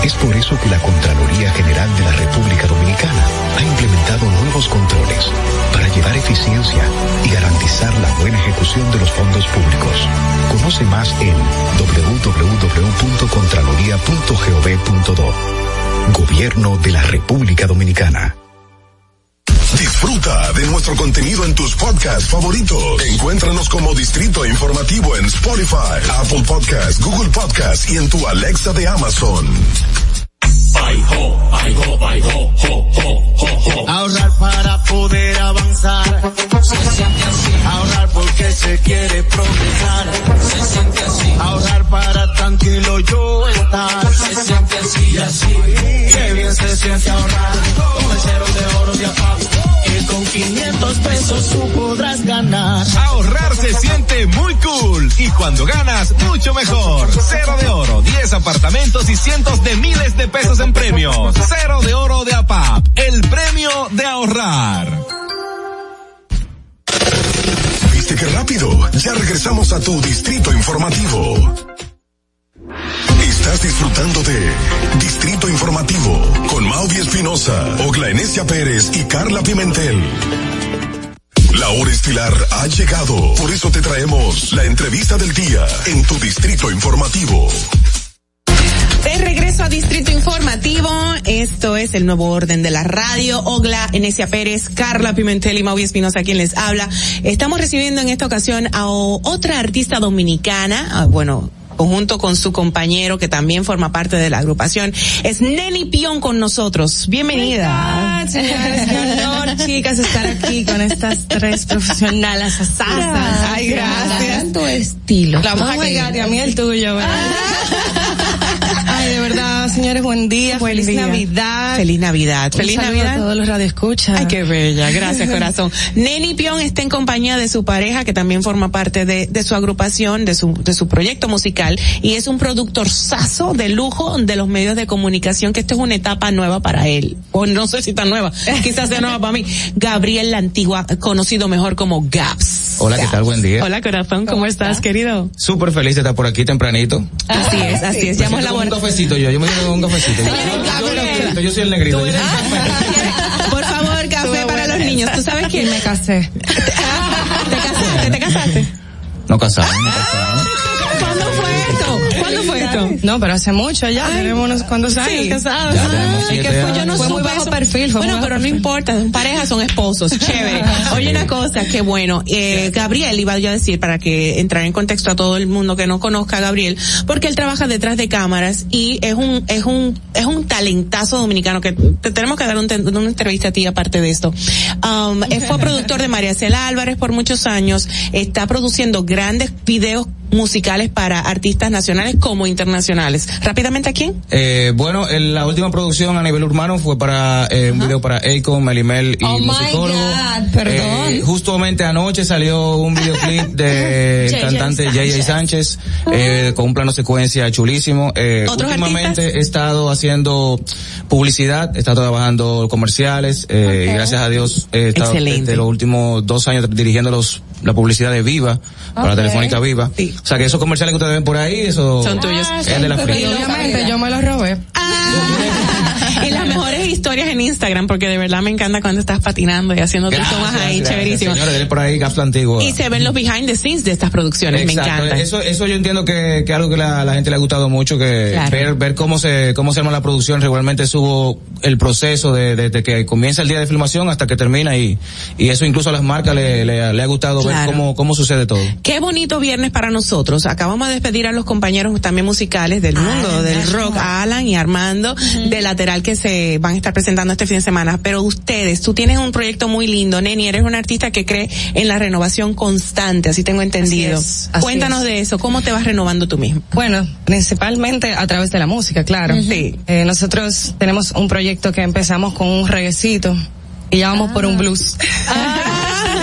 Es por eso que la Contraloría General de la República Dominicana ha implementado nuevos controles para llevar eficiencia y garantizar la buena ejecución de los fondos públicos. Conoce más en www.contraloría.gov.do. Gobierno de la República Dominicana. Disfruta de nuestro contenido en tus podcasts favoritos. Encuéntranos como Distrito Informativo en Spotify, Apple Podcasts, Google Podcasts y en tu Alexa de Amazon. Ahorrar para poder avanzar. Se siente así. Ahorrar porque se quiere progresar. Se siente así. Ahorrar para tranquilo yo estar. Se siente así y así. Qué bien se siente ahorrar. Con el cero de oro de APAP. Que con 500 pesos tú podrás ganar. Ahorrar se siente muy cool. Y cuando ganas, mucho mejor. Cero de oro, 10 apartamentos y cientos de miles de pesos en premios. Cero de oro de APAP. El premio de ahorrar. ¿Viste qué rápido? Ya regresamos a tu Distrito Informativo. Estás disfrutando de Distrito Informativo con Mauvi Espinosa, Ogla Enesia Pérez y Carla Pimentel. La hora estilar ha llegado, por eso te traemos la entrevista del día en tu Distrito Informativo. De regreso a Distrito Informativo, esto es el nuevo orden de la radio. Ogla, Enesia Pérez, Carla Pimentel y Maui Espinosa quien les habla. Estamos recibiendo en esta ocasión a otra artista dominicana, ah, bueno, conjunto con su compañero que también forma parte de la agrupación. Es Neni Pion con nosotros. Bienvenida. Señores, qué honor, chicas, estar aquí con estas tres profesionales asadas. Ay, gracias. Tu estilo. La oh my God, y a mí el tuyo, ¿verdad? Ay, de verdad, señores, buen día. Buen feliz día. Navidad. Feliz Navidad. Un Feliz Navidad. A todos los radioescuchas. Ay, qué bella. Gracias, corazón. Neni Pion está en compañía de su pareja, que también forma parte de, de su agrupación, de su, de su proyecto musical, y es un productor saso de lujo de los medios de comunicación, que esto es una etapa nueva para él. O no sé si tan nueva, quizás sea nueva para mí. Gabriel La Antigua, conocido mejor como Gaps. Hola, ¿qué tal? Buen día. Hola, corazón, ¿cómo, estás, querido? Súper feliz de estar por aquí tempranito. Así es, así es. Ya hemos Un elaborado. cafecito yo, yo me llevo un cafecito. Yo, yo- yo soy el negrito. yo soy el negrito. Por favor, café para los niños. ¿Tú sabes quién? Me casé. ¿Te casaste? ¿Te casaste? No casado, no casado. Poquito. No, pero hace mucho ya, tenemos unos cuantos años casados. Que fue, yo no fue muy bajo perfil. Fue bueno, pero no importa, son parejas, son esposos, chévere. Oye una cosa, que bueno, eh, Gabriel iba yo a decir para que entrar en contexto a todo el mundo que no conozca a Gabriel, porque él trabaja detrás de cámaras y es un, es un, es un talentazo dominicano que te tenemos que dar un, una entrevista a ti aparte de esto. Um, fue productor de María Cela Álvarez por muchos años, está produciendo grandes videos musicales para artistas nacionales como internacionales. Rápidamente, ¿a quién? Eh, bueno, la última producción a nivel urbano fue para eh, un video para Akon, Melimel y oh musicólogo. My God, perdón. Eh, justamente anoche salió un videoclip de cantante J.J. Sánchez eh, con un plano secuencia chulísimo. Eh, últimamente he estado haciendo publicidad, he estado trabajando comerciales eh, y gracias a Dios he estado desde los últimos dos años dirigiendo los la publicidad de Viva, para la Telefónica Viva. O sea que esos comerciales que ustedes ven por ahí, eso son tuyos. Es de la Y obviamente yo me los robé. mejores historias en Instagram, porque de verdad me encanta cuando estás patinando y haciendo tus tomas ahí, chéverísimo. Señores, por ahí antiguo. Y se ven los behind the scenes de estas producciones, me encanta. Eso, eso yo entiendo que, que algo que la, la gente le ha gustado mucho, que ver, ver cómo se, cómo se arma la producción, regularmente subo el proceso de, desde que comienza el día de filmación hasta que termina y, y eso incluso a las marcas le, le, ha gustado ver cómo, cómo sucede todo. Qué bonito viernes para nosotros. Acabamos de despedir a los compañeros también musicales del mundo del rock, a Alan y Armando, de lateral que se van a estar presentando este fin de semana. Pero ustedes, tú tienes un proyecto muy lindo, Neni, eres un artista que cree en la renovación constante, así tengo entendido. Cuéntanos de eso, ¿cómo te vas renovando tú mismo? Bueno, principalmente a través de la música, claro. Sí. Eh, nosotros tenemos un proyecto que empezamos con un reguecito y ya vamos por un blues.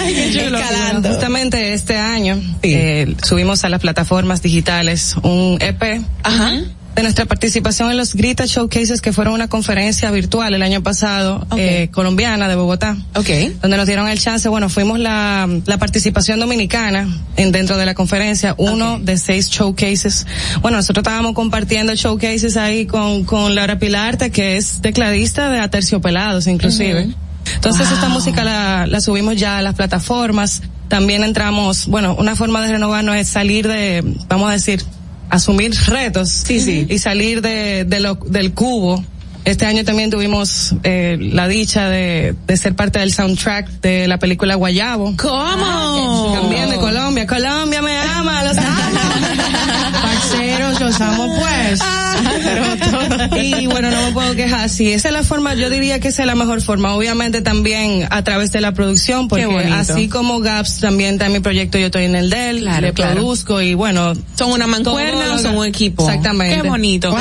Ah, Escalando. Justamente este año eh, subimos a las plataformas digitales un EP. Ajá de nuestra participación en los Grita Showcases, que fueron una conferencia virtual el año pasado, eh, colombiana de Bogotá. Okay. Donde nos dieron el chance, bueno, fuimos la, la participación dominicana en, dentro de la conferencia, uno de seis showcases. Bueno, nosotros estábamos compartiendo showcases ahí con, con Laura Pilarte, que es tecladista de Aterciopelados, inclusive. Entonces esta música la, la subimos ya a las plataformas. También entramos, bueno, una forma de renovarnos es salir de, vamos a decir, asumir retos sí, sí. y salir de, de lo, del cubo. Este año también tuvimos eh, la dicha de, de ser parte del soundtrack de la película Guayabo. ¿Cómo? También de Colombia. Colombia me ama, los Parceros, los amo pues. y bueno, no me puedo quejar. Sí, esa es la forma, yo diría que esa es la mejor forma. Obviamente también a través de la producción, porque así como Gaps también está en mi proyecto, yo estoy en el de él, le produzco y bueno. ¿Son una mancuerna o son un equipo? Exactamente. Qué bonito.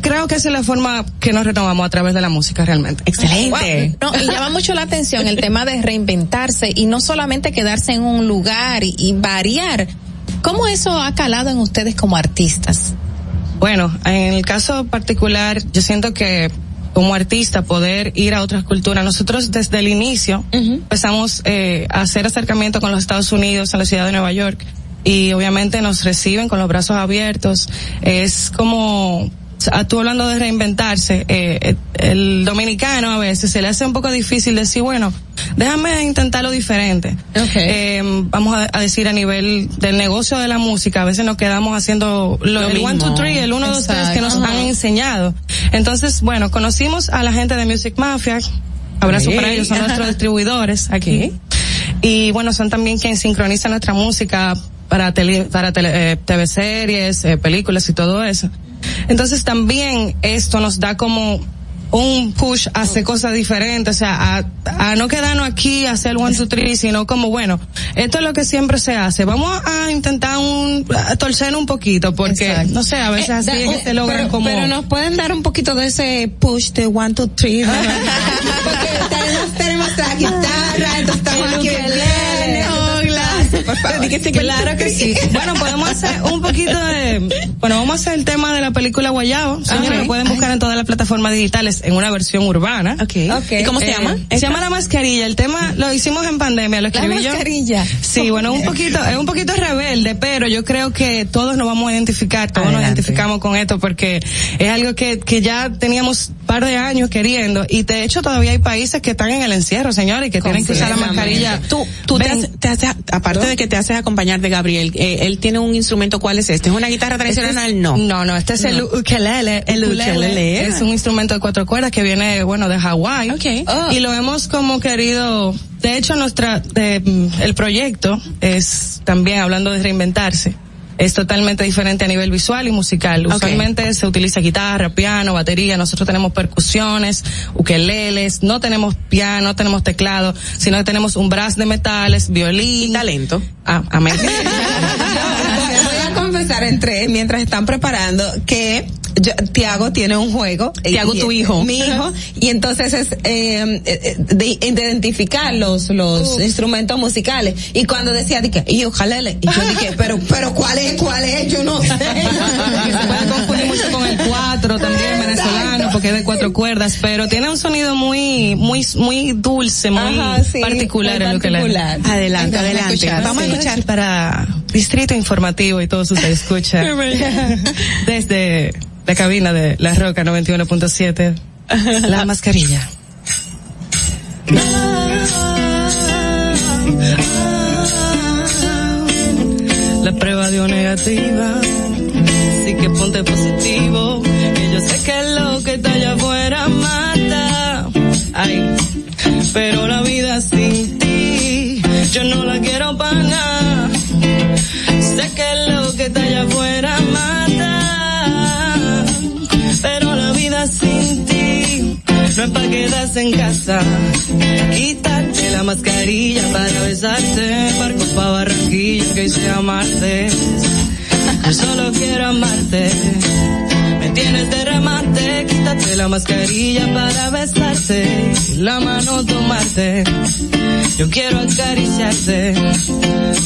creo que esa es la forma que nos retomamos a través de la música realmente. Excelente. No, y llama mucho la atención el tema de reinventarse y no solamente quedarse en un lugar y variar. ¿Cómo eso ha calado en ustedes como artistas? Bueno, en el caso particular, yo siento que como artista poder ir a otras culturas. Nosotros desde el inicio empezamos eh, a hacer acercamiento con los Estados Unidos, a la ciudad de Nueva York, y obviamente nos reciben con los brazos abiertos. Es como tú hablando de reinventarse, eh, eh, el dominicano a veces se le hace un poco difícil decir, bueno, déjame intentarlo diferente. Eh, vamos a, decir a nivel del negocio de la música, a veces nos quedamos haciendo lo, el one, two, three, el uno, dos, tres que nos han enseñado. Entonces, bueno, conocimos a la gente de Music Mafia, abrazo para ellos, son nuestros distribuidores aquí. Y bueno, son también quienes sincronizan nuestra música para tele, para tele, TV series, películas y todo eso. Entonces también esto nos da como un push a hacer cosas diferentes, o sea, a, a no quedarnos aquí a hacer one, two, three, sino como, bueno, esto es lo que siempre se hace. Vamos a intentar un, a torcer un poquito, porque, no sé, a veces así es que se logran como... Pero nos pueden dar un poquito de ese push de one, two, three, porque tenemos, tenemos la guitarra, entonces estamos aquí claro que sí. bueno, podemos hacer un poquito de, bueno, vamos a hacer el tema de la película Guayabo. Señores, lo pueden buscar en todas las plataformas digitales en una versión urbana. Okay. okay. ¿Cómo se eh, llama? Se llama La Mascarilla. El tema lo hicimos en pandemia, lo escribí yo. La Mascarilla. Sí, bueno, un poquito, es un poquito rebelde, pero yo creo que todos nos vamos a identificar, todos nos identificamos con esto porque es algo que, que ya teníamos par de años queriendo y de hecho todavía hay países que están en el encierro, señores, y que tienen que usar la mascarilla. Tú, tú te, haces, aparte de que te haces acompañar de Gabriel. Eh, él tiene un instrumento, ¿cuál es este? ¿Es una guitarra Este tradicional? no. No, no, este es el ukelele. El ukelele es un instrumento de cuatro cuerdas que viene, bueno, de Hawái. Okay. Y lo hemos como querido, de hecho nuestra, eh, el proyecto es también hablando de reinventarse es totalmente diferente a nivel visual y musical. Usualmente se utiliza guitarra, piano, batería, nosotros tenemos percusiones, ukeleles, no tenemos piano, no tenemos teclado, sino que tenemos un brass de metales, violín. Y talento. Ah, amén. Confesar entre, mientras están preparando, que yo, Tiago tiene un juego. Tiago, tu hijo. Mi hijo. Y entonces es eh, de, identificar los, los uh. instrumentos musicales. Y cuando decía, dije, y ojalá y yo dije, pero, pero ¿cuál es? ¿Cuál es? Yo no sé. se puede confundir mucho con el cuatro también venezolano, porque es de cuatro cuerdas, pero tiene un sonido muy, muy, muy dulce, muy Ajá, sí, particular, muy particular. Adelante, adelante. Vamos a escuchar para Distrito Informativo y todos ustedes escuchan desde la cabina de La Roca 91.7. La mascarilla. La prueba dio negativa, así que ponte positivo, que yo sé que lo que está allá afuera mata. Ay, pero la vida sin ti, yo no la quiero nada. Sé que lo que está allá afuera mata, pero la vida sin ti no es para quedarse en casa. Quítate la mascarilla para besarte, barco pa' Barranquilla que hice amarte. Yo solo quiero amarte. Tienes de remate, quítate la mascarilla para besarte, la mano tomarte. Yo quiero acariciarte.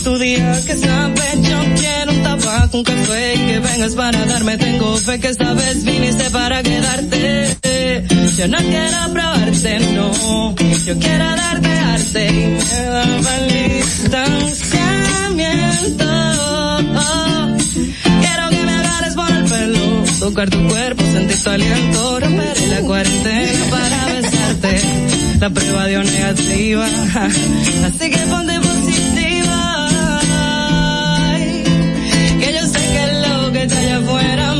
Tu día que sabe, yo quiero un tabaco, un café que vengas para darme. Tengo fe que esta vez viniste para quedarte. Yo no quiero probarte, no. Yo quiero darte arte y me daba el distanciamiento. Quiero tocar tu cuerpo, sentir tu aliento, romper la cuarentena para besarte. La prueba dio negativa, así que ponte positiva. Que yo sé que lo que está allá afuera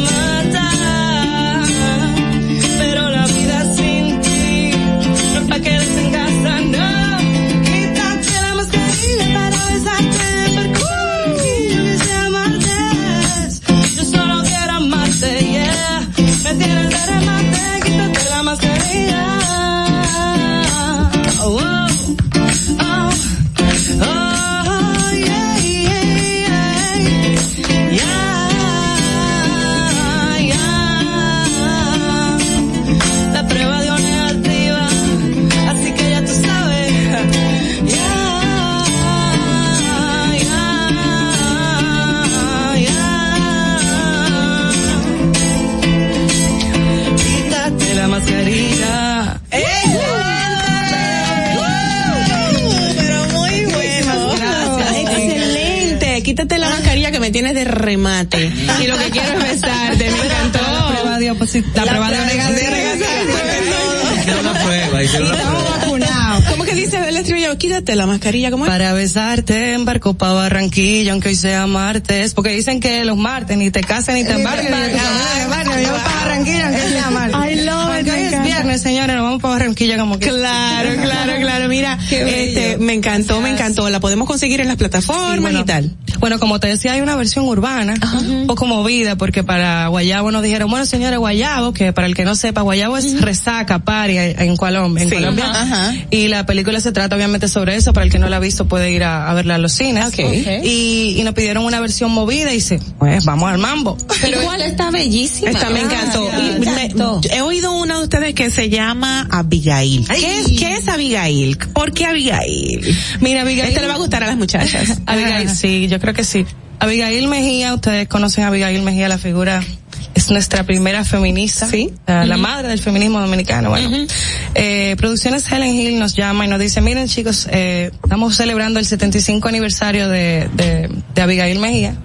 me tienes de remate. Y lo que quiero es besarte. Me encantó. La prueba dio positivo. La prueba negativa. Hicieron una prueba, hicieron una prueba. ¿Cómo que dice el estribillo? Quítate la mascarilla, ¿cómo es? Para besarte embarco pa' Barranquilla, aunque hoy sea martes, porque dicen que los martes ni te casan ni te embarcan. Yo pa' Barranquilla, aunque sea martes. I love it, Aunque hoy me es viernes, señores, nos vamos pa' Barranquilla como que. Claro, claro, claro. Mira, Qué este, me encantó, me encantó. La podemos conseguir en las plataformas Sí, bueno. y tal. Bueno, como te decía, hay una versión urbana, un poco movida, porque para Guayabo nos dijeron, bueno, señores, Guayabo, que para el que no sepa, Guayabo es resaca, pari en Colombia, en Sí. Colombia. Y la película se trata obviamente sobre eso, para el que no la ha visto puede ir a, a verla a los cines. Y, y nos pidieron una versión movida y dice, pues vamos al mambo. Pero igual está bellísima. Esta me encantó. Ah, Y me he oído una de ustedes que se llama Abigail. ¿Qué es, qué es Abigail? ¿Por qué Abigail? Mira, Abigail. Este le va a gustar a las muchachas. Abigail, sí, yo creo que sí. Abigail Mejía, ustedes conocen a Abigail Mejía, la figura es nuestra primera feminista, Sí. la, madre del feminismo dominicano. Bueno, eh, Producciones Helen Hill nos llama y nos dice, miren chicos, eh, estamos celebrando el 75 aniversario de, de, de Abigail Mejía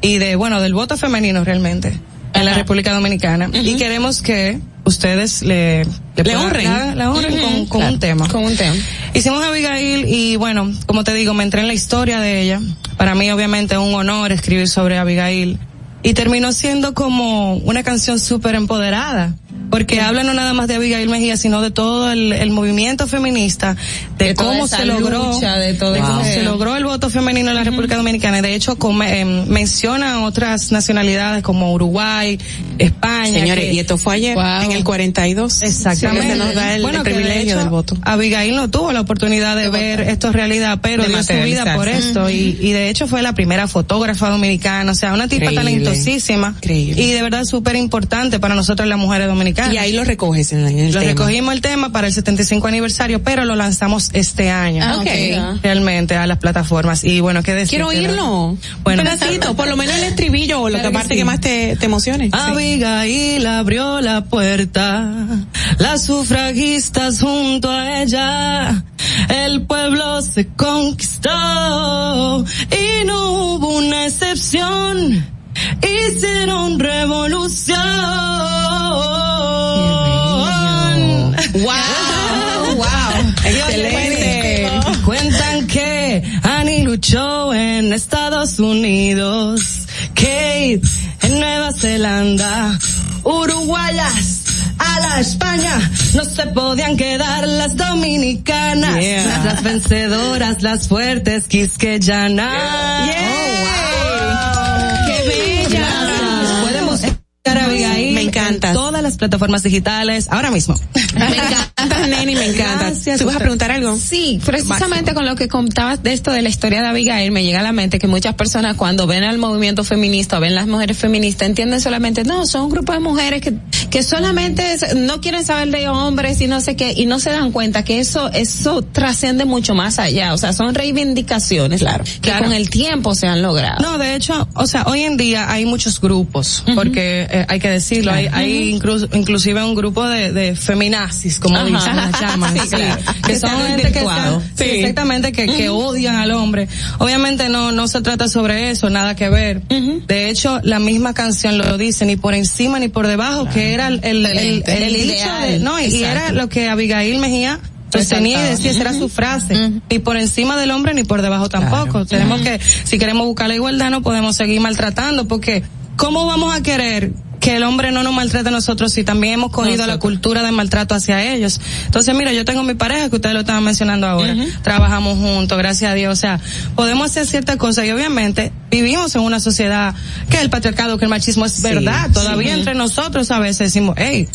y de, bueno, del voto femenino realmente en la República Dominicana y queremos que ustedes le, honren. la, la honren con, con claro, un tema. Con un tema. Hicimos Abigail y bueno, como te digo, me entré en la historia de ella, Para mí obviamente es un honor escribir sobre Abigail. Y terminó siendo como una canción súper empoderada porque habla no nada más de Abigail Mejía, sino de todo el, movimiento feminista, de, cómo se logró, de, cómo se logró el voto femenino en la República Dominicana. De hecho, eh, menciona otras nacionalidades como Uruguay, España. Señores, y esto fue ayer, en el 42. Exactamente. nos da el, privilegio del voto. Abigail no tuvo la oportunidad de ver esto realidad, pero dio su vida por esto. Y, y de hecho fue la primera fotógrafa dominicana, o sea, una tipa talentosísima. Increíble. Y de verdad súper importante para nosotros las mujeres dominicanas y ahí lo recoges en, el Lo recogimos el tema para el 75 aniversario, pero lo lanzamos este año. Ah, okay. Realmente a las plataformas. Y bueno, ¿qué decir? Quiero oírlo. Bueno. Un pedacito, por lo menos el estribillo o lo que parte que más te, te emocione. Abigail abrió la puerta, las sufragistas junto a ella, el pueblo se conquistó y no hubo una excepción hicieron revolución. Wow, wow, excelente. Cuentan que Annie luchó en Estados Unidos, Kate en Nueva Zelanda, Uruguayas la España no se podían quedar las dominicanas, las vencedoras, las fuertes quisqueyanas. Me encanta. Todas las plataformas digitales, ahora mismo. Me encanta, Neni, me encanta. ¿Tú vas a preguntar algo? Sí, precisamente con lo que contabas de esto de la historia de Abigail, me llega a la mente que muchas personas cuando ven al movimiento feminista o ven las mujeres feministas entienden solamente, no, son un grupo de mujeres que, que solamente no quieren saber de hombres y no sé qué, y no se dan cuenta que eso, eso trasciende mucho más allá. O sea, son reivindicaciones, claro, que con el tiempo se han logrado. No, de hecho, o sea, hoy en día hay muchos grupos, porque eh, hay que decirlo, hay, hay incluso, inclusive un grupo de, de feminazis, como dicen las llaman, que, son gente que sí. exactamente, que, que odian al hombre. Obviamente no, no se trata sobre eso, nada que ver. De hecho, la misma canción lo dice, ni por encima ni por debajo, que era el, el, el, el, no, y era lo que Abigail Mejía sostenía y decía, esa era su frase, ni por encima del hombre ni por debajo tampoco. Tenemos que, si queremos buscar la igualdad, no podemos seguir maltratando, porque ¿cómo vamos a querer que el hombre no nos maltrate a nosotros si también hemos cogido la cultura de maltrato hacia ellos. Entonces, mira, yo tengo mi pareja que ustedes lo estaban mencionando ahora. Trabajamos juntos, gracias a Dios. O sea, podemos hacer ciertas cosas y obviamente vivimos en una sociedad que el patriarcado, que el machismo es verdad. Todavía entre nosotros a veces decimos, hey,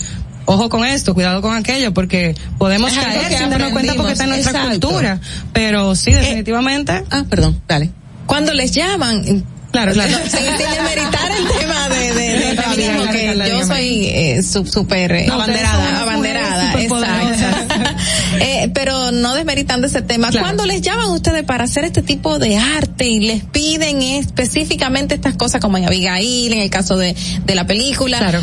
ojo con esto, cuidado con aquello, porque podemos caer sin darnos cuenta porque está en nuestra cultura. Pero sí, definitivamente. ah, perdón, dale. Cuando les llaman, Claro, claro. sin, demeritar el tema de, de, de feminismo, que yo soy eh, súper eh, abanderada, abanderada, exacto. eh, pero no desmeritando ese tema. ¿Cuándo les llaman ustedes para hacer este tipo de arte y les piden específicamente estas cosas como en Abigail, en el caso de, de la película? Claro.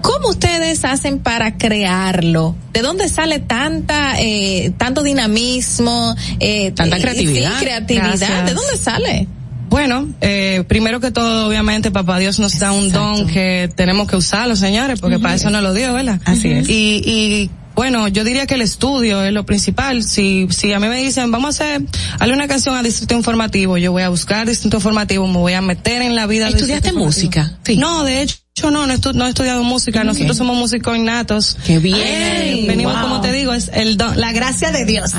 ¿Cómo ustedes hacen para crearlo? ¿De dónde sale tanta, eh, tanto dinamismo, eh, tanta creatividad? Sí, creatividad. ¿De dónde sale? Bueno, eh, primero que todo, obviamente, papá Dios nos da un don que tenemos que usarlo, señores, porque para eso nos lo dio, ¿verdad? Así es. Y, y bueno, yo diría que el estudio es lo principal. Si, si a mí me dicen, vamos a hacer, darle una canción a Distrito Informativo, yo voy a buscar Distrito Informativo, me voy a meter en la vida ¿Estudiaste música? Sí. No, de hecho, yo no, no, he estudiado música, nosotros somos músicos innatos. Qué bien. venimos, como te digo, es el don, la gracia de Dios.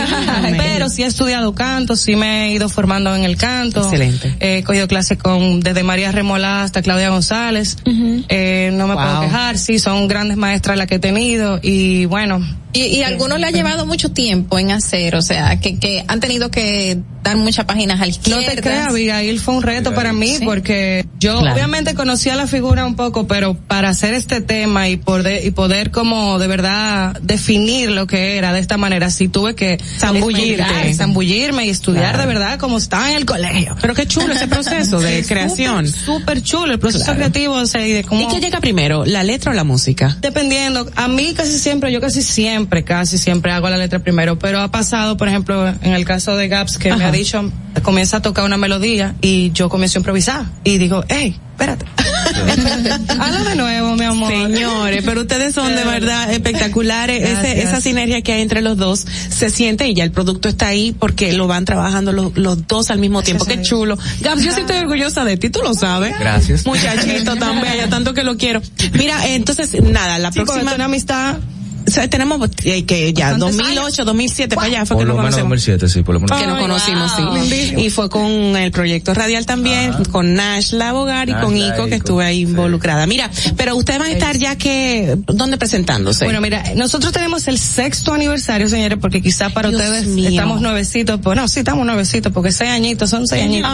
Pero sí he estudiado canto, sí me he ido formando en el canto. Excelente. he cogido clases con, desde María Remolá hasta Claudia González. eh, no me puedo quejar, sí, son grandes maestras las que he tenido y bueno, y, y algunos le ha llevado mucho tiempo en hacer, o sea, que, que han tenido que dar muchas páginas al izquierda. No te creas, Abigail fue un reto para mí porque yo obviamente conocía la figura un poco, pero para hacer este tema y poder, y poder como de verdad definir lo que era de esta manera, sí tuve que zambullirte, zambullirme y estudiar de verdad como estaba en el colegio. Pero qué chulo ese proceso de creación. Súper chulo, el proceso creativo, o sea, y de cómo... ¿Y qué llega primero, la letra o la música? Dependiendo, a mí casi siempre, yo casi siempre siempre, casi siempre hago la letra primero, pero ha pasado, por ejemplo, en el caso de Gaps, que me ha dicho, comienza a tocar una melodía y yo comienzo a improvisar y digo, hey, espérate. Hazlo de nuevo, mi amor. Señores, pero ustedes son de verdad espectaculares. Ese, esa sinergia que hay entre los dos se siente y ya el producto está ahí porque lo van trabajando los, los dos al mismo tiempo. Qué chulo. Gabs, yo sí estoy orgullosa de ti, tú lo sabes. Gracias. Muchachito tan bella, tanto que lo quiero. Mira, entonces, nada, la próxima. una amistad tenemos eh, que ya 2008, 2007 para allá fue por que lo nos menos conocemos. 2007, sí, por lo menos. Que nos conocimos, sí. Y fue con el proyecto radial también, con Nash Labogar y Nash con la Ico, que estuve ahí involucrada. Mira, pero ustedes van a estar ya que, ¿dónde presentándose? Bueno, mira, nosotros tenemos el sexto aniversario, señores, porque quizá para Dios ustedes mío. estamos nuevecitos, pues no, sí estamos nuevecitos, porque seis añitos, son seis añitos.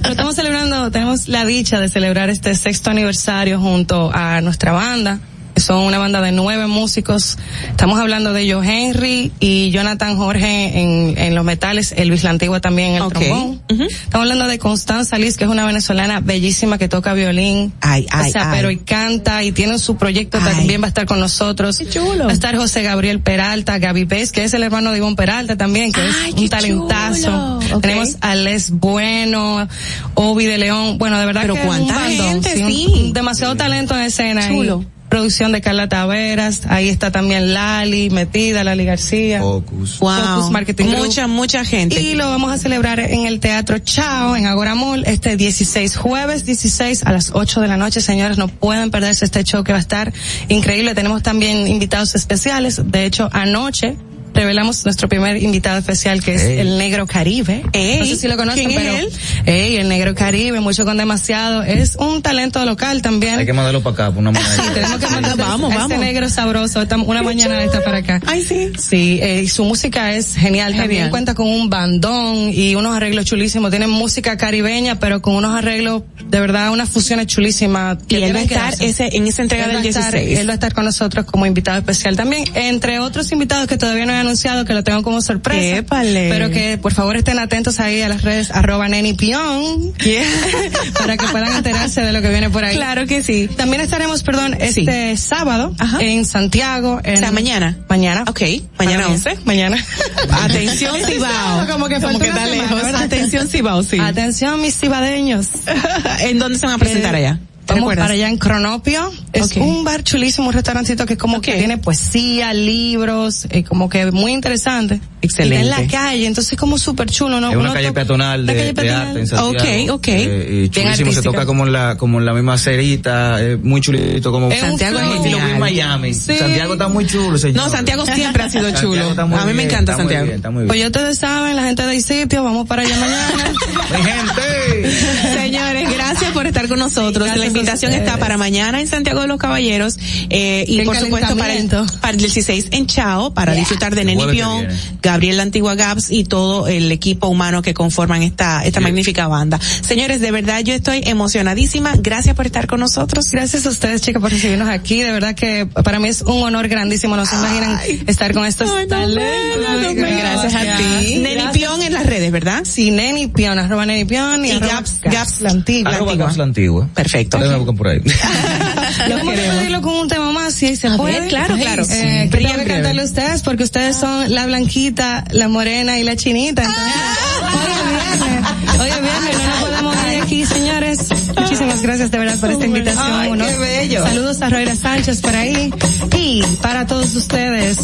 Pero estamos celebrando, tenemos la dicha de celebrar este sexto aniversario junto a nuestra banda. Son una banda de nueve músicos. Estamos hablando de Joe Henry y Jonathan Jorge en, en los metales, Elvis La Antigua también en el trombón. Estamos hablando de Constanza Liz, que es una venezolana bellísima que toca violín. Ay, ay, o sea, ay. pero y canta y tiene su proyecto Ay. también va a estar con nosotros. chulo. Va a estar José Gabriel Peralta, Gaby Pérez, que es el hermano de Ivonne Peralta también, que Ay, es qué un talentazo. chulo. Ok. Tenemos a Les Bueno, Obi de León, bueno, de verdad Pero que es un cuánta bandón, gente, sí. demasiado talento en escena. y Chulo. Producción de Carla Taveras, ahí está también Lali, metida, Lali García. Focus. wow. Focus Marketing Group. mucha, mucha gente. Y lo vamos a celebrar en el Teatro Chao, en Agora Mall, este 16, jueves 16 a las 8 de la noche. Señores, no pueden perderse este show que va a estar increíble. Tenemos también invitados especiales. De hecho, anoche revelamos nuestro primer invitado especial que es Ey. el Negro Caribe. Ey, no sé si lo conocen, ¿quién es pero él? ey, el Negro Caribe, mucho con demasiado. Es un talento local también. Hay que mandarlo para acá, por una manera. Sí, tenemos que mandar Vamos, este vamos. negro sabroso. Esta- Una mañana está para acá. Ay, sí. Sí, eh, y su música es genial. También Genial. cuenta con un bandón y unos arreglos chulísimos. Tienen música caribeña, pero con unos arreglos, de verdad, unas fusiones chulísimas. que Y él va a tienen que estar ese, en esa entrega Él del a estar- 16. él va a estar con nosotros como invitado especial también, entre otros invitados que todavía no anunciado, que lo tengo como sorpresa. Épale. Pero que por favor estén atentos ahí a las redes arroba nenipion para que puedan enterarse de lo que viene por ahí. Claro que sí. También estaremos, perdón, este sábado Ajá. en Santiago. En, O sea, mañana. Mañana. Ok, mañana Para mí. 11. Mañana. Atención, Cibao. Como que falta una está semana, lejos. ¿verdad? Atención, Cibao, sí. Atención, mis cibadeños. ¿En dónde se van a presentar Eh, allá? ¿Te Vamos para allá en Cronopio. Es un bar chulísimo, un restaurancito que como que tiene poesía, libros, eh, como que muy interesante. Excelente. Está en la calle, entonces como súper chulo, ¿no? Es una Uno calle peatonal la de, calle de peatonal. arte en Santiago. Ok, ok. Eh, y chulísimo, se toca como en la, como en la misma cerita, eh, muy chulito, como Santiago es genial. bien Miami. Sí. Santiago está muy chulo, señor. No, Santiago siempre ha sido chulo. está muy A mí me bien, encanta está muy Santiago. bien, está muy bien. Pues ya ustedes saben, la gente de sitio, vamos para allá mañana. Mi gente. Señores, gracias por estar con nosotros. Gracias la invitación está para mañana en Santiago de los Caballeros eh, y por supuesto para el, para el 16 en Chao para disfrutar de Neni Pion. Gabriel La Antigua Gaps y todo el equipo humano que conforman esta esta magnífica banda. Señores, de verdad yo estoy emocionadísima. Gracias por estar con nosotros. Gracias a ustedes, chicas, por recibirnos aquí. De verdad que para mí es un honor grandísimo. No se imaginan estar con estos Ay, no, talentos. no, no, no, gracias a ti. Neni. Pion en las redes, ¿verdad? Sí, Neni Pion, arroba Neni Pion y, Y arroba Gaps- Gaps la antigua. Arroba. Gaps la antigua. Perfecto. Me buscan por ahí. Pedirlo con un tema más, si se A puede. ver, claro, claro. Eh, Sí. que cantarle a ustedes porque ustedes son la blanquita, la morena y la chinita. Entonces, Ah. hoy es viernes. Hoy es viernes, no nos podemos ir aquí, señores. Muchísimas gracias de verdad por esta invitación. Ay, Uno. qué bello. Saludos a Roira Sánchez por ahí. Y para todos ustedes,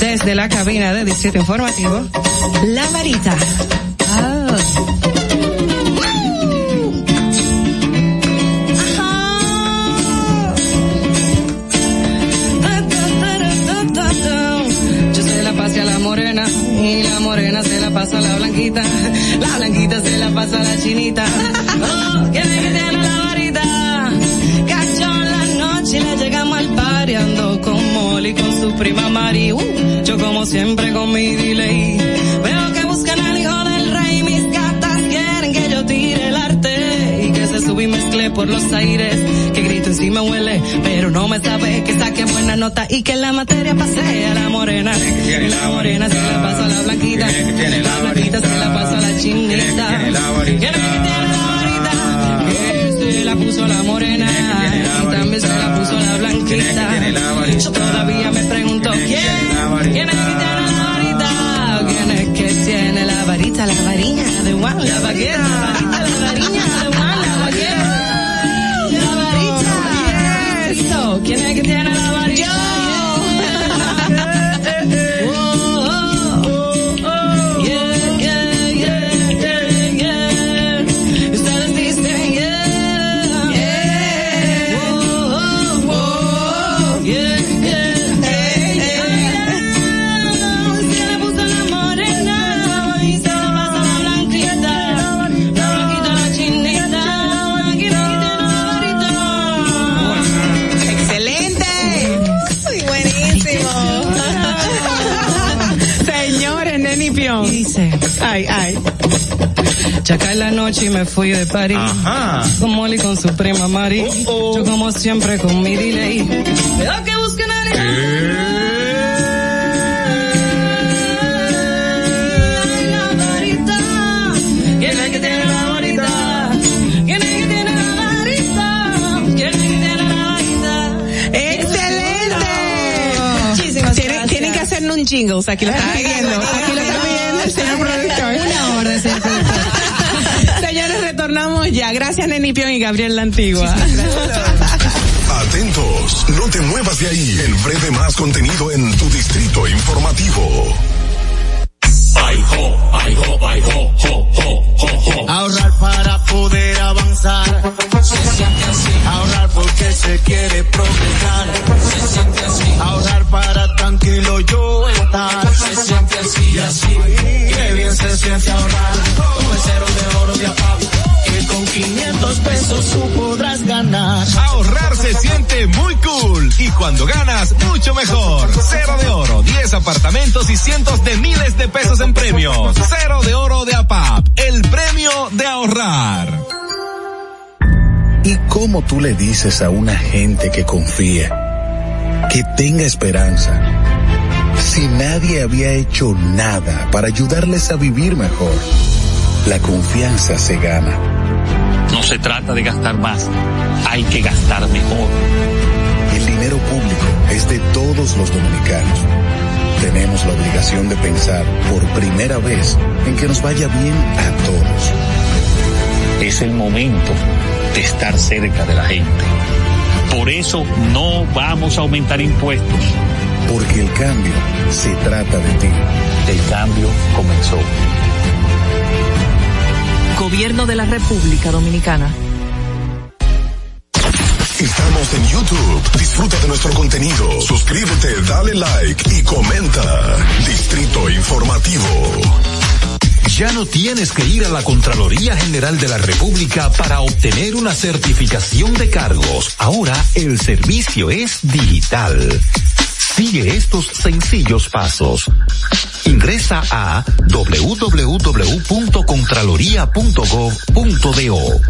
desde la cabina de Distrito Informativo, La Varita. Ah. La blanquita. La blanquita se la pasa la chinita. Oh, ¿quién es que tiene la varita? Cachó en la noche le llegamos al party. Ando con Molly con su prima Mari. Uh, yo como siempre con mi delay. Por los aires. Que grito me huele, pero no me sabe que saque buena nota y que la materia pase a la morena. La morena se la pasa a la blanquita. La blanquita se la pasa a la chinita. ¿Quién es que tiene la varita? Que se la puso la morena. Y también se la puso la blanquita. Yo todavía me pregunto quién. ¿Quién es que tiene la varita? ¿Quién es que tiene la varita? La varilla de Juan, la vaquera. La varita, la variña en la noche y me fui de París. Con Molly con su prima Mari. Yo como siempre con mi delay. Veo que buscan a ¿Quién es que tiene la varita? ¿Quién es que tiene la varita? ¿Quién es que tiene la varita? ¡Excelente! Muchísimas gracias. Tienen que hacernos un jingle, aquí lo está pidiendo. Aquí lo está pidiendo el señor ya. Gracias, Nenipion y Gabriel La Antigua. Atentos, no te muevas de ahí. El breve más contenido en tu distrito informativo. Ahorrar para poder avanzar. Se siente así. Ahorrar porque se quiere progresar. Se siente así. Ahorrar para tranquilo yo estar. Se siente así y así. Qué bien se siente ahorrar. 500 pesos tú podrás ganar. Ahorrar se siente muy cool y cuando ganas, mucho mejor. Cero de oro, 10 apartamentos y cientos de miles de pesos en premios. Cero de oro de APAP, el premio de ahorrar. ¿Y cómo tú le dices a una gente que confía, que tenga esperanza, si nadie había hecho nada para ayudarles a vivir mejor? La confianza se gana. No se trata de gastar más, hay que gastar mejor. El dinero público es de todos los dominicanos. Tenemos la obligación de pensar por primera vez en que nos vaya bien a todos. Es el momento de estar cerca de la gente. Por eso no vamos a aumentar impuestos. Porque el cambio se trata de ti. El cambio comenzó. Gobierno de la República Dominicana. Estamos en YouTube. Disfruta de nuestro contenido. Suscríbete, dale like y comenta. Distrito Informativo. Ya no tienes que ir a la Contraloría General de la República para obtener una certificación de cargos. Ahora el servicio es digital. Sigue estos sencillos pasos. Ingresa a www.contraloría.gov.do.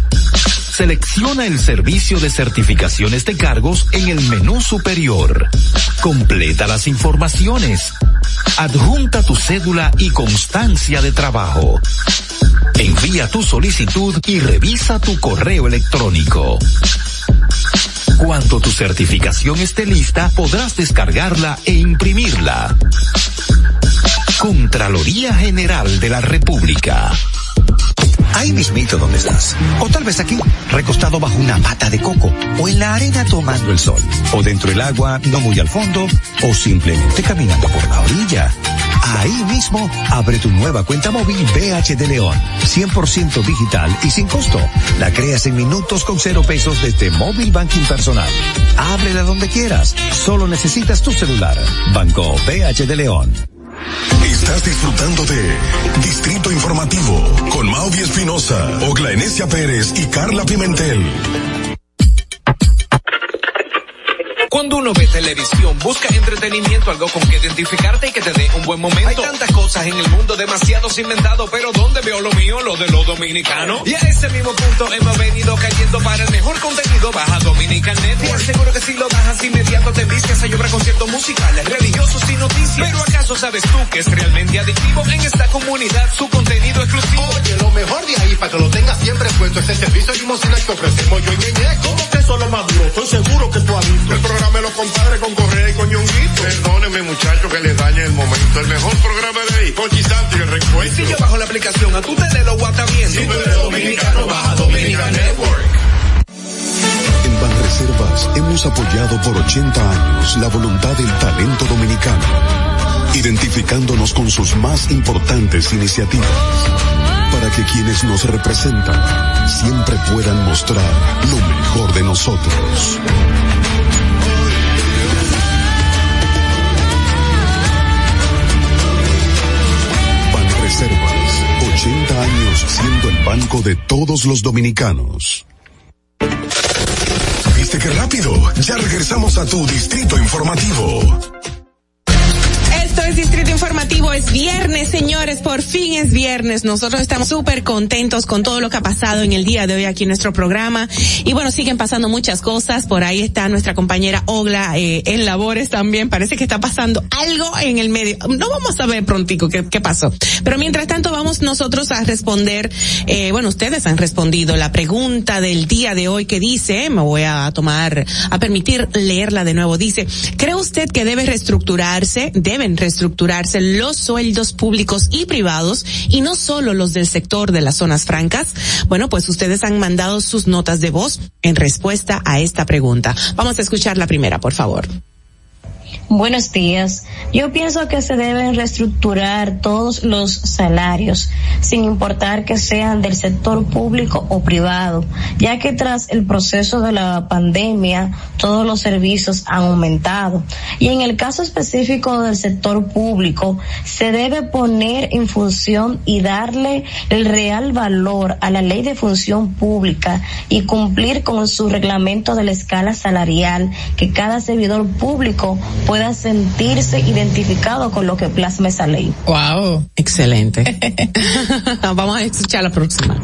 Selecciona el servicio de certificaciones de cargos en el menú superior. Completa las informaciones. Adjunta tu cédula y constancia de trabajo. Envía tu solicitud y revisa tu correo electrónico. Cuando tu certificación esté lista, podrás descargarla e imprimirla. Contraloría General de la República. Ahí mismito donde estás. O tal vez aquí, recostado bajo una pata de coco. O en la arena tomando el sol. O dentro del agua, no muy al fondo. O simplemente caminando por la orilla. Ahí mismo, abre tu nueva cuenta móvil BH de León. 100% digital y sin costo. La creas en minutos con cero pesos desde Móvil Banking Personal. Ábrela donde quieras. Solo necesitas tu celular. Banco BH de León. Estás disfrutando de Distrito Informativo con Mauvi Espinosa, Ogla Enesia Pérez y Carla Pimentel. Cuando uno ve televisión, busca entretenimiento, algo con que identificarte y que te dé un buen momento. Hay tantas cosas en el mundo, demasiados inventados, pero ¿dónde veo lo mío? Lo de los dominicanos. Y a ese mismo punto hemos venido cayendo para el mejor contenido. Baja Dominican Network. Seguro que si lo bajas inmediato te vistes a llorar conciertos musicales, religiosos y noticias. Pero ¿acaso sabes tú que es realmente adictivo en esta comunidad su contenido exclusivo? Oye, lo mejor de ahí para que lo tengas siempre puesto es el servicio limosina que ofrecemos yo y Ñeñe. ¿Cómo que eso lo maduro? Estoy seguro que tú has visto. El programa me lo compadre con Correa y con Perdóneme muchacho que le dañe el momento. El mejor programa de ahí, con Chisanti y el recuento. Si yo bajo la aplicación, a tu tele lo viendo. Si tú eres dominicano, baja Dominica Network. En Banreservas hemos apoyado por 80 años la voluntad del talento dominicano, identificándonos con sus más importantes iniciativas, para que quienes nos representan siempre puedan mostrar lo mejor de nosotros. 80 años siendo el banco de todos los dominicanos. ¿Viste qué rápido? Ya regresamos a tu distrito informativo. Es Distrito Informativo, es viernes, señores, por fin es viernes. Nosotros estamos súper contentos con todo lo que ha pasado en el día de hoy aquí en nuestro programa. Y bueno, siguen pasando muchas cosas. Por ahí está nuestra compañera Ogla eh, en labores también. Parece que está pasando algo en el medio. No vamos a ver prontico qué, qué pasó. Pero mientras tanto vamos nosotros a responder, eh, bueno, ustedes han respondido la pregunta del día de hoy que dice, me voy a tomar, a permitir leerla de nuevo. Dice, ¿cree usted que debe reestructurarse, deben reestructurarse los sueldos públicos y privados y no solo los del sector de las zonas francas? Bueno, pues ustedes han mandado sus notas de voz en respuesta a esta pregunta. Vamos a escuchar la primera, por favor. Buenos días. Yo pienso que se deben reestructurar todos los salarios, sin importar que sean del sector público o privado, ya que tras el proceso de la pandemia todos los servicios han aumentado. Y en el caso específico del sector público, se debe poner en función y darle el real valor a la ley de función pública y cumplir con su reglamento de la escala salarial, que cada servidor público pueda sentirse identificado con lo que plasma esa ley. Wow, excelente. Vamos a escuchar la próxima.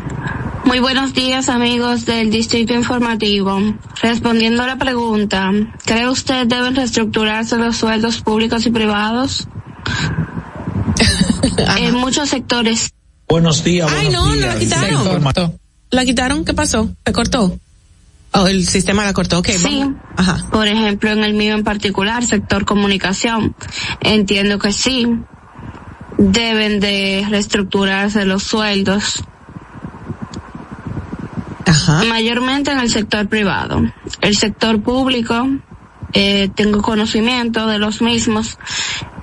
Muy buenos días amigos del Distrito Informativo. Respondiendo a la pregunta, ¿cree usted deben reestructurarse los sueldos públicos y privados? en muchos sectores. Buenos días. Ay, buenos no, no días. la quitaron. ¿La quitaron? ¿Qué pasó? ¿Se cortó? Oh, el sistema la cortó, ok. Sí. Ajá. Por ejemplo, en el mío en particular, sector comunicación, entiendo que sí, deben de reestructurarse los sueldos. Ajá. Mayormente en el sector privado. El sector público, eh, tengo conocimiento de los mismos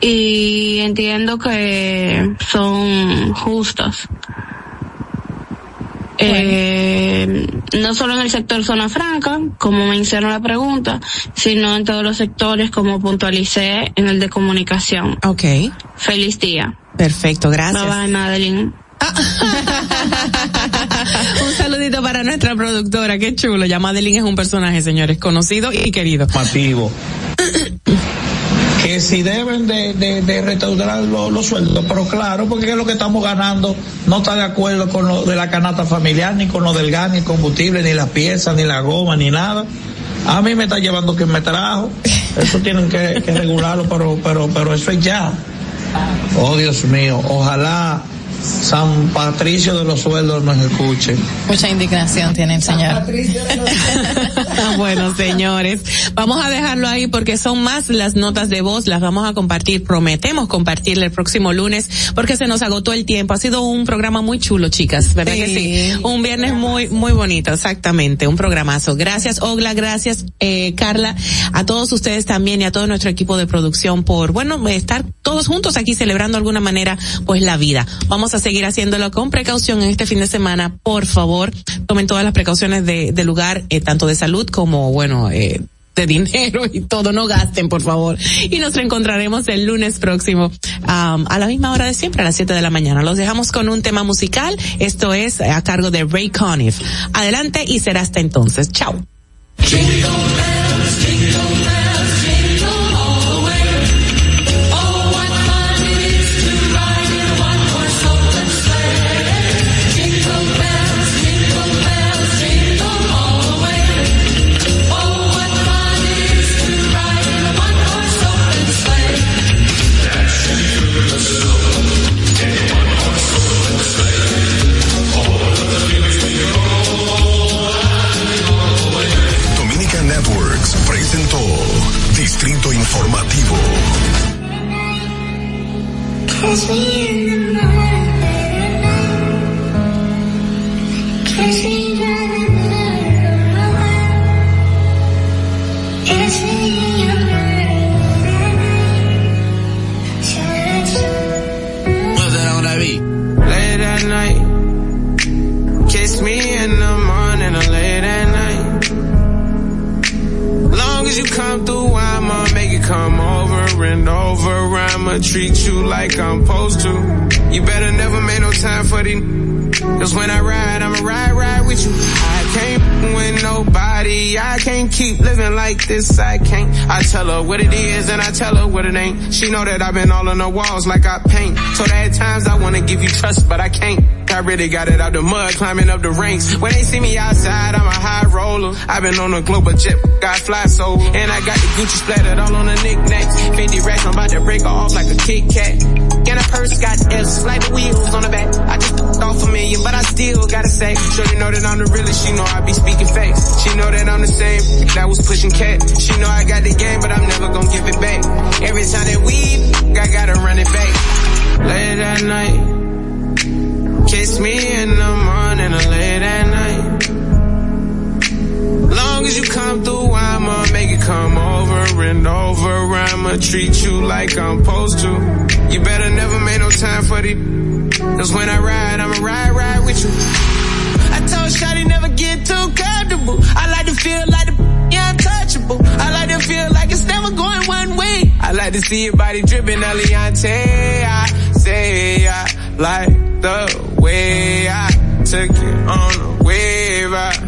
y entiendo que son justos. Eh, no solo en el sector zona franca, como menciona la pregunta, sino en todos los sectores, como puntualicé en el de comunicación. Ok. Feliz día. Perfecto, gracias. Bye bye, Madeline. un saludito para nuestra productora, qué chulo. Ya Madeline es un personaje, señores, conocido y querido. Informativo. que si deben de, de, de restaurar los, los sueldos, pero claro, porque es lo que estamos ganando no está de acuerdo con lo de la canasta familiar, ni con lo del gas, ni el combustible, ni las piezas, ni la goma, ni nada. A mí me está llevando quien me trajo. Eso tienen que, que regularlo, pero, pero, pero eso es ya. Oh Dios mío, ojalá San Patricio de los sueldos nos escuche. Mucha indignación tiene el señor. bueno, señores, vamos a dejarlo ahí porque son más las notas de voz, las vamos a compartir, prometemos compartirle el próximo lunes porque se nos agotó el tiempo. Ha sido un programa muy chulo, chicas, ¿verdad Sí. que sí? Un viernes muy, muy bonito, exactamente, un programazo. Gracias, Ogla, gracias, eh, Carla, a todos ustedes también y a todo nuestro equipo de producción por, bueno, estar todos juntos aquí celebrando de alguna manera, pues la vida. Vamos a seguir haciéndolo con precaución en este fin de semana. Por favor, tomen todas las precauciones de, lugar, eh, tanto de salud como, bueno, eh, de dinero y todo, no gasten, por favor. Y nos reencontraremos el lunes próximo a la misma hora de siempre, a las 7 de la mañana. Los dejamos con un tema musical. Esto es a cargo de Ray Conniff. Adelante y será hasta entonces. Chao. Kiss me over over. I'ma treat you like I'm supposed to. You better never make no time for the Cause when I ride, I'ma ride, ride with you. I can't win nobody. I can't keep living like this. I can't. I tell her what it is and I tell her what it ain't. She know that I've been all on the walls like I paint. So at times I wanna give you trust, but I can't. I really got it out the mud, climbing up the ranks. When they see me outside, I'm a high roller. I've been on a global jet, got fly so, and I got the Gucci splattered all on the knickknacks. 50 racks, I'm about to break off like a Kit Kat. And a purse got S, like wheels on the back. I just off a million, but I still gotta say, sure you know that I'm the realest. She know I be speaking facts. She know that I'm the same, that was pushing cat. She know I got the game, but I'm never gonna give it back. Every time that we, I gotta run it back. Late at night. Kiss me in the morning or late at night. Long as you come through, I'ma make it come over and over. I'ma treat you like I'm supposed to. You better never make no time for the. Cause when I ride, I'ma ride, ride with you. I told Shotty never get too comfortable. I like to feel like the untouchable. I like to feel like it's never going one way. I like to see your body dripping, Eliante. I say I like the way I took it on a wave. I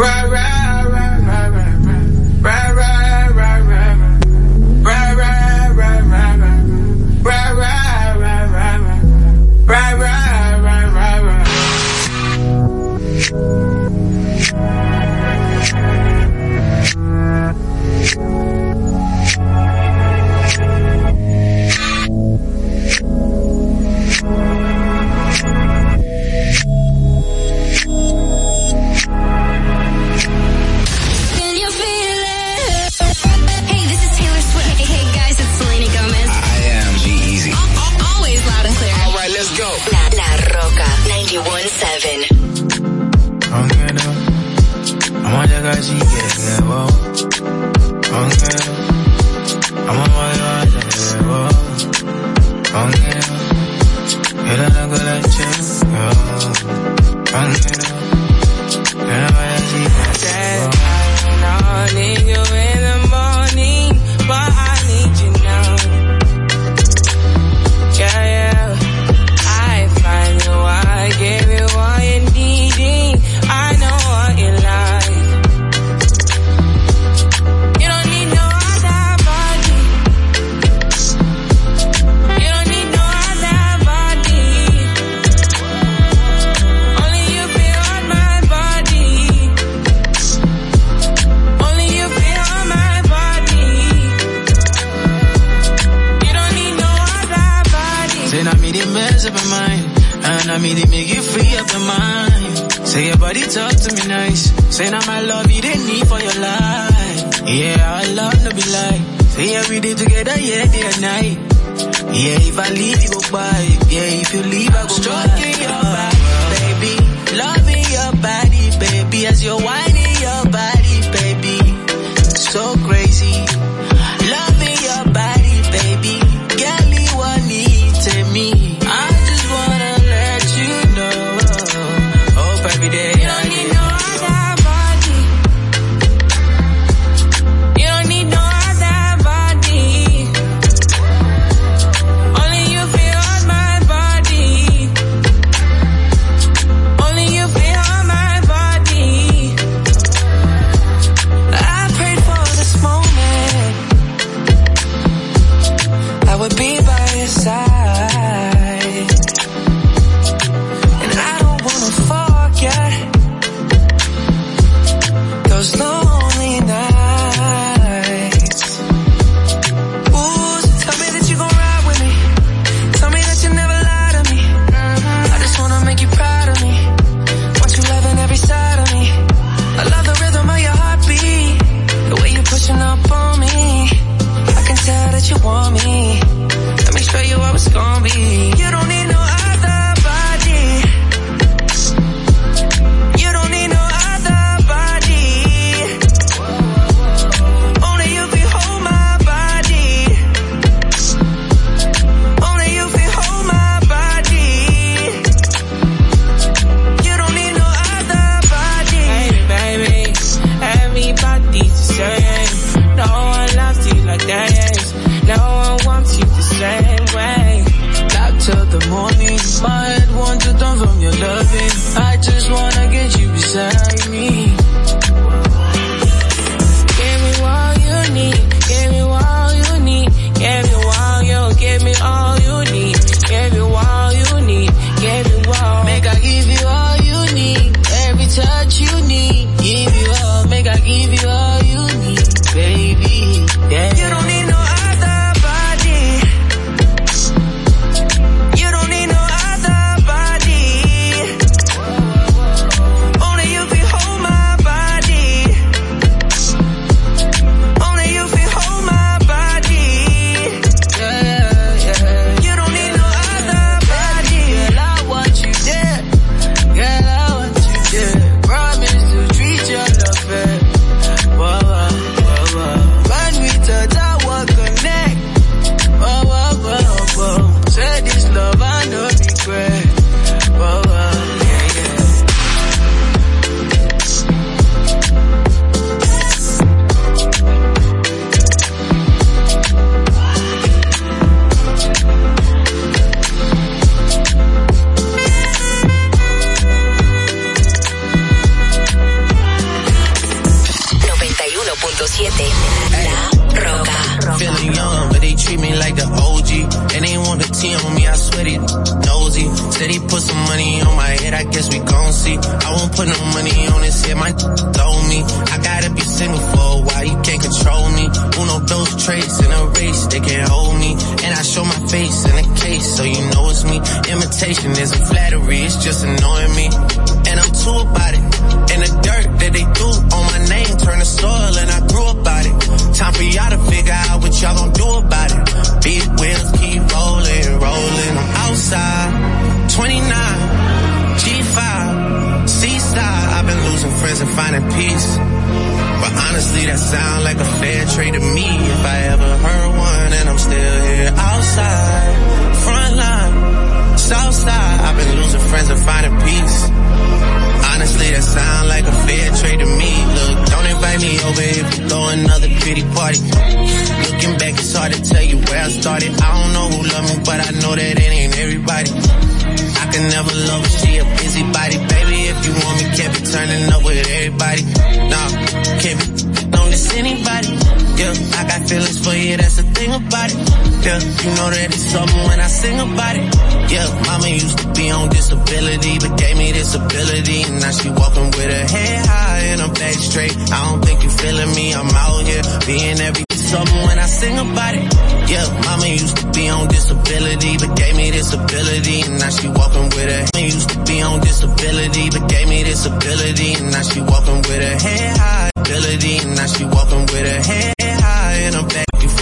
right, right.